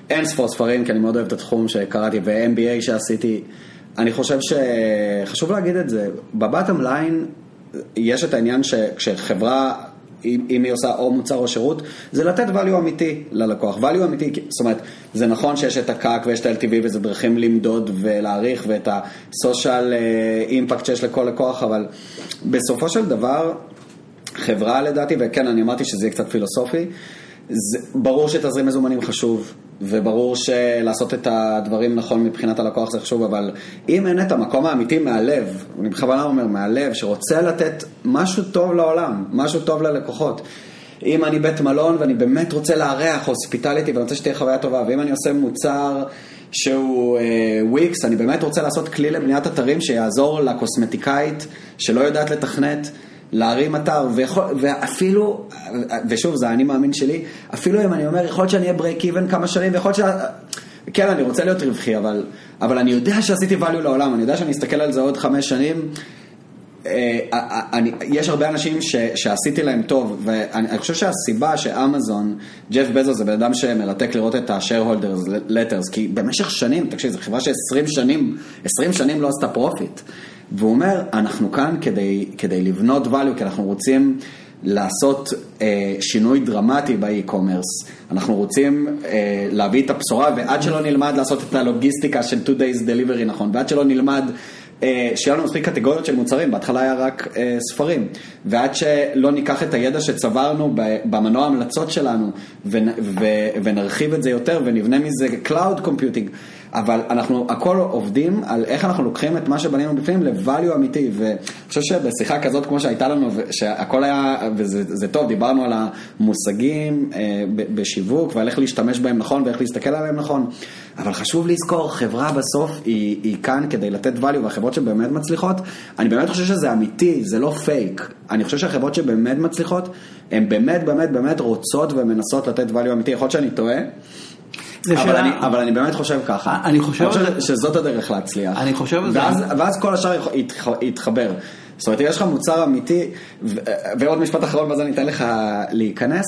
אין ספור ספרים, כי אני מאוד אוהב את התחום שקראתי, ו-MBA שעשיתי. אני חושב שחשוב להגיד את זה, בבטם ליין יש את העניין שכשחברה, אם היא עושה או מוצר או שירות, זה לתת value אמיתי ללקוח. value אמיתי, זאת אומרת, זה נכון שיש את הקאק ויש את ה-LTV וזה דרכים למדוד ולהעריך ואת ה-social impact שיש לכל לקוח, אבל בסופו של דבר, חברה לדעתי, וכן, אני אמרתי שזה יהיה קצת פילוסופי, זה, ברור שתזרים מזומנים חשוב, וברור שלעשות את הדברים נכון מבחינת הלקוח זה חשוב, אבל אם אין את המקום האמיתי מהלב, אני בכוונה אומר מהלב, שרוצה לתת משהו טוב לעולם, משהו טוב ללקוחות. אם אני בית מלון ואני באמת רוצה לארח הוספיטליטי ואני רוצה שתהיה חוויה טובה, ואם אני עושה מוצר שהוא וויקס, uh, אני באמת רוצה לעשות כלי לבניית אתרים שיעזור לקוסמטיקאית שלא יודעת לתכנת. להרים אתר, ויכול, ואפילו, ושוב, זה האני מאמין שלי, אפילו אם אני אומר, יכול להיות שאני אהיה ברייק איבן כמה שנים, ויכול להיות ש... כן, אני רוצה להיות רווחי, אבל, אבל אני יודע שעשיתי value לעולם, אני יודע שאני אסתכל על זה עוד חמש שנים. אה, אני, יש הרבה אנשים ש, שעשיתי להם טוב, ואני חושב שהסיבה שאמזון, ג'ף בזוס זה בן אדם שמרתק לראות את ה-shareholders letters, כי במשך שנים, תקשיב, זו חברה ש-20 שנים, 20 שנים לא עשתה profit. והוא אומר, אנחנו כאן כדי, כדי לבנות value, כי אנחנו רוצים לעשות אה, שינוי דרמטי ב e-commerce. אנחנו רוצים אה, להביא את הבשורה, ועד שלא נלמד לעשות את הלוגיסטיקה של 2 days delivery נכון, ועד שלא נלמד אה, שיהיה לנו מספיק קטגוריות של מוצרים, בהתחלה היה רק אה, ספרים, ועד שלא ניקח את הידע שצברנו במנוע ההמלצות שלנו ונרחיב את זה יותר ונבנה מזה Cloud Computing. אבל אנחנו הכל עובדים על איך אנחנו לוקחים את מה שבנינו בפנים ל-value אמיתי, ואני חושב שבשיחה כזאת כמו שהייתה לנו, שהכל היה, וזה טוב, דיברנו על המושגים אה, בשיווק ועל איך להשתמש בהם נכון ואיך להסתכל עליהם נכון, אבל חשוב לזכור, חברה בסוף היא, היא כאן כדי לתת value, והחברות שבאמת מצליחות, אני באמת חושב שזה אמיתי, זה לא פייק, אני חושב שהחברות שבאמת מצליחות, הן באמת באמת באמת רוצות ומנסות לתת value אמיתי, יכול להיות שאני טועה. אבל, שאלה... אני, אבל אני באמת חושב ככה. אני חושב, אני חושב שזאת הדרך להצליח. אני חושב. ואז, ואז כל השאר יתחבר. זאת אומרת, יש לך מוצר אמיתי, ו- ועוד משפט אחרון ואז אני אתן לך להיכנס,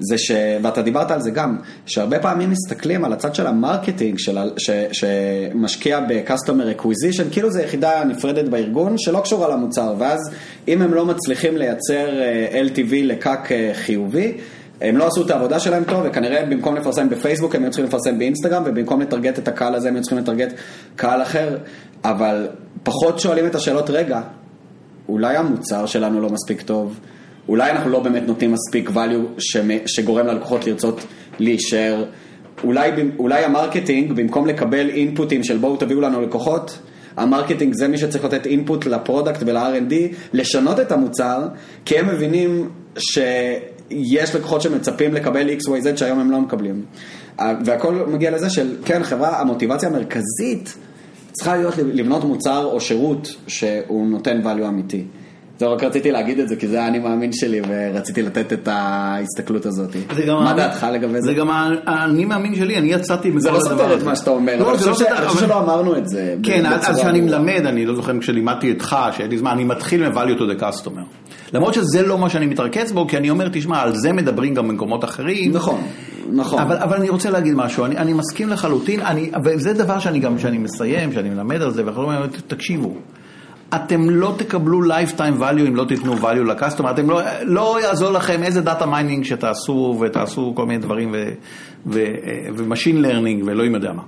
זה ש... ואתה דיברת על זה גם, שהרבה פעמים מסתכלים על הצד של ה marketing, של... ש... שמשקיע ב-customer acquisition, כאילו זו יחידה נפרדת בארגון שלא קשורה למוצר, ואז אם הם לא מצליחים לייצר אה, LTV ל CAC אה, חיובי, הם לא עשו את העבודה שלהם טוב, וכנראה במקום לפרסם בפייסבוק הם היו צריכים לפרסם באינסטגרם, ובמקום לטרגט את הקהל הזה הם היו צריכים לטרגט קהל אחר, אבל פחות שואלים את השאלות, רגע, אולי המוצר שלנו לא מספיק טוב, אולי אנחנו לא באמת נותנים מספיק value שגורם ללקוחות לרצות להישאר, אולי, אולי ה marketing, במקום לקבל input־ים של בואו תביאו לנו לקוחות, ה marketing זה מי שצריך לתת input ל product ול-R&D, לשנות את המוצר, כי הם מבינים ש... יש לקוחות שמצפים לקבל XYZ שהיום הם לא מקבלים. והכל מגיע לזה של, כן, חברה, המוטיבציה המרכזית צריכה להיות לבנות מוצר או שירות שהוא נותן value אמיתי. זהו, רק רציתי להגיד את זה, כי זה האני מאמין שלי, ורציתי לתת את ההסתכלות הזאת. מה דעתך לגבי זה? זה גם האני מאמין שלי, אני יצאתי מכל הדבר הזה. זה לא סותר את מה שאתה אומר, לא, אבל לא אני חושב שלא אמרנו את זה. כן, אז כשאני מלמד, אני לא זוכר כשלימדתי איתך, שהיה לי זמן, אני מתחיל מ-value to the customer. למרות שזה לא מה שאני מתרכז בו, כי אני אומר, תשמע, על זה מדברים גם במקומות אחרים. נכון, נכון. אבל, אבל אני רוצה להגיד משהו, אני, אני מסכים לחלוטין, אני, וזה דבר שאני גם, שאני מסיים, שאני מלמד על זה, ואנחנו אומרים, תקשיבו. אתם לא תקבלו lifetime value אם לא תיתנו value ל customer, אתם לא, לא יעזור לכם איזה data mining שתעשו ותעשו כל מיני דברים ו machine learning ואלוהים יודע מה.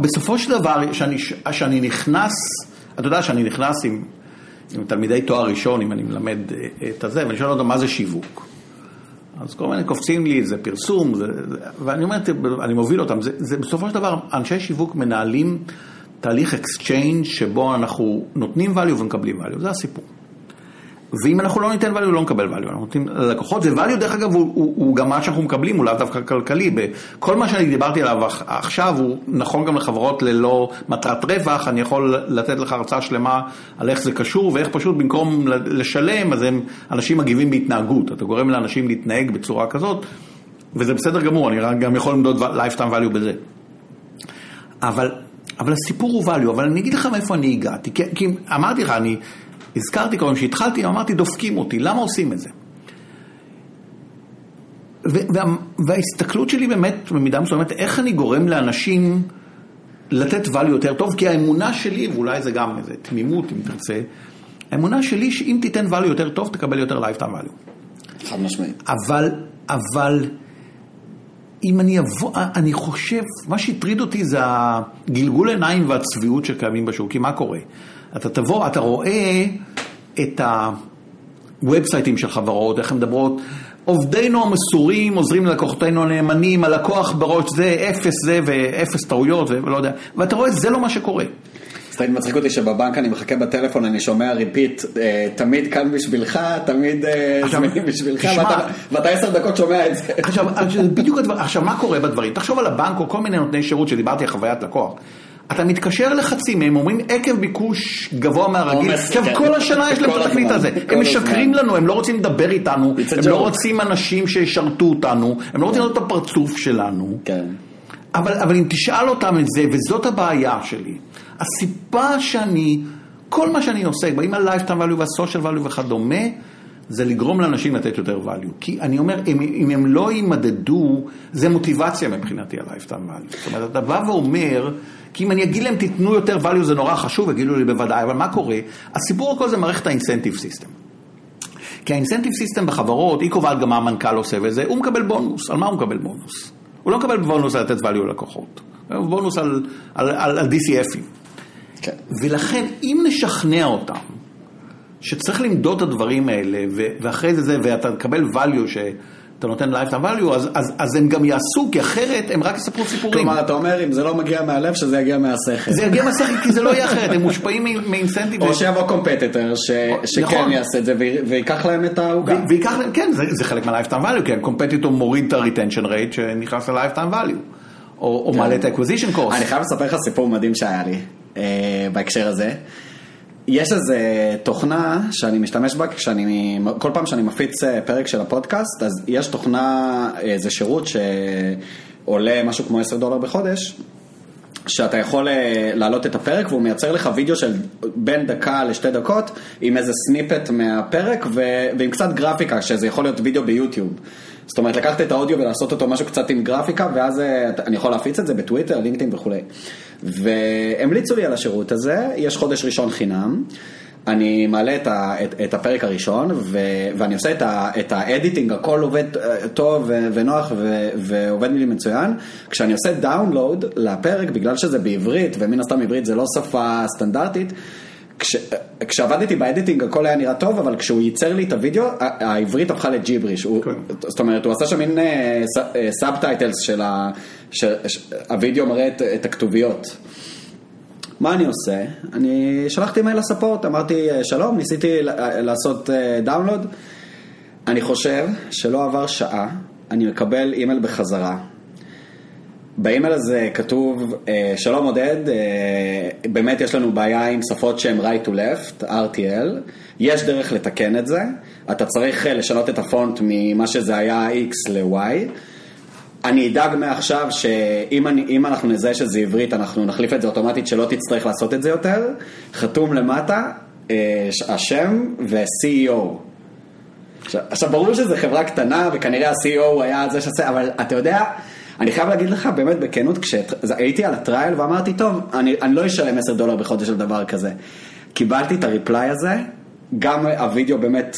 בסופו של דבר, שאני, שאני נכנס, אתה יודע שאני נכנס עם, עם תלמידי תואר ראשון, אם אני מלמד אה, את הזה, ואני שואל אותם מה זה שיווק. אז כל מיני קופצים לי, זה פרסום, זה, ואני אומר, אני מוביל אותם, זה, זה בסופו של דבר, אנשי שיווק מנהלים תהליך exchange שבו אנחנו נותנים value ומקבלים value, זה הסיפור. ואם אנחנו לא ניתן value, לא נקבל value, אנחנו נותנים ללקוחות, ו value דרך אגב הוא, הוא, הוא גם מה שאנחנו מקבלים, הוא לאו דווקא כלכלי. כל מה שאני דיברתי עליו עכשיו הוא נכון גם לחברות ללא מטרת רווח, אני יכול לתת לך הרצאה שלמה על איך זה קשור ואיך פשוט במקום לשלם, אז הם, אנשים מגיבים בהתנהגות, אתה גורם לאנשים להתנהג בצורה כזאת, וזה בסדר גמור, אני גם יכול למדוד lifetime value בזה. אבל אבל הסיפור הוא value, אבל אני אגיד לך מאיפה אני הגעתי, כי, כי אמרתי לך, אני הזכרתי קודם שהתחלתי, אמרתי דופקים אותי, למה עושים את זה? וה, וההסתכלות שלי באמת, במידה מסוימת, איך אני גורם לאנשים לתת value יותר טוב, כי האמונה שלי, ואולי זה גם איזה תמימות אם תרצה, האמונה שלי שאם תיתן value יותר טוב, תקבל יותר lifetime value. חד משמעית. אבל, אבל... אם אני אבוא, אני חושב, מה שהטריד אותי זה הגלגול עיניים והצביעות שקיימים בשוק, כי מה קורה? אתה תבוא, אתה רואה את ה website־ים של חברות, איך הן מדברות, עובדינו המסורים עוזרים ללקוחותינו הנאמנים, הלקוח בראש זה, אפס זה ואפס טעויות ולא יודע, ואתה רואה, זה לא מה שקורה. תמיד מצחיק אותי שבבנק אני מחכה בטלפון, אני שומע repeat, אה, תמיד כאן בשבילך, תמיד אה, זמינים בשבילך, ואתה עשר דקות שומע את זה. עכשיו, בדיוק הדבר, עכשיו מה קורה בדברים? תחשוב על הבנק או כל מיני נותני שירות שדיברתי על חוויית לקוח. אתה מתקשר לחצי מהם, אומרים עקב ביקוש גבוה מהרגיל, עכשיו כן. כל השנה יש להם את התקליט הזה, הם משקרים לנו, הם לא רוצים לדבר איתנו, הם לא רוצים אנשים שישרתו אותנו, הם לא רוצים לראות את הפרצוף שלנו. כן. אבל, אבל אם תשאל אותם את זה, וזאת הבעיה שלי, הסיבה שאני, כל מה שאני עוסק, באים על lifetime value וה-social value וכדומה, זה לגרום לאנשים לתת יותר value. כי אני אומר, אם, אם הם לא יימדדו, זה מוטיבציה מבחינתי ה-lifetime value. זאת אומרת, אתה בא ואומר, כי אם אני אגיד להם תיתנו יותר value זה נורא חשוב, יגידו לי בוודאי, אבל מה קורה? הסיפור הכל זה מערכת ה incentive system. כי ה incentive system בחברות, היא קובעת גם מה המנכ"ל עושה וזה, הוא מקבל בונוס. על מה הוא מקבל בונוס? הוא לא מקבל בונוס על לתת value ללקוחות. הוא בונוס על, על, על, על DCF־ים. כן. ולכן, אם נשכנע אותם שצריך למדוד את הדברים האלה, ואחרי זה זה, ואתה תקבל value שאתה נותן lifetime value, אז, אז, אז הם גם יעשו, כי אחרת הם רק יספרו סיפורים. כלומר, אתה אומר, אם זה לא מגיע מהלב, שזה יגיע מהשכל. זה יגיע מהשכל, כי זה לא יהיה אחרת, הם מושפעים מאינסנטיב. או שיבוא קומפטטר שכן נכון. יעשה את זה וי- ויקח להם את העוגה. וייקח להם, כן, זה, זה חלק מה-lifetime value, כי הקומפטיטור מוריד את ה-retention rate שנכנס ל-lifetime value, או, או מעלה את ה-acquisition cost. אני חייב לספר לך סיפור מדהים שהיה לי בהקשר הזה. יש איזה תוכנה שאני משתמש בה כשאני, כל פעם שאני מפיץ אה, פרק של הפודקאסט, אז יש תוכנה, איזה שירות שעולה משהו כמו 10 דולר בחודש, שאתה יכול אה, להעלות את הפרק והוא מייצר לך וידאו של בין דקה לשתי דקות עם איזה סניפט מהפרק ו... ועם קצת גרפיקה, שזה יכול להיות וידאו ביוטיוב. זאת אומרת, לקחת את האודיו ולעשות אותו משהו קצת עם גרפיקה, ואז אה, אני יכול להפיץ את זה בטוויטר, לינקדאין וכולי. והמליצו לי על השירות הזה, יש חודש ראשון חינם. אני מעלה את, ה, את, את הפרק הראשון ו, ואני עושה את, ה, את ה editing, הכל עובד אה, טוב ונוח ו, ועובד לי מצוין. כשאני עושה download לפרק, בגלל שזה בעברית, ומן הסתם עברית זה לא שפה סטנדרטית, כש, כשעבדתי ב editing הכל היה נראה טוב, אבל כשהוא ייצר לי את הוידאו, העברית הפכה לג'יבריש. הוא- זאת אומרת, הוא עשה שם מין subtitles של ה... שהוידאו מראה את, את הכתוביות. מה אני עושה? אני שלחתי מייל ל support, אמרתי שלום, ניסיתי לעשות download. אני חושב שלא עבר שעה, אני מקבל אימייל בחזרה. באימייל הזה כתוב, אה, שלום עודד, אה, באמת יש לנו בעיה עם שפות שהן right to left, RTL, יש דרך לתקן את זה, אתה צריך אה, לשנות את הפונט ממה שזה היה X ל-Y. אני אדאג מעכשיו שאם אני, אנחנו נזהה שזה עברית, אנחנו נחליף את זה אוטומטית, שלא תצטרך לעשות את זה יותר. חתום למטה, השם ו-CEO. עכשיו, ברור שזו חברה קטנה וכנראה ה-CEO היה זה שעושה, אבל אתה יודע, אני חייב להגיד לך באמת בכנות, כשהייתי על הטרייל ואמרתי, טוב, אני, אני לא אשלם 10 דולר בחודש על דבר כזה. קיבלתי את הריפליי הזה, גם הווידאו באמת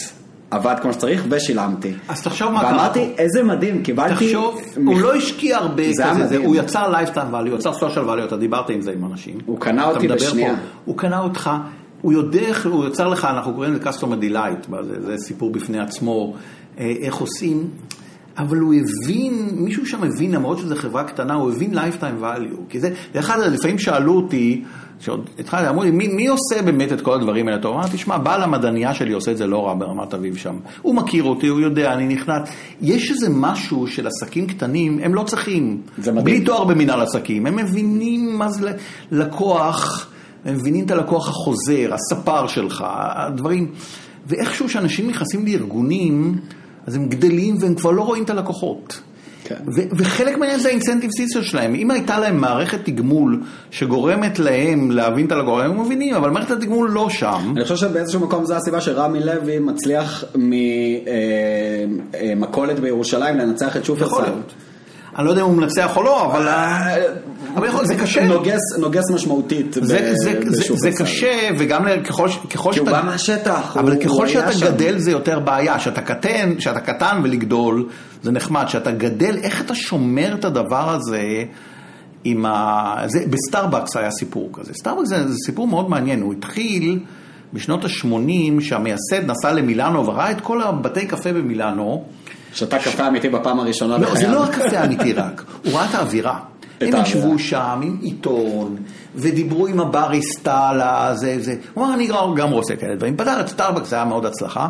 עבד כמו שצריך ושילמתי. אז תחשוב מה קרה ואמרתי, פה. איזה מדהים, קיבלתי... תחשוב, הוא לא השקיע הרבה זה כזה, זה-. הוא יצר lifetime value, הוא יצר social value, אתה דיברת עם זה עם אנשים. הוא קנה אתה אותי בשנייה. פה, הוא קנה אותך, הוא יודע איך, הוא יצר לך, אנחנו קוראים לזה customer delight, זה, זה סיפור בפני עצמו, אה, איך עושים, אבל הוא הבין, מישהו שם הבין, למרות שזו חברה קטנה, הוא הבין lifetime value, כי זה, דרך אגב, לפעמים שאלו אותי, שעוד התחלתי, אמרו לי, מי, מי עושה באמת את כל הדברים האלה? טוב, אמרתי, תשמע, בעל המעדנייה שלי עושה את זה לא רע ברמת אביב שם. הוא מכיר אותי, הוא יודע, אני נכנס. יש איזה משהו של עסקים קטנים, הם לא צריכים. זה מדהים. בלי תואר במנהל עסקים, הם מבינים מה זה לקוח, הם מבינים את הלקוח החוזר, הספר שלך, הדברים. ואיכשהו שאנשים נכנסים לארגונים, אז הם גדלים והם כבר לא רואים את הלקוחות. כן. ו- וחלק מהעניין זה ה incentive system שלהם. אם הייתה להם מערכת תגמול שגורמת להם להבין את הלקוח, הם מבינים, אבל מערכת התגמול לא שם. אני חושב שבאיזשהו מקום זו הסיבה שרמי לוי מצליח ממכולת בירושלים לנצח את יכול שופרסל. להיות. אני לא יודע אם הוא מנצח או לא, אבל... זה קשה. נוגס, משמעותית זה. קשה, וגם ככל, ש- ככל כי הוא שאתה... בא מהשטח, אבל ככל שאתה. גדל זה יותר בעיה. שאתה קטן, שאתה קטן ולגדול, זה נחמד. שאתה גדל, איך אתה שומר את הדבר הזה עם ה... זה, בסטארבקס היה סיפור כזה. סטארבקס זה, זה סיפור מאוד מעניין. הוא התחיל בשנות ה-80, שהמייסד נסע למילאנו וראה את כל הבתי קפה במילאנו. שתה קפה אמיתי בפעם הראשונה לא, זה בחייו. לא הקפה האמיתי רק, הוא ראה את האווירה. הם. ישבו שם עם עיתון, ודיברו עם הבריסטה על הזה, זה. הוא אמר, אני גם רוצה כאלה דברים. פתח את סטארבקס, זה היה מאוד הצלחה.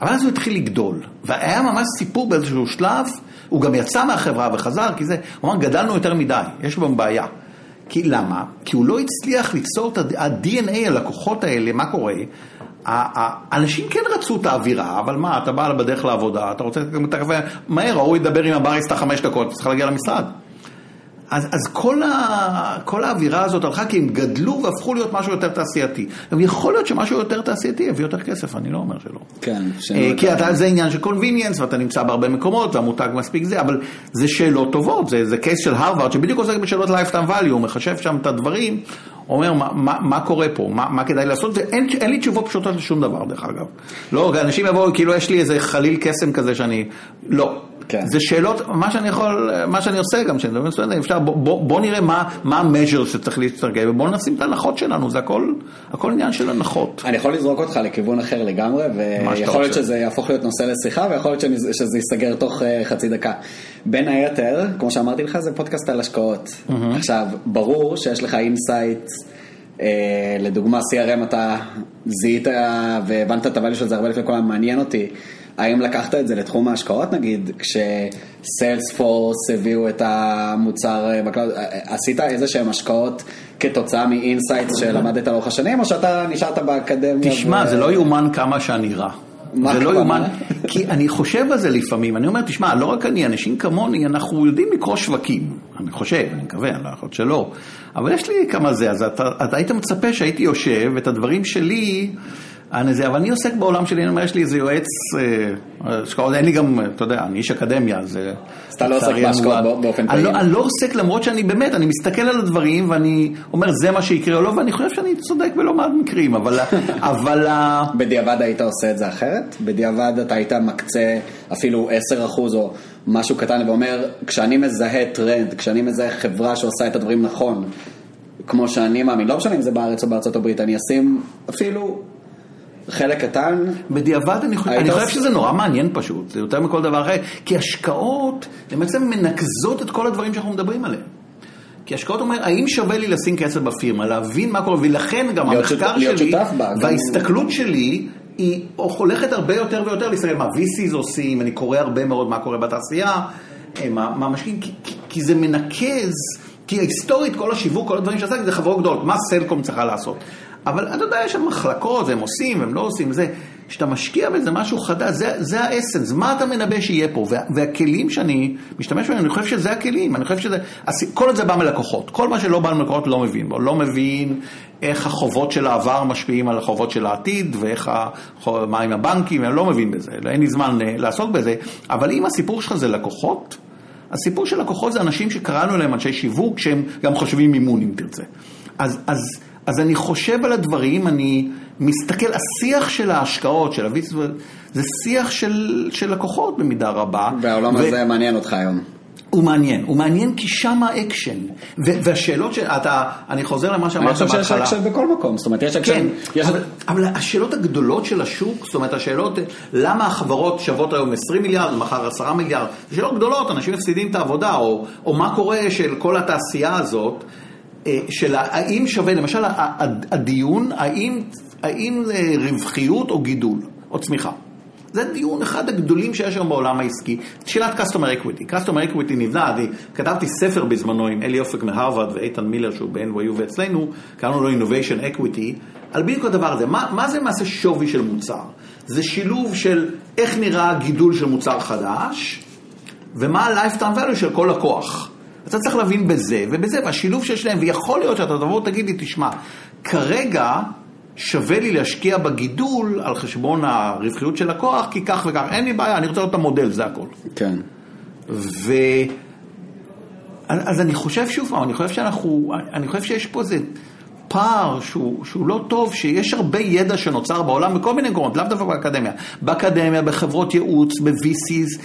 אבל אז הוא התחיל לגדול, והיה ממש סיפור באיזשהו שלב, הוא גם יצא מהחברה וחזר, כי זה, הוא אמר, גדלנו יותר מדי, יש לנו בעיה. כי למה? כי הוא לא הצליח ליצור את ה-DNA, הלקוחות האלה, מה קורה? ה- ה- אנשים כן רצו את האווירה, אבל מה, אתה בא בדרך לעבודה, אתה רוצה הקפה, מהר, ההוא ידבר עם הבריסטה חמש דקות, צריך להגיע למשרד. אז, אז כל, ה, כל האווירה הזאת הלכה כי הם גדלו והפכו להיות משהו יותר תעשייתי. יכול להיות שמשהו יותר תעשייתי יביא יותר כסף, אני לא אומר שלא. כן, אה, כי אתה, זה עניין של קונביניאנס ואתה נמצא בהרבה מקומות והמותג מספיק זה, אבל זה שאלות טובות, זה, זה קייס של הרווארד שבדיוק עוסק בשאלות lifetime value, הוא מחשב שם את הדברים, אומר מה, מה, מה קורה פה, מה, מה כדאי לעשות, ואין אין לי תשובות פשוטות לשום דבר דרך אגב. לא, אנשים יבואו כאילו יש לי איזה חליל קסם כזה שאני, לא. כן. זה שאלות, מה שאני יכול, מה שאני עושה גם, שאני מדבר סטודנטים, אפשר, בוא, בוא, בוא נראה מה, מה המז'ר שצריך להסתרגל, ובוא נשים את ההנחות שלנו, זה הכל, הכל עניין של הנחות. אני יכול לזרוק אותך לכיוון אחר לגמרי, ויכול להיות. שזה יהפוך להיות נושא לשיחה, ויכול להיות שאני- שזה ייסגר תוך אה, חצי דקה. בין היתר, כמו שאמרתי לך, זה פודקאסט על השקעות. עכשיו, ברור שיש לך insight, אה, לדוגמה CRM אתה זיהית והבנת את ה value של זה הרבה לפני כל מעניין אותי. האם לקחת את זה לתחום ההשקעות נגיד, כשסיילספורס הביאו את המוצר אה, ב cloud, אה, אה, עשית איזה שהם השקעות כתוצאה מ insights שלמדת לאורך השנים, או שאתה נשארת באקדמיה? תשמע, ו- זה לא יאומן כמה שאני רע. זה לא? יאומן, כי אני חושב על זה לפעמים, אני אומר, תשמע, לא רק אני, אנשים כמוני, אנחנו יודעים לקרוא שווקים. אני חושב, אני מקווה, אני לא יכול להיות שלא. אבל יש לי כמה זה, אז אתה, אתה היית מצפה שהייתי יושב, את הדברים שלי, אבל אני עוסק בעולם שלי, אני אומר, יש לי איזה יועץ, אה, השקעות, אין לי גם, אתה יודע, אני איש אקדמיה, אז... אה, אז אתה לא עוסק בהשקעות אני- באופן אני לא- פעיל. אני לא עוסק למרות שאני באמת, אני מסתכל על הדברים ואני אומר זה מה שיקרה או לא, ואני חושב שאני צודק בלא מעט מקרים, אבל, אבל ה- בדיעבד היית עושה את זה אחרת? בדיעבד אתה היית מקצה אפילו 10% או משהו קטן ואומר, כשאני מזהה טרנד, כשאני מזהה חברה שעושה את הדברים נכון, כמו שאני מאמין, לא משנה אם זה בארץ או בארצות הברית, אני אשים אפילו חלק קטן, בדיעבד אני, חושב- אני חושב שזה נורא מעניין פשוט, זה יותר מכל דבר אחר, כי השקעות למעשה מנקזות את כל הדברים שאנחנו מדברים עליהם. כי השקעות אומר, האם שווה לי לשים כסף בפירמה, להבין מה קורה, ולכן גם להיות המחקר להיות שלי שותף בה, גם- וההסתכלות שלי היא הולכת הרבה יותר ויותר להסתכל מה VCs עושים, אני קורא הרבה מאוד מה קורה בתעשייה, אה, מה, מה משקיעים, כי, כי, זה מנקז, כי היסטורית כל השיווק, כל הדברים שעסקתי זה חברות גדולות, מה סלקום צריכה לעשות. אבל אתה יודע, יש שם מחלקות, הם עושים, הם לא עושים, זה, כשאתה משקיע בזה משהו חדש, זה, זה האסנס, מה אתה מנבא שיהיה פה, וה, והכלים שאני משתמש בהם, אני חושב שזה הכלים, אני חושב שזה, כל זה בא מלקוחות, כל מה שלא בא מלקוחות לא מבין בו, לא מבין איך החובות של העבר משפיעים על החובות של העתיד, ואיך, החוב- מה עם הבנקים, אני לא מבין בזה, אין לי זמן אה, לעסוק בזה, אבל אם הסיפור שלך זה לקוחות, הסיפור של לקוחות זה אנשים שקראנו להם אנשי שיווק, שהם גם חושבים מימון אם תרצה. אז, אז, אז אני חושב על הדברים, אני מסתכל, השיח של ההשקעות, של ה VCs, זה שיח של, של לקוחות במידה רבה. והעולם ו- הזה מעניין אותך היום. הוא מעניין, הוא מעניין כי שם האקשן. ו- והשאלות שאתה, אני חוזר למה אני שאמרת חושב שיש בהתחלה. אקשן בכל מקום, זאת אומרת יש אקשן, כן, יש- אבל, אבל השאלות הגדולות של השוק, זאת אומרת השאלות, למה החברות שוות היום 20 מיליארד, מחר 10 מיליארד, זה שאלות גדולות, אנשים מפסידים את העבודה, או, או מה קורה של כל התעשייה הזאת, של האם שווה, למשל הדיון, האם, האם זה רווחיות או גידול, או צמיחה. זה דיון אחד הגדולים שיש היום בעולם העסקי, שאלת Customer Equity. Customer Equity נבנה, אני כתבתי ספר בזמנו עם אלי אופק מהרווארד ואיתן מילר שהוא ב-NYU ואצלנו, קראנו לו Innovation Equity, על בדיוק הדבר הזה. מה, מה זה מעשה שווי של מוצר? זה שילוב של איך נראה הגידול של מוצר חדש, ומה ה-lifetime value של כל לקוח. אתה צריך להבין בזה ובזה, והשילוב שיש להם, ויכול להיות שאתה תבוא ותגיד לי, תשמע, כרגע שווה לי להשקיע בגידול על חשבון הרווחיות של לקוח, כי כך וכך, אין לי בעיה, אני רוצה לראות את המודל, זה הכל. כן. ו... אז אני חושב שוב פעם, אני חושב שאנחנו, אני חושב שיש פה איזה פער שהוא, שהוא לא טוב, שיש הרבה ידע שנוצר בעולם בכל מיני מקומות, לאו דווקא באקדמיה. באקדמיה, בחברות ייעוץ, ב-VCs,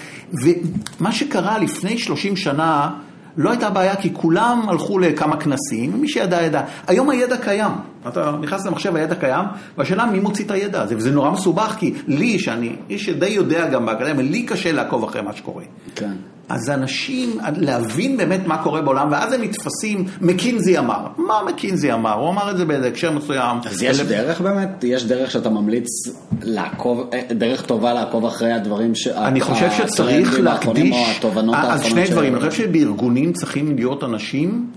ומה שקרה לפני 30 שנה, לא הייתה בעיה, כי כולם הלכו לכמה כנסים, ומי שידע ידע. היום הידע קיים. אתה נכנס למחשב, הידע קיים, והשאלה מי מוציא את הידע הזה, וזה נורא מסובך, כי לי, שאני איש שדי יודע גם באקדמיה, לי קשה לעקוב אחרי מה שקורה. כן. אז אנשים, להבין באמת מה קורה בעולם, ואז הם נתפסים, מקינזי אמר. מה מקינזי אמר? הוא אמר את זה באיזה הקשר מסוים. אז יש אלף- דרך באמת? יש דרך שאתה ממליץ לעקוב, אה, דרך טובה לעקוב אחרי הדברים ש... אני חושב שצריך להקדיש, אז האחרונות שני של- דברים, אני חושב שבארגונים צריכים להיות אנשים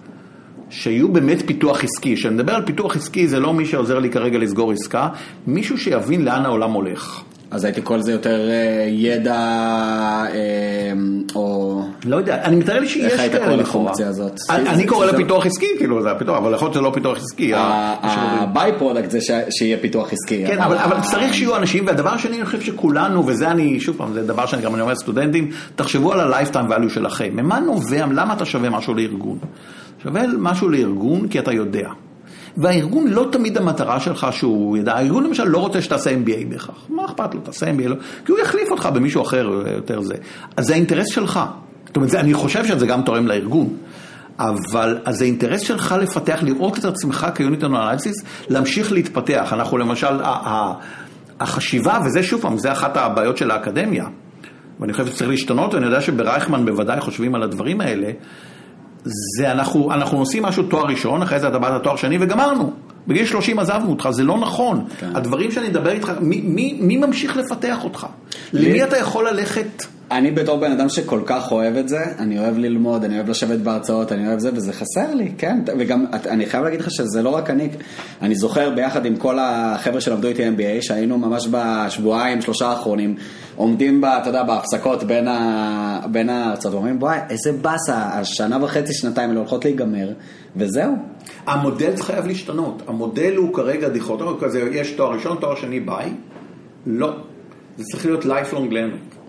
שיהיו באמת פיתוח עסקי. כשאני מדבר על פיתוח עסקי זה לא מי שעוזר לי כרגע לסגור עסקה, מישהו שיבין לאן העולם הולך. אז הייתי קורא לזה יותר אה, ידע, אה, או... לא יודע, אני מתאר לי שיש איך היית כאלה קורא לכאורה. הזאת? אני קורא לפיתוח עסקי, כאילו זה הפיתוח, אבל יכול להיות שזה לא פיתוח עסקי. ה- יש לנו- ה by-product זה שיהיה פיתוח עסקי. כן, אבל, צריך שיהיו אנשים, והדבר השני, אני חושב שכולנו, וזה אני, שוב פעם, זה דבר שאני גם אומר לסטודנטים, תחשבו על ה-lifetime value שלכם. ממה נובע, למה אתה שווה משהו לארגון? שווה משהו לארגון כי אתה יודע. והארגון לא תמיד המטרה שלך שהוא ידע, הארגון למשל לא רוצה שתעשה MBA בהכרח, מה אכפת לו, תעשה MBA, לא, כי הוא יחליף אותך במישהו אחר יותר זה. אז זה האינטרס שלך. זאת אומרת, זה, אני חושב שזה גם תורם לארגון. אבל אז זה אינטרס שלך לפתח, לראות את עצמך כיוניט אנליסיס, להמשיך להתפתח. אנחנו למשל, החשיבה, וזה שוב פעם, זה אחת הבעיות של האקדמיה, ואני חושב שצריך להשתנות, ואני יודע שברייכמן בוודאי חושבים על הדברים האלה, זה אנחנו, אנחנו עושים משהו תואר ראשון, אחרי זה אתה באת תואר שני וגמרנו. בגיל 30 עזבנו אותך, זה לא נכון. כן. הדברים שאני מדבר איתך, מי, מי, מי ממשיך לפתח אותך? למי אתה יכול ללכת? אני בתור בן אדם שכל כך אוהב את זה, אני אוהב ללמוד, אני אוהב לשבת בהרצאות, אני אוהב זה, וזה חסר לי, כן. וגם, אני חייב להגיד לך שזה לא רק אני, אני זוכר ביחד עם כל החבר'ה שלמדו איתי MBA, שהיינו ממש בשבועיים, שלושה האחרונים, עומדים, ב, אתה יודע, בהפסקות בין, ה, בין ההרצאות, ואומרים, וואי, איזה באסה, השנה וחצי, שנתיים האלה הולכות להיגמר, וזהו. המודל חייב להשתנות, המודל הוא כרגע דיכוטומי, יש תואר ראשון, תואר שני, ביי, לא. זה צריך להיות lifelong learning.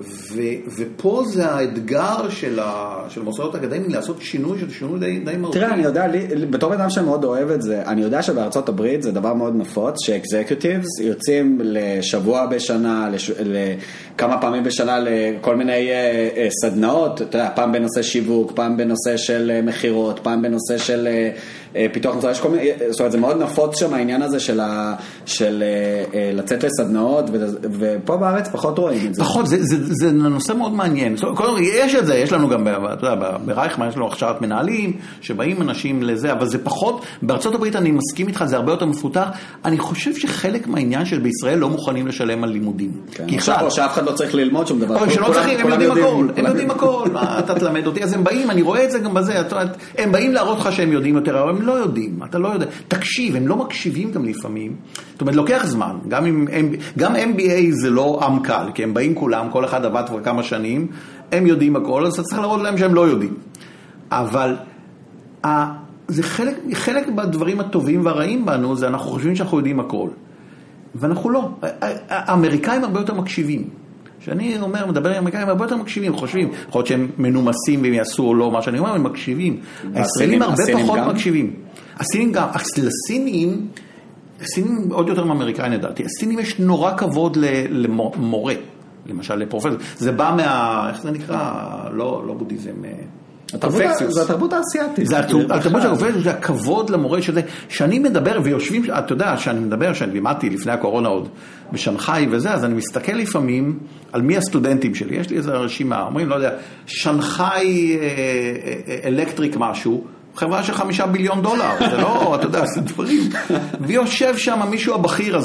ו, ופה זה האתגר של, ה, של המוסדות האקדמיים לעשות שינוי של שינוי די, די מהותי. תראה, אני יודע, לי, בתור בן אדם שמאוד אוהב את זה, אני יודע שבארצות הברית זה דבר מאוד נפוץ, שאקזקיוטיבס יוצאים לשבוע בשנה, לש, לכמה פעמים בשנה לכל מיני uh, uh, סדנאות, אתה יודע, פעם בנושא שיווק, פעם בנושא של uh, מכירות, פעם בנושא של... אה, פיתוח מוצר, יש כל מיני, זאת אומרת זה מאוד נפוץ שם העניין הזה של, ה, של אה, אה, לצאת לסדנאות, ופה בארץ פחות רואים את זה. פחות, זה, זה, זה נושא מאוד מעניין. קודם יש את זה, יש לנו גם, אתה יודע, ברייכמן יש לנו הכשרת מנהלים, שבאים אנשים לזה, אבל זה פחות, בארצות הברית אני מסכים איתך, זה הרבה יותר מפותח. אני חושב שחלק מהעניין של בישראל לא מוכנים לשלם על לימודים. כן, עכשיו, או שאף אחד לא צריך ללמוד שום דבר. אבל שלא צריכים, הם יודעים הכל, הם יודעים הכל, מה אתה תלמד אותי, אז הם באים, אני רואה את זה גם בזה, הם באים להראות לך שהם יודעים יותר, אבל הם לא יודעים, אתה לא יודע. תקשיב, הם לא מקשיבים גם לפעמים. זאת אומרת, לוקח זמן. גם, עם, גם MBA זה לא עם קל, כי הם באים כולם, כל אחד עבד כבר כמה שנים, הם יודעים הכל, אז אתה צריך להראות להם שהם לא יודעים. אבל זה חלק, חלק בדברים הטובים והרעים בנו, זה אנחנו חושבים שאנחנו יודעים הכל. ואנחנו לא. האמריקאים הרבה יותר מקשיבים. כשאני אומר, מדבר עם אמריקאים, הם הרבה יותר מקשיבים, חושבים, יכול להיות שהם מנומסים והם יעשו או לא, מה שאני אומר, הם מקשיבים. הישראלים הרבה פחות גם? מקשיבים. הסינים גם, לסינים, הסינים עוד יותר מאמריקאים לדעתי, הסינים יש נורא כבוד למורה, למשל לפרופסור, זה בא מה, איך זה נקרא, לא, לא בודהיזם. אה, זה התרבות האסייתית. זה התרבות של זה הכבוד למורה שזה, שאני מדבר ויושבים, אתה יודע, שאני מדבר, שאני לימדתי לפני הקורונה עוד בשנגחאי וזה, אז אני מסתכל לפעמים על מי הסטודנטים שלי, יש לי איזו רשימה, אומרים, לא יודע, שנגחאי אה, אה, אלקטריק משהו, חברה של חמישה ביליון דולר, זה לא, אתה יודע, זה דברים. ויושב שם מישהו הבכיר,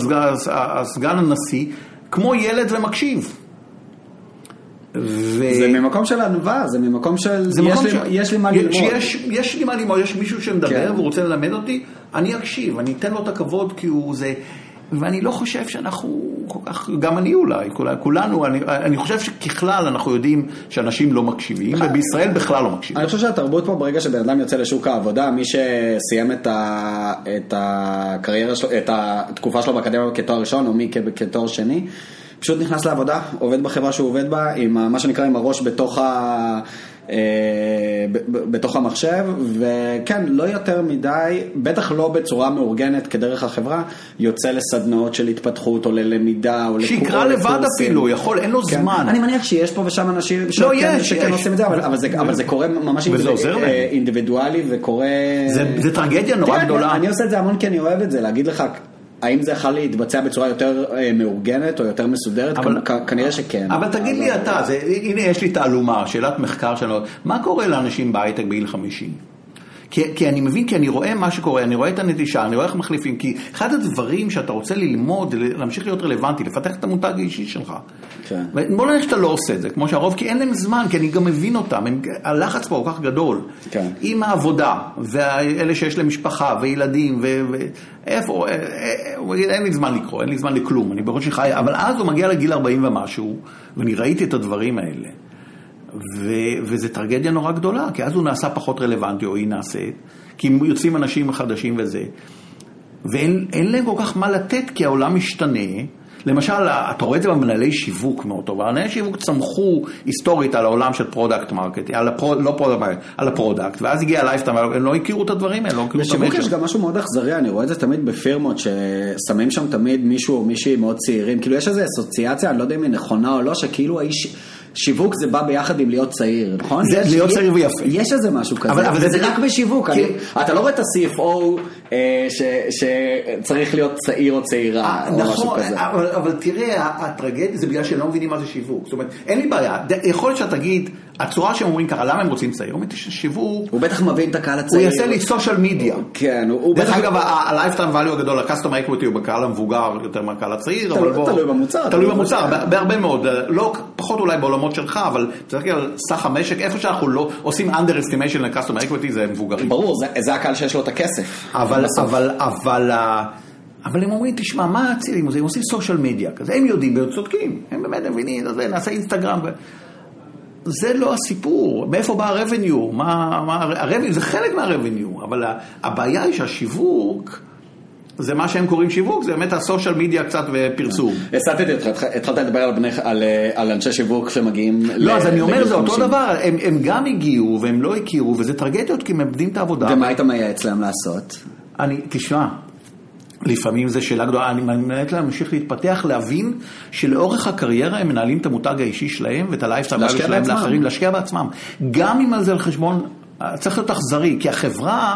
הסגן הנשיא, כמו ילד ומקשיב. ו... זה ממקום של ענווה, זה ממקום של זה יש, לי, ש... יש לי מה ללמוד. שיש, יש לי מה ללמוד, יש מישהו שמדבר כן. והוא רוצה ללמד אותי, אני אקשיב, אני אתן לו את הכבוד כי הוא זה... ואני לא חושב שאנחנו כל כך, גם אני אולי, כולנו, אני, אני חושב שככלל אנחנו יודעים שאנשים לא מקשיבים, ובישראל בכלל לא מקשיבים. אני חושב שהתרבות פה, ברגע שבן אדם יוצא לשוק העבודה, מי שסיים את, ה, את הקריירה שלו, את התקופה שלו באקדמיה כתואר ראשון, או מי כתואר שני, פשוט נכנס לעבודה, עובד בחברה שהוא עובד בה, עם מה שנקרא עם הראש בתוך ה... אה, בתוך המחשב, וכן, לא יותר מדי, בטח לא בצורה מאורגנת כדרך החברה, יוצא לסדנאות של התפתחות או ללמידה או לקורסים. שיקרא לבד אפילו, יכול, אין לו כן. זמן. אני מניח שיש פה ושם אנשים שכן, לא, יש, שכן יש. עושים את זה, אבל, אבל, זה, אבל זה קורה ממש אינדיבידואלי וקורה... זה, זה טרגדיה נורא גדולה. אני, אני עושה את זה המון כי אני אוהב את זה, להגיד לך... האם זה יכול להתבצע בצורה יותר אה, מאורגנת או יותר מסודרת? אבל, כנראה שכן. אבל תגיד לי אתה, זה, הנה יש לי תעלומה, שאלת מחקר שלנו, מה קורה לאנשים בהייטק בגיל 50? כי, כי אני מבין, כי אני רואה מה שקורה, אני רואה את הנטישה, אני רואה איך מחליפים, כי אחד הדברים שאתה רוצה ללמוד, להמשיך להיות רלוונטי, לפתח את המותג האישי שלך. כן. בוא נראה שאתה לא עושה את זה, כמו שהרוב, כי אין להם זמן, כי אני גם מבין אותם, הם, הלחץ פה כל כך גדול. כן. עם העבודה, ואלה שיש להם משפחה, וילדים, ואיפה, אה, אה, אין לי זמן לקרוא, אין לי זמן לכלום, אני בראש חי, אבל אז הוא מגיע לגיל 40 ומשהו, ואני ראיתי את הדברים האלה. ו, וזה טרגדיה נורא גדולה, כי אז הוא נעשה פחות רלוונטי, או היא נעשית, כי יוצאים אנשים חדשים וזה, ואין להם כל כך מה לתת, כי העולם משתנה, למשל, אתה רואה את זה במנהלי שיווק מאוד טוב, המנהלי שיווק צמחו היסטורית על העולם של product market, על ה pro, לא product market, על ה product, ואז הגיע lifetime, הם לא הכירו את הדברים האלה, לא הכירו את בשיווק המשק. יש גם משהו מאוד אכזרי, אני רואה את זה תמיד בפירמות ששמים שם תמיד מישהו או מישהי מאוד צעירים, כאילו יש איזו אסוציאציה, אני לא יודע אם היא נכונה או לא, שכאילו האיש... שיווק זה בא ביחד עם להיות צעיר, נכון? זה להיות צעיר ויפה. יש איזה משהו כזה, אבל- אבל וזה זה- רק בשיווק, כן. אני- אתה לא רואה את ה-CFO אה, ש- שצריך להיות צעיר או צעירה, או משהו נכון, כזה. אבל, אבל תראה, הטרגדיה זה בגלל שהם לא מבינים מה זה שיווק. זאת אומרת, אין לי בעיה, יכול להיות שאתה תגיד, הצורה שהם אומרים ככה, למה הם רוצים צעיר? אומרים, שיווק, הוא בטח מבין את הקהל הוא הצעיר. יעשה לי סושיאל מדיה. כן, הוא הוא דרך בטח... אגב, ה-lifetime value הגדול, ה-custom equity הוא בקהל המבוגר יותר מהקהל הצעיר, אבל בוא... תלוי במוצר, תלוי במוצר, במוצר. בה- בהרבה מאוד, לא, פחות אולי בעולמות שלך, אבל צריך להגיד על סך המשק, איפה שאנחנו לא עושים under estimation ל-custom equity זה מבוגרים. ברור, זה- הקהל שיש לו את הכסף. אבל. אבל, אבל, ה- אבל הם אומרים, תשמע, מה הצעירים עושים? הם עושים סושיאל מדיה כזה, הם יודעים והם צודקים, הם באמת מבינים, נעשה אינסטגרם. זה לא הסיפור, מאיפה בא ה-revenue? מה, מה, ה-revenue זה חלק מה-revenue, אבל הבעיה היא שהשיווק, זה מה שהם קוראים שיווק, זה באמת הסושיאל מדיה קצת ופרסום. הסטתי אותך, התח- התחלת לדבר על, בני, על, על אנשי שיווק שמגיעים לא, ל- אז אני אומר, זה אותו 50. דבר, הם, הם גם הגיעו והם לא הכירו, וזה טרגדיות כי הם מאבדים את העבודה. ומה היית מייעץ להם לעשות? אני, תשמע, לפעמים זו שאלה גדולה, אני מנהלת להם להמשיך להתפתח, להבין שלאורך הקריירה הם מנהלים את המותג האישי שלהם ואת הלייפסטייל שלהם. לאחרים, להשקיע בעצמם. גם אם על זה על חשבון, צריך להיות אכזרי, כי החברה...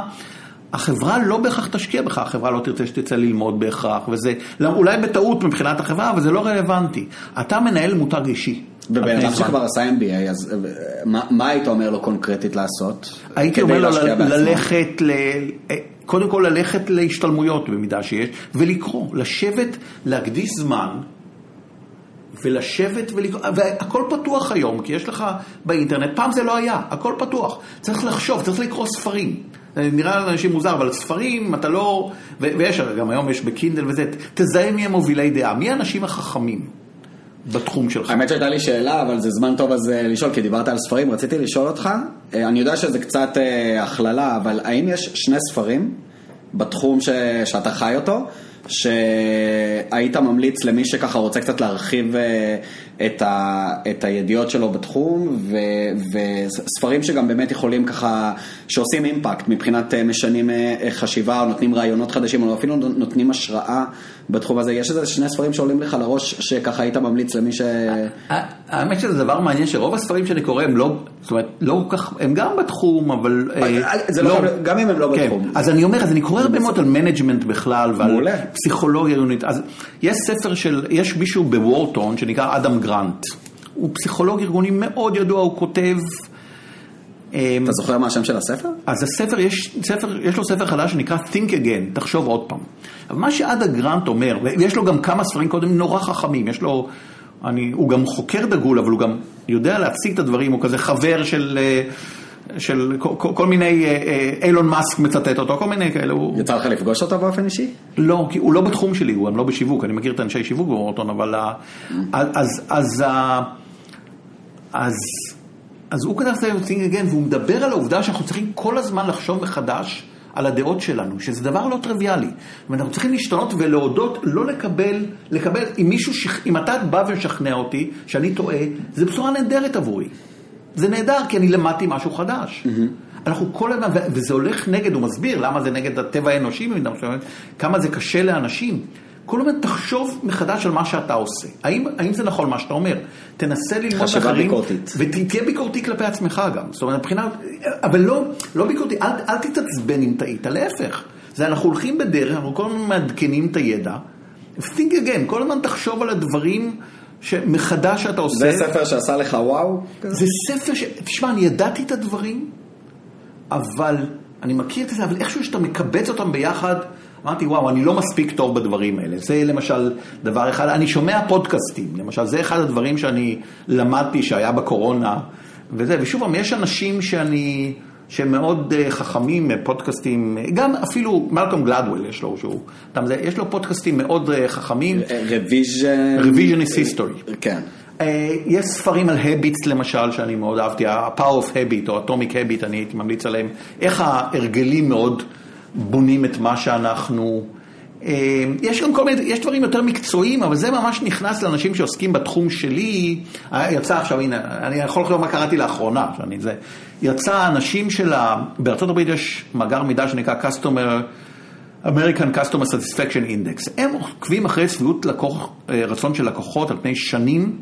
החברה לא בהכרח תשקיע בך, החברה לא תרצה שתצא ללמוד בהכרח, וזה לא, אולי בטעות מבחינת החברה, אבל זה לא רלוונטי. אתה מנהל מותג אישי. ובן אדם. שכבר עשה MBA, אז מה, מה היית אומר לו קונקרטית לעשות? הייתי אומר לו? ללכת, ל... קודם כל ללכת להשתלמויות במידה שיש, ולקרוא, לשבת, להקדיש זמן, ולשבת ולקרוא, והכל פתוח היום, כי יש לך באינטרנט, פעם זה לא היה, הכל פתוח. צריך לחשוב, צריך לקרוא ספרים. זה נראה לאנשים מוזר, אבל ספרים, אתה לא... ויש, גם היום יש בקינדל וזה, תזהה מי המובילי דעה, מי האנשים החכמים בתחום שלך. האמת שהייתה לי שאלה, אבל זה זמן טוב אז אה, לשאול, כי דיברת על ספרים, רציתי לשאול אותך, אה, אני יודע שזה קצת אה, הכללה, אבל האם יש שני ספרים בתחום ש... שאתה חי אותו, שהיית ממליץ למי שככה רוצה קצת להרחיב את, ה... את הידיעות שלו בתחום, ו... וספרים שגם באמת יכולים ככה, שעושים אימפקט מבחינת אה, משנים אה, חשיבה, או נותנים רעיונות חדשים, או אפילו נותנים השראה בתחום הזה, יש איזה שני ספרים שעולים לך לראש, שככה היית ממליץ למי ש... האמת שזה דבר מעניין שרוב הספרים שאני קורא הם לא, זאת אומרת, לא כל כך, הם גם בתחום, אבל... אה, זה לא חייב- גם אם הם לא כן. בתחום. אז אני אומר, אז אני קורא הרבה מאוד על management בכלל, ועל. פסיכולוגיה עיונית. יש ספר של, יש מישהו בוורטון שנקרא אדם גרנט. הוא פסיכולוג ארגוני מאוד ידוע, הוא כותב... אמ, אתה זוכר מה השם של הספר? אז הספר, יש, ספר, יש לו ספר חדש שנקרא Think Again, תחשוב עוד פעם. אבל מה שעדה גרנט אומר, ויש לו גם כמה ספרים קודם נורא חכמים, יש לו, אני, הוא גם חוקר דגול, אבל הוא גם יודע להציג את הדברים, הוא כזה חבר של, אה, של כל, כל, מיני, אה, אה, אילון מאסק מצטט אותו, כל מיני כאלה, הוא, יצא לך לפגוש אותו באופן אישי? לא, כי הוא לא בתחום שלי, הוא גם לא בשיווק, אני מכיר את האנשי שיווק באורטון, אבל ה- אז, אז, אז, אז, אז הוא כתב את זה Again, והוא מדבר על העובדה שאנחנו צריכים כל הזמן לחשוב מחדש על הדעות שלנו, שזה דבר לא טריוויאלי. ואנחנו צריכים להשתנות ולהודות, לא לקבל, לקבל, אם מישהו, שכ- אם אתה בא ומשכנע אותי שאני טועה, זה בשורה נהדרת עבורי. זה נהדר, כי אני למדתי משהו חדש. אנחנו כל הזמן, וזה הולך נגד, הוא מסביר למה זה נגד הטבע האנושי במידה מסוימת, כמה זה קשה לאנשים. כל הזמן תחשוב מחדש על מה שאתה עושה. האם, האם זה נכון מה שאתה אומר? תנסה ללמוד חשיבה מאחרים, ביקורתית. ותהיה ביקורתי כלפי עצמך גם. זאת אומרת, מבחינה, אבל לא, לא ביקורתי, אל, אל תתעצבן אם טעית, להפך. זה אנחנו הולכים בדרך, אנחנו כל הזמן מעדכנים את הידע. think again, כל הזמן תחשוב על הדברים שמחדש שאתה עושה. זה ספר שעשה לך וואו? זה ספר ש... תשמע, אני ידעתי את הדברים, אבל אני מכיר את זה, אבל איכשהו שאתה מקבץ אותם ביחד, אמרתי, וואו, אני לא מספיק טוב בדברים האלה. זה למשל דבר אחד, אני שומע פודקאסטים, למשל, זה אחד הדברים שאני למדתי שהיה בקורונה, וזה, ושוב יש אנשים שאני, שהם מאוד אה, חכמים, אה, פודקאסטים, אה, גם אפילו מלקום גלדוול יש לו, שהוא, יש לו פודקאסטים מאוד חכמים, Revision... Revisionist History. כן. אה, יש ספרים על habits למשל, שאני מאוד אהבתי, ה-Power of Habit או Atomic Habit, אני הייתי ממליץ עליהם, איך ההרגלים מאוד בונים את מה שאנחנו, אה, יש גם כל מיני, יש דברים יותר מקצועיים, אבל זה ממש נכנס לאנשים שעוסקים בתחום שלי. אה, יצא עכשיו, הנה, אני יכול לחשוב מה קראתי לאחרונה, שאני זה. יצא אנשים של ה... בארצות הברית יש מאגר מידע שנקרא Customer, American Customer Satisfaction Index. הם עוקבים אחרי שביעות לקוח, אה, רצון של לקוחות על פני שנים.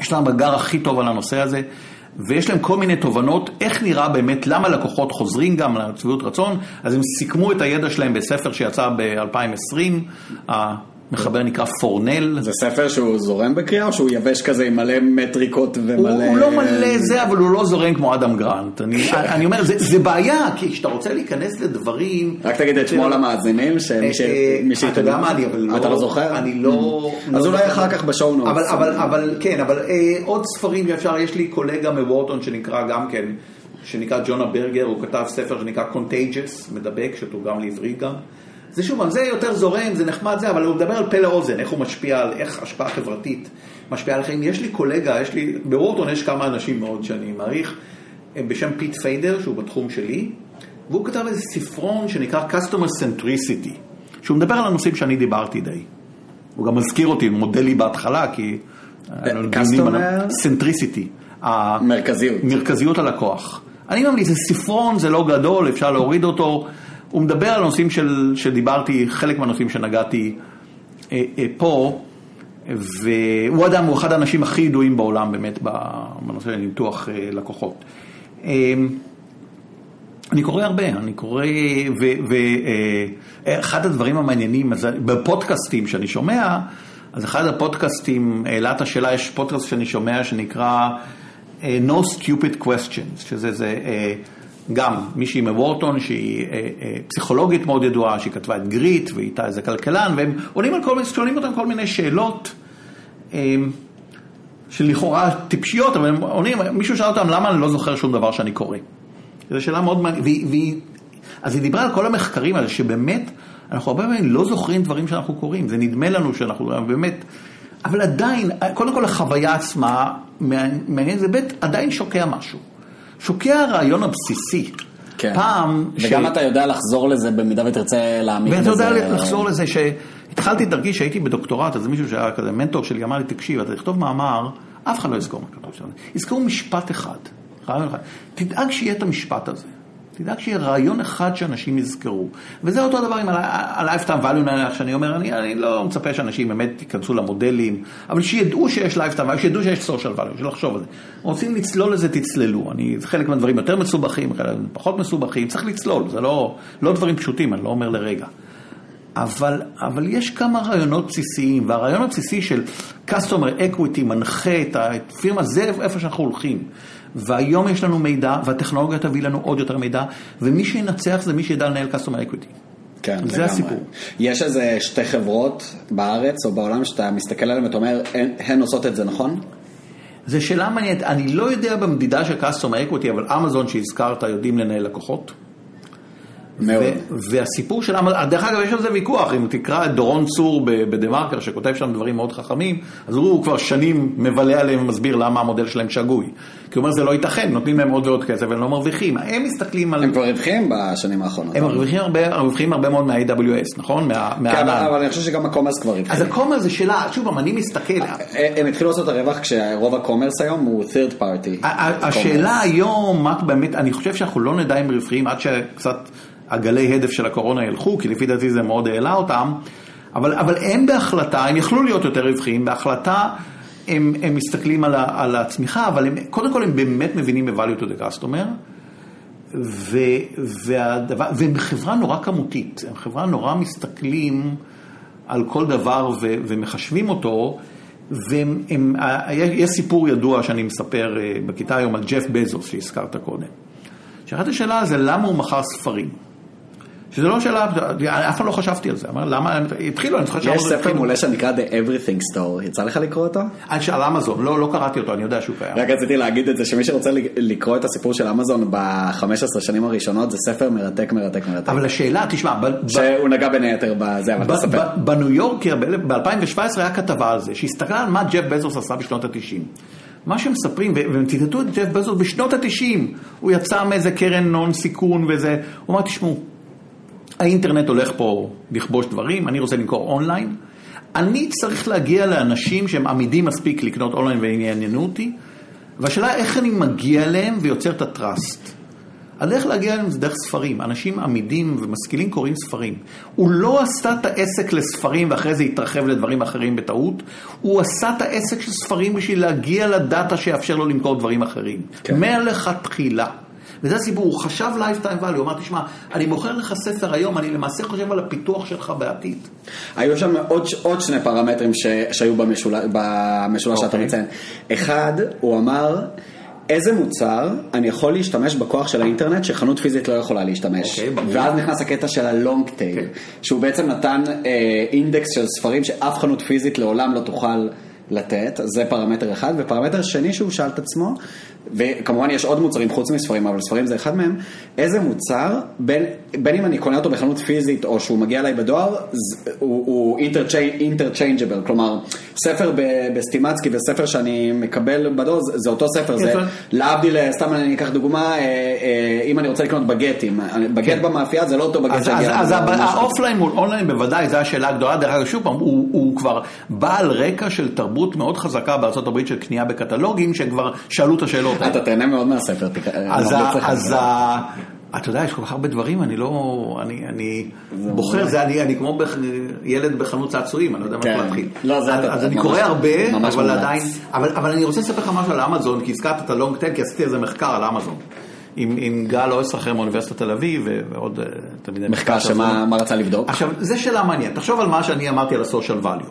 יש להם מאגר הכי טוב על הנושא הזה. ויש להם כל מיני תובנות, איך נראה באמת, למה לקוחות חוזרים גם לשביעות רצון, אז הם סיכמו את הידע שלהם בספר שיצא ב-2020, המחבר נקרא פורנל. זה ספר שהוא זורם בקריאה או שהוא יבש כזה עם מלא מטריקות ומלא... הוא, לא מלא זה, אבל הוא לא זורם כמו אדם גרנט. אני, אני אומר, זה, זה בעיה, כי כשאתה רוצה להיכנס לדברים... רק תגיד את שמו למאזינים, שמי ש... אתה יודע מה, אני אבל לא... אתה לא זוכר? אני לא... אז אולי אחר כך בשואו נוטס. אבל, אבל, אבל כן, אבל אה, עוד ספרים שאפשר, יש לי קולגה מוורטון שנקרא גם כן, שנקרא ג'ונה ברגר, הוא כתב ספר שנקרא Contagious, מדבק, שתורגם לעברית גם. זה שוב, זה יותר זורם, זה נחמד זה, אבל הוא מדבר על פה לאוזן, איך הוא משפיע על, איך השפעה חברתית משפיעה על החיים. יש לי קולגה, יש לי, בוורטון יש כמה אנשים מאוד שאני מעריך, בשם פיט פיידר, שהוא בתחום שלי, והוא כתב איזה ספרון שנקרא Customer Centricity, שהוא מדבר על הנושאים שאני דיברתי די. הוא גם מזכיר אותי, מודה לי בהתחלה, כי... Customer? Centricity. מרכזיות. מרכזיות הלקוח. אני ממליץ, זה ספרון, זה לא גדול, אפשר להוריד אותו. הוא מדבר על הנושאים של, שדיברתי, חלק מהנושאים שנגעתי אה, אה, פה, והוא אדם, הוא אחד האנשים הכי ידועים בעולם באמת בנושא של ניתוח אה, לקוחות. אה, אני קורא הרבה, אני קורא, ואחד הדברים המעניינים, אז בפודקאסטים שאני שומע, אז אחד הפודקאסטים העלה את השאלה, יש פודקאסט שאני שומע שנקרא uh, No Stupid Questions, שזה זה, uh, גם מישהי מוורטון שהיא uh, uh, פסיכולוגית מאוד ידועה, שהיא כתבה את גריט ואיתה איזה כלכלן, והם עונים על כל מיני, שואלים אותם כל מיני שאלות. Um, שלכאורה טיפשיות, אבל הם עונים, מישהו שאל אותם למה אני לא זוכר שום דבר שאני קורא. זו שאלה מאוד מעניינת, אז היא דיברה על כל המחקרים האלה, שבאמת אנחנו הרבה פעמים לא זוכרים דברים שאנחנו קוראים, זה נדמה לנו שאנחנו באמת, אבל עדיין, קודם כל החוויה עצמה מעניין, זה באמת עדיין שוקע משהו. שוקע הרעיון הבסיסי. כן. פעם... וגם ש... אתה יודע לחזור לזה במידה ותרצה להעמיק בזה. ואתה יודע לחזור לזה שהתחלתי את דרכי שהייתי בדוקטורט, אז מישהו שהיה כזה מנטור שלי אמר לי, תקשיב, אתה תכתוב מאמר, אף אחד לא יזכור מה כתוב שם. יזכרו משפט אחד. תדאג שיהיה את המשפט הזה. תדאג שיהיה רעיון אחד שאנשים יזכרו. וזה אותו דבר עם ה-Lifetime Value, שאני אומר, אני, אני לא מצפה שאנשים באמת ייכנסו למודלים, אבל שידעו שיש Lifetime Value, שידעו שיש social value, שלחשוב על זה. רוצים לצלול לזה, תצללו. אני, חלק מהדברים יותר מסובכים, חלק פחות מסובכים, צריך לצלול, זה לא, לא דברים פשוטים, אני לא אומר לרגע. אבל, אבל יש כמה רעיונות בסיסיים, והרעיון הבסיסי של Customer Equity מנחה את הפירמה, זה איפה שאנחנו הולכים. והיום יש לנו מידע, והטכנולוגיה תביא לנו עוד יותר מידע, ומי שינצח זה מי שידע לנהל Customer Equity. כן, זה לגמרי. הסיפור. יש איזה שתי חברות בארץ או בעולם שאתה מסתכל עליהן ואתה אומר, הן, עושות את זה נכון? זו שאלה מעניינת, אני לא יודע במדידה של Customer Equity, אבל אמזון שהזכרת יודעים לנהל לקוחות. מאוד. והסיפור של אמזון, דרך אגב יש על זה ויכוח, אם תקרא את דורון צור בדה מרקר שכותב שם דברים מאוד חכמים, אז הוא כבר שנים מבלה עליהם ומסביר למה המודל שלהם שגוי. כי הוא אומר זה לא ייתכן, נותנים להם עוד ועוד כסף והם לא מרוויחים. הם מסתכלים על... הם כבר רווחים בשנים האחרונות. הם מרוויחים הרבה, מרוויחים הרבה מאוד מה-AWS, נכון? מה, כן, מהענן. אבל אני חושב שגם ה commerce כבר רווחיים. אז ה commerce זה שאלה, שוב פעם, אני מסתכל... הם התחילו לעשות את הרווח כשרוב הקומרס היום הוא third party. השאלה היום, מה באמת, אני חושב שאנחנו לא נדע אם רווחים עד שקצת הגלי הדף של הקורונה ילכו, כי לפי דעתי זה מאוד העלה אותם, אבל, אבל הם בהחלטה, הם יכלו להיות יותר רווחיים, בהחלטה הם, הם מסתכלים על, ה, על הצמיחה, אבל הם, קודם כל הם באמת מבינים ב-value to the customer, ו, והדבר, והם חברה נורא כמותית, הם חברה נורא מסתכלים על כל דבר ו, ומחשבים אותו, ויש סיפור ידוע שאני מספר אה, בכיתה היום על ג'ף בזוס שהזכרת קודם. שאחת השאלה זה למה הוא מכר ספרים. שזה לא שאלה, אף פעם לא חשבתי על זה, אמר למה, התחילו, אני זוכר יש ספר מעולה שנקרא The Everything Store, יצא לך לקרוא אותו? על אמזון, לא, לא קראתי אותו, אני יודע שהוא קיים. רק רציתי להגיד את זה, שמי שרוצה לקרוא את הסיפור של אמזון ב-15 שנים הראשונות, זה ספר מרתק, מרתק, מרתק. אבל השאלה, תשמע, שהוא נגע בין היתר בזה, אבל תספר. בניו יורקר ב-2017 היה כתבה על זה, שהסתכלה על מה ג'ף בזוס עשה בשנות ה-90. מה שמספרים, והם ציטטו את ג'ף בזוס בשנות ה-90, הוא יצא מאיזה קרן נון סיכון וזה, הוא אמר, תשמעו, האינטרנט הולך פה לכבוש דברים, אני רוצה למכור אונליין, אני צריך להגיע לאנשים שהם עמידים מספיק לקנות אונליין ויעניינו אותי, והשאלה איך אני מגיע אליהם ויוצר את הטראסט. הדרך להגיע אליהם זה דרך ספרים. אנשים עמידים ומשכילים קוראים ספרים. הוא לא עשה את העסק לספרים ואחרי זה התרחב לדברים אחרים בטעות, הוא עשה את העסק של ספרים בשביל להגיע לדאטה שיאפשר לו למכור דברים אחרים. כן. מלכתחילה. וזה הסיפור, הוא חשב lifetime value, הוא אמר, תשמע, אני מוכר לך ספר היום, אני למעשה חושב על הפיתוח שלך בעתיד. היו שם עוד, עוד שני פרמטרים ש, שהיו במשולש, במשולש okay. שאתה אוקיי. מציין. אחד, הוא אמר... איזה מוצר אני יכול להשתמש בכוח של האינטרנט שחנות פיזית לא יכולה להשתמש. Okay, אוקיי, ואז נכנס הקטע של הלונג טייל, okay. שהוא בעצם נתן אה, אינדקס של ספרים שאף חנות פיזית לעולם לא תוכל לתת, זה פרמטר אחד, ופרמטר שני שהוא שאל את עצמו, וכמובן יש עוד מוצרים חוץ מספרים, אבל ספרים זה אחד מהם, איזה מוצר, בין, בין אם אני קונה אותו בחנות פיזית או שהוא מגיע אליי בדואר, הוא, הוא interchangeable, כלומר, ספר בסטימצקי וספר שאני מקבל בדואר, זה, זה אותו ספר, זה להבדיל, סתם אני אקח דוגמה, אה, אה, אם אני רוצה לקנות בגטים, בגט כן. במאפייה זה לא אותו בגט שהגיע. אז ה offline מול אונליין בוודאי, זו השאלה הגדולה, דרך אגב, שוב פעם, הוא כבר בעל רקע של תרבות מאוד חזקה בארה"ב של קנייה בקטלוגים, שכבר שאלו את השאלות. אתה תהנה מאוד מהספר, אז אתה יודע, יש כל כך הרבה דברים, אני לא, אני, אני בוחר, זה אני, אני כמו ילד בחנות צעצועים, אני לא יודע מאיפה כן. להתחיל. לא, זה אתה, אז אני קורא הרבה, אבל עדיין, אבל אני רוצה לספר לך משהו על אמזון, כי הזכרת את הלונג טק, כי עשיתי איזה מחקר על אמזון. עם, עם גל אויסטרחר מאוניברסיטת תל אביב ועוד אה, תלמידי מחקר. מחקר שמה רצה לבדוק? עכשיו, זו שאלה מעניינת. תחשוב על מה שאני אמרתי על ה-social value.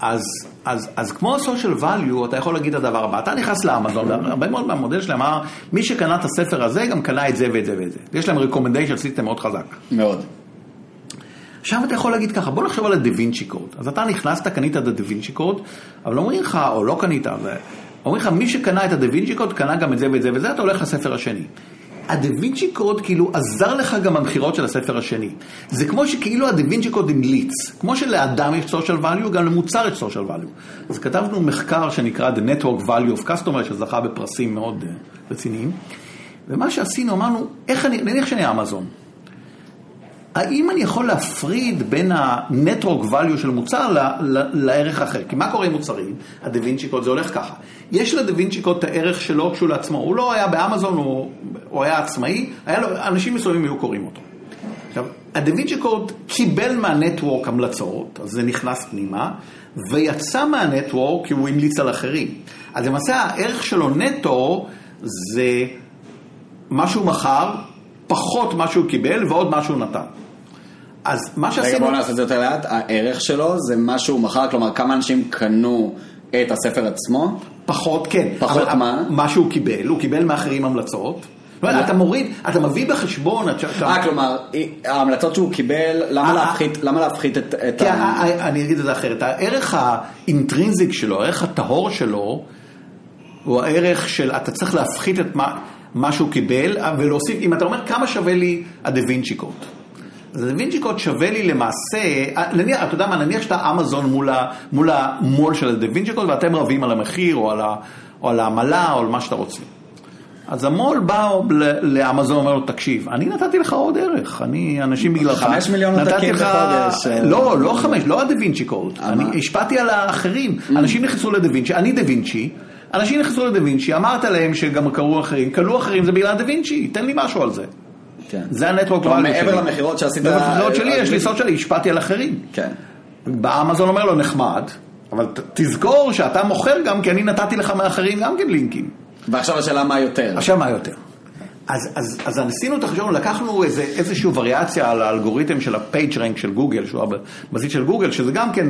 אז, אז, אז כמו ה-social value, אתה יכול להגיד את הדבר הבא, אתה נכנס לאמזון, הרבה מאוד מהמודל שלהם אמר, מי שקנה את הספר הזה, גם קנה את זה ואת זה ואת זה. יש להם recommendation system מאוד חזק. מאוד. עכשיו אתה יכול להגיד ככה, בוא נחשוב על הדה וינצ'י קוד. אז אתה נכנסת, קנית את הדה וינצ'י קוד, אבל אומרים לך, או לא קנית, אומרים לך, מי שקנה את הדה וינצ'י קוד, קנה גם את זה ואת זה וזה, אתה הולך לספר השני. הדה וינצ'י קוד כאילו עזר לך גם במכירות של הספר השני. זה כמו שכאילו הדה וינצ'י קוד המליץ. כמו שלאדם יש social value, גם למוצר יש social value. אז כתבנו מחקר שנקרא The Network Value of Customer, שזכה בפרסים מאוד uh, רציניים. ומה שעשינו, אמרנו, איך אני, נניח שאני אמזון. האם אני יכול להפריד בין ה-Network value של מוצר לערך אחר? כי מה קורה עם מוצרים? הדה וינצ'י קוד זה הולך ככה. יש לדה וינצ'י קוד את הערך שלו כשהוא לעצמו. הוא לא היה באמזון, הוא, הוא היה עצמאי, היה לו, אנשים מסוימים היו קוראים אותו. עכשיו, הדה וינצ'י קוד קיבל מהנטוורק המלצות, אז זה נכנס פנימה, ויצא מהנטוורק כי הוא המליץ על אחרים. אז למעשה הערך שלו נטו זה מה שהוא מכר, פחות מה שהוא קיבל ועוד מה שהוא נתן. אז מה שעשינו... רגע, בוא נעשה את זה יותר לאט. הערך שלו זה מה שהוא מכר, כלומר, כמה אנשים קנו את הספר עצמו? פחות, כן. פחות מה? מה שהוא קיבל, הוא קיבל מאחרים המלצות. אתה מוריד, אתה מביא בחשבון... אה, כלומר, ההמלצות שהוא קיבל, למה אה, להפחית את ה... אני אגיד את זה אחרת. הערך האינטרינזיק שלו, הערך הטהור שלו, הוא הערך של, אתה צריך להפחית את מה שהוא קיבל, ולהוסיף, אם אתה אומר כמה שווה לי הדה וינצ'י קוד. אז הדה וינצ'י קוד שווה לי למעשה, נניח, אתה יודע מה, נניח שאתה אמזון מול, מול המול של הדה וינצ'י קוד ואתם רבים על המחיר או על, ה, או על העמלה או על מה שאתה רוצה. אז המו"ל בא לאמזון ואומר לו, תקשיב, אני נתתי לך עוד ערך, אני, אנשים בגללך, חמש מיליון נתתי לך, בחודש. לא, לא חמש, לא הדה וינצ'י קוד, אני השפעתי על האחרים, mm. אנשים נכנסו לדה וינצ'י, אני דה וינצ'י, אנשים נכנסו לדה וינצ'י, אמרת להם שגם קראו אחרים, קנו אחרים, זה בגלל דה וינצ'י, תן לי משהו על זה. כן. זה ה network שלי. מעבר למכירות שעשית... במכירות שלי, יש לי סוד שלי, השפעתי על אחרים. כן. באמזון אומר לו, נחמד, אבל תזכור שאתה מוכר גם כי אני נתתי לך מאחרים גם כן לינקים. ועכשיו השאלה מה יותר. עכשיו מה יותר. אז, אז, אז עשינו את החשבון, לקחנו איזה, איזושהי וריאציה על האלגוריתם של ה PageRank של גוגל, שהוא הבסיס של גוגל, שזה גם כן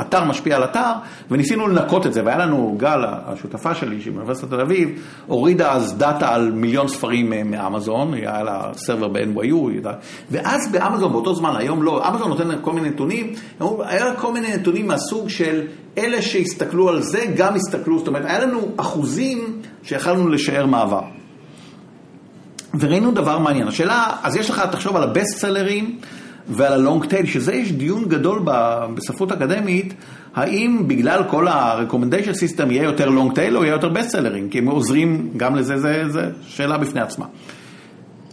אתר משפיע על אתר, וניסינו לנקות את זה, והיה לנו גל, השותפה שלי, שהיא מאוניברסיטת תל אביב, הורידה אז דאטה על מיליון ספרים אה, מאמזון, היה לה סרבר ב-NYU, ואז באמזון באותו זמן, היום לא, אמזון נותן להם כל מיני נתונים, היה לה כל מיני נתונים מהסוג של אלה שהסתכלו על זה, גם הסתכלו, זאת אומרת, היה לנו אחוזים שיכלנו לשער מעבר. וראינו דבר מעניין. השאלה, אז יש לך, תחשוב על הבסט סלרים ועל ה long tail, שזה יש דיון גדול בספרות אקדמית, האם בגלל כל ה-recommendation system יהיה יותר long tail או יהיה יותר בסט סלרים, כי הם עוזרים גם לזה, זה, זה שאלה בפני עצמה.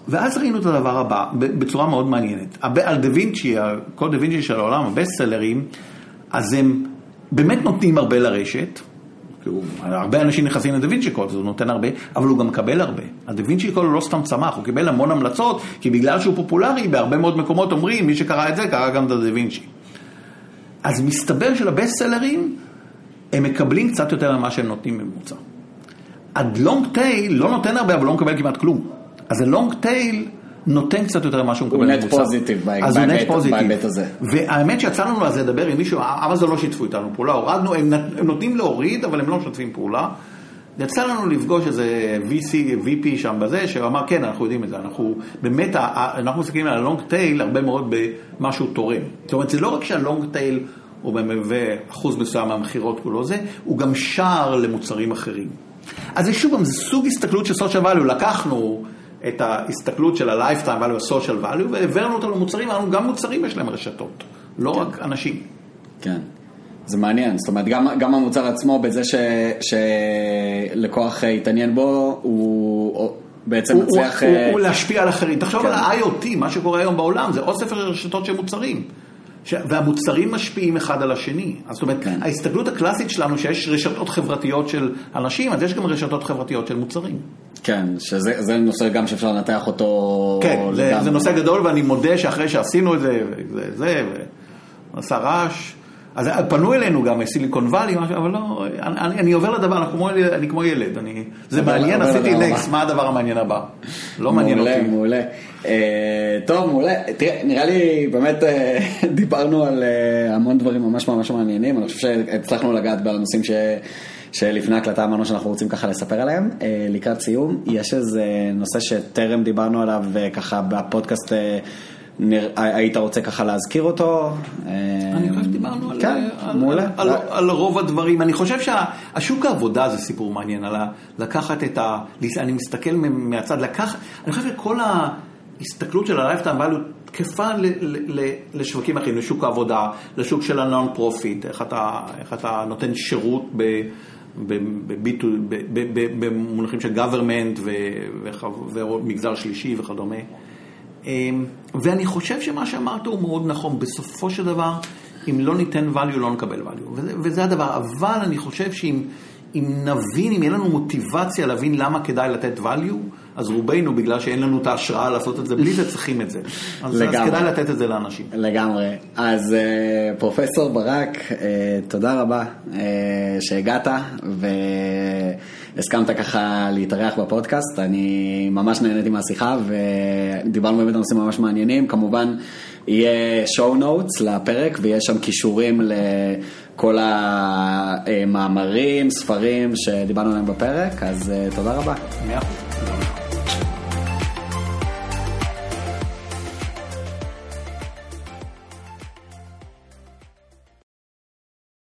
ואז ראינו את הדבר הבא, בצורה מאוד מעניינת. על דה וינצ'י, הקוד דה וינצ'י של העולם, הבסט סלרים, אז הם באמת נותנים הרבה לרשת. הרבה אנשים נכנסים לדה וינצ'י קוד, הוא נותן הרבה, אבל הוא גם מקבל הרבה. הדה וינצ'י קוד לא סתם צמח, הוא קיבל המון המלצות, כי בגלל שהוא פופולרי, בהרבה מאוד מקומות אומרים, מי שקרא את זה, קרא גם את הדה וינצ'י. אז מסתבר שלבסט סלרים, הם מקבלים קצת יותר ממה שהם נותנים בממוצע. ה long tail לא נותן הרבה, אבל לא מקבל כמעט כלום. אז ה long tail נותן קצת יותר ממה שהוא מקבל. הוא net positive בהיבט הזה. והאמת שיצא לנו על זה לדבר עם מישהו, אמזון לא שיתפו איתנו פעולה, הורדנו, הם, הם נותנים להוריד, אבל הם לא משתפים פעולה. יצא לנו לפגוש איזה VC, VP שם בזה, שאמר כן, אנחנו יודעים את זה, אנחנו באמת, אנחנו מסתכלים על ה long tail הרבה מאוד במה שהוא תורם. זאת אומרת, זה לא רק שהלונג טייל הוא במהווה אחוז מסוים מהמכירות כולו זה, הוא גם שער למוצרים אחרים. אז זה שוב, זה סוג הסתכלות של social value, לקחנו את ההסתכלות של ה-lifetime value, ה-social value, והעברנו אותו למוצרים, אמרנו, גם מוצרים יש להם רשתות, לא כן. רק אנשים. כן. זה מעניין, זאת אומרת, גם, גם המוצר עצמו, בזה ש, שלקוח התעניין בו, הוא בעצם הוא, מצליח... הוא, הוא, הוא להשפיע על אחרים. תחשוב כן. על ה-IoT, מה שקורה היום בעולם, זה אוסף רשתות של מוצרים. ש... והמוצרים משפיעים אחד על השני. אז זאת אומרת, כן. ההסתכלות הקלאסית שלנו שיש רשתות חברתיות של אנשים, אז יש גם רשתות חברתיות של מוצרים. כן, שזה נושא גם שאפשר לנתח אותו כן, זה, זה נושא גדול ואני מודה שאחרי שעשינו את זה, זה, זה, ועשה רעש. אז פנו אלינו גם סיליקון וואלי, אבל לא, אני, אני עובר לדבר, אני כמו, אני כמו ילד, אני, זה מעניין, עשיתי נקס, מה הדבר המעניין הבא? לא מעניין אותי. מעולה, מעולה. אה, טוב, מעולה. תראה, נראה לי באמת אה, דיברנו על אה, המון דברים ממש ממש מעניינים, אני חושב שהצלחנו לגעת בנושאים ש... שלפני הקלטה אמרנו שאנחנו רוצים ככה לספר עליהם. לקראת סיום, יש איזה נושא שטרם דיברנו עליו ככה בפודקאסט היית רוצה ככה להזכיר אותו? אני חושב שדיברנו על, כן, על, על, על, רוב הדברים. אני חושב שהשוק העבודה זה סיפור מעניין, על לקחת את ה... אני מסתכל מהצד, לקח... אני חושב שכל ההסתכלות של ה-Lifetime Value תקפה לשווקים אחרים, לשוק העבודה, לשוק של ה-Non Profit, איך אתה, איך אתה נותן שירות ב... במונחים של government ומגזר שלישי וכדומה. אמ, ואני חושב שמה שאמרת הוא מאוד נכון, בסופו של דבר, אם לא ניתן value, לא נקבל value, וזה, וזה הדבר, אבל אני חושב שאם אם נבין, אם יהיה לנו מוטיבציה להבין למה כדאי לתת value, אז רובנו, בגלל שאין לנו את ההשראה לעשות את זה בלי זה, צריכים את זה. אז, אז כדאי לתת את זה לאנשים. לגמרי. אז אה, פרופסור ברק, אה, תודה רבה אה, שהגעת והסכמת ככה להתארח בפודקאסט. אני ממש נהניתי מהשיחה ודיברנו באמת על נושאים ממש מעניינים. כמובן, יהיה show notes לפרק ויש שם כישורים לכל המאמרים, ספרים שדיברנו עליהם בפרק, אז תודה רבה. מאה אחוז.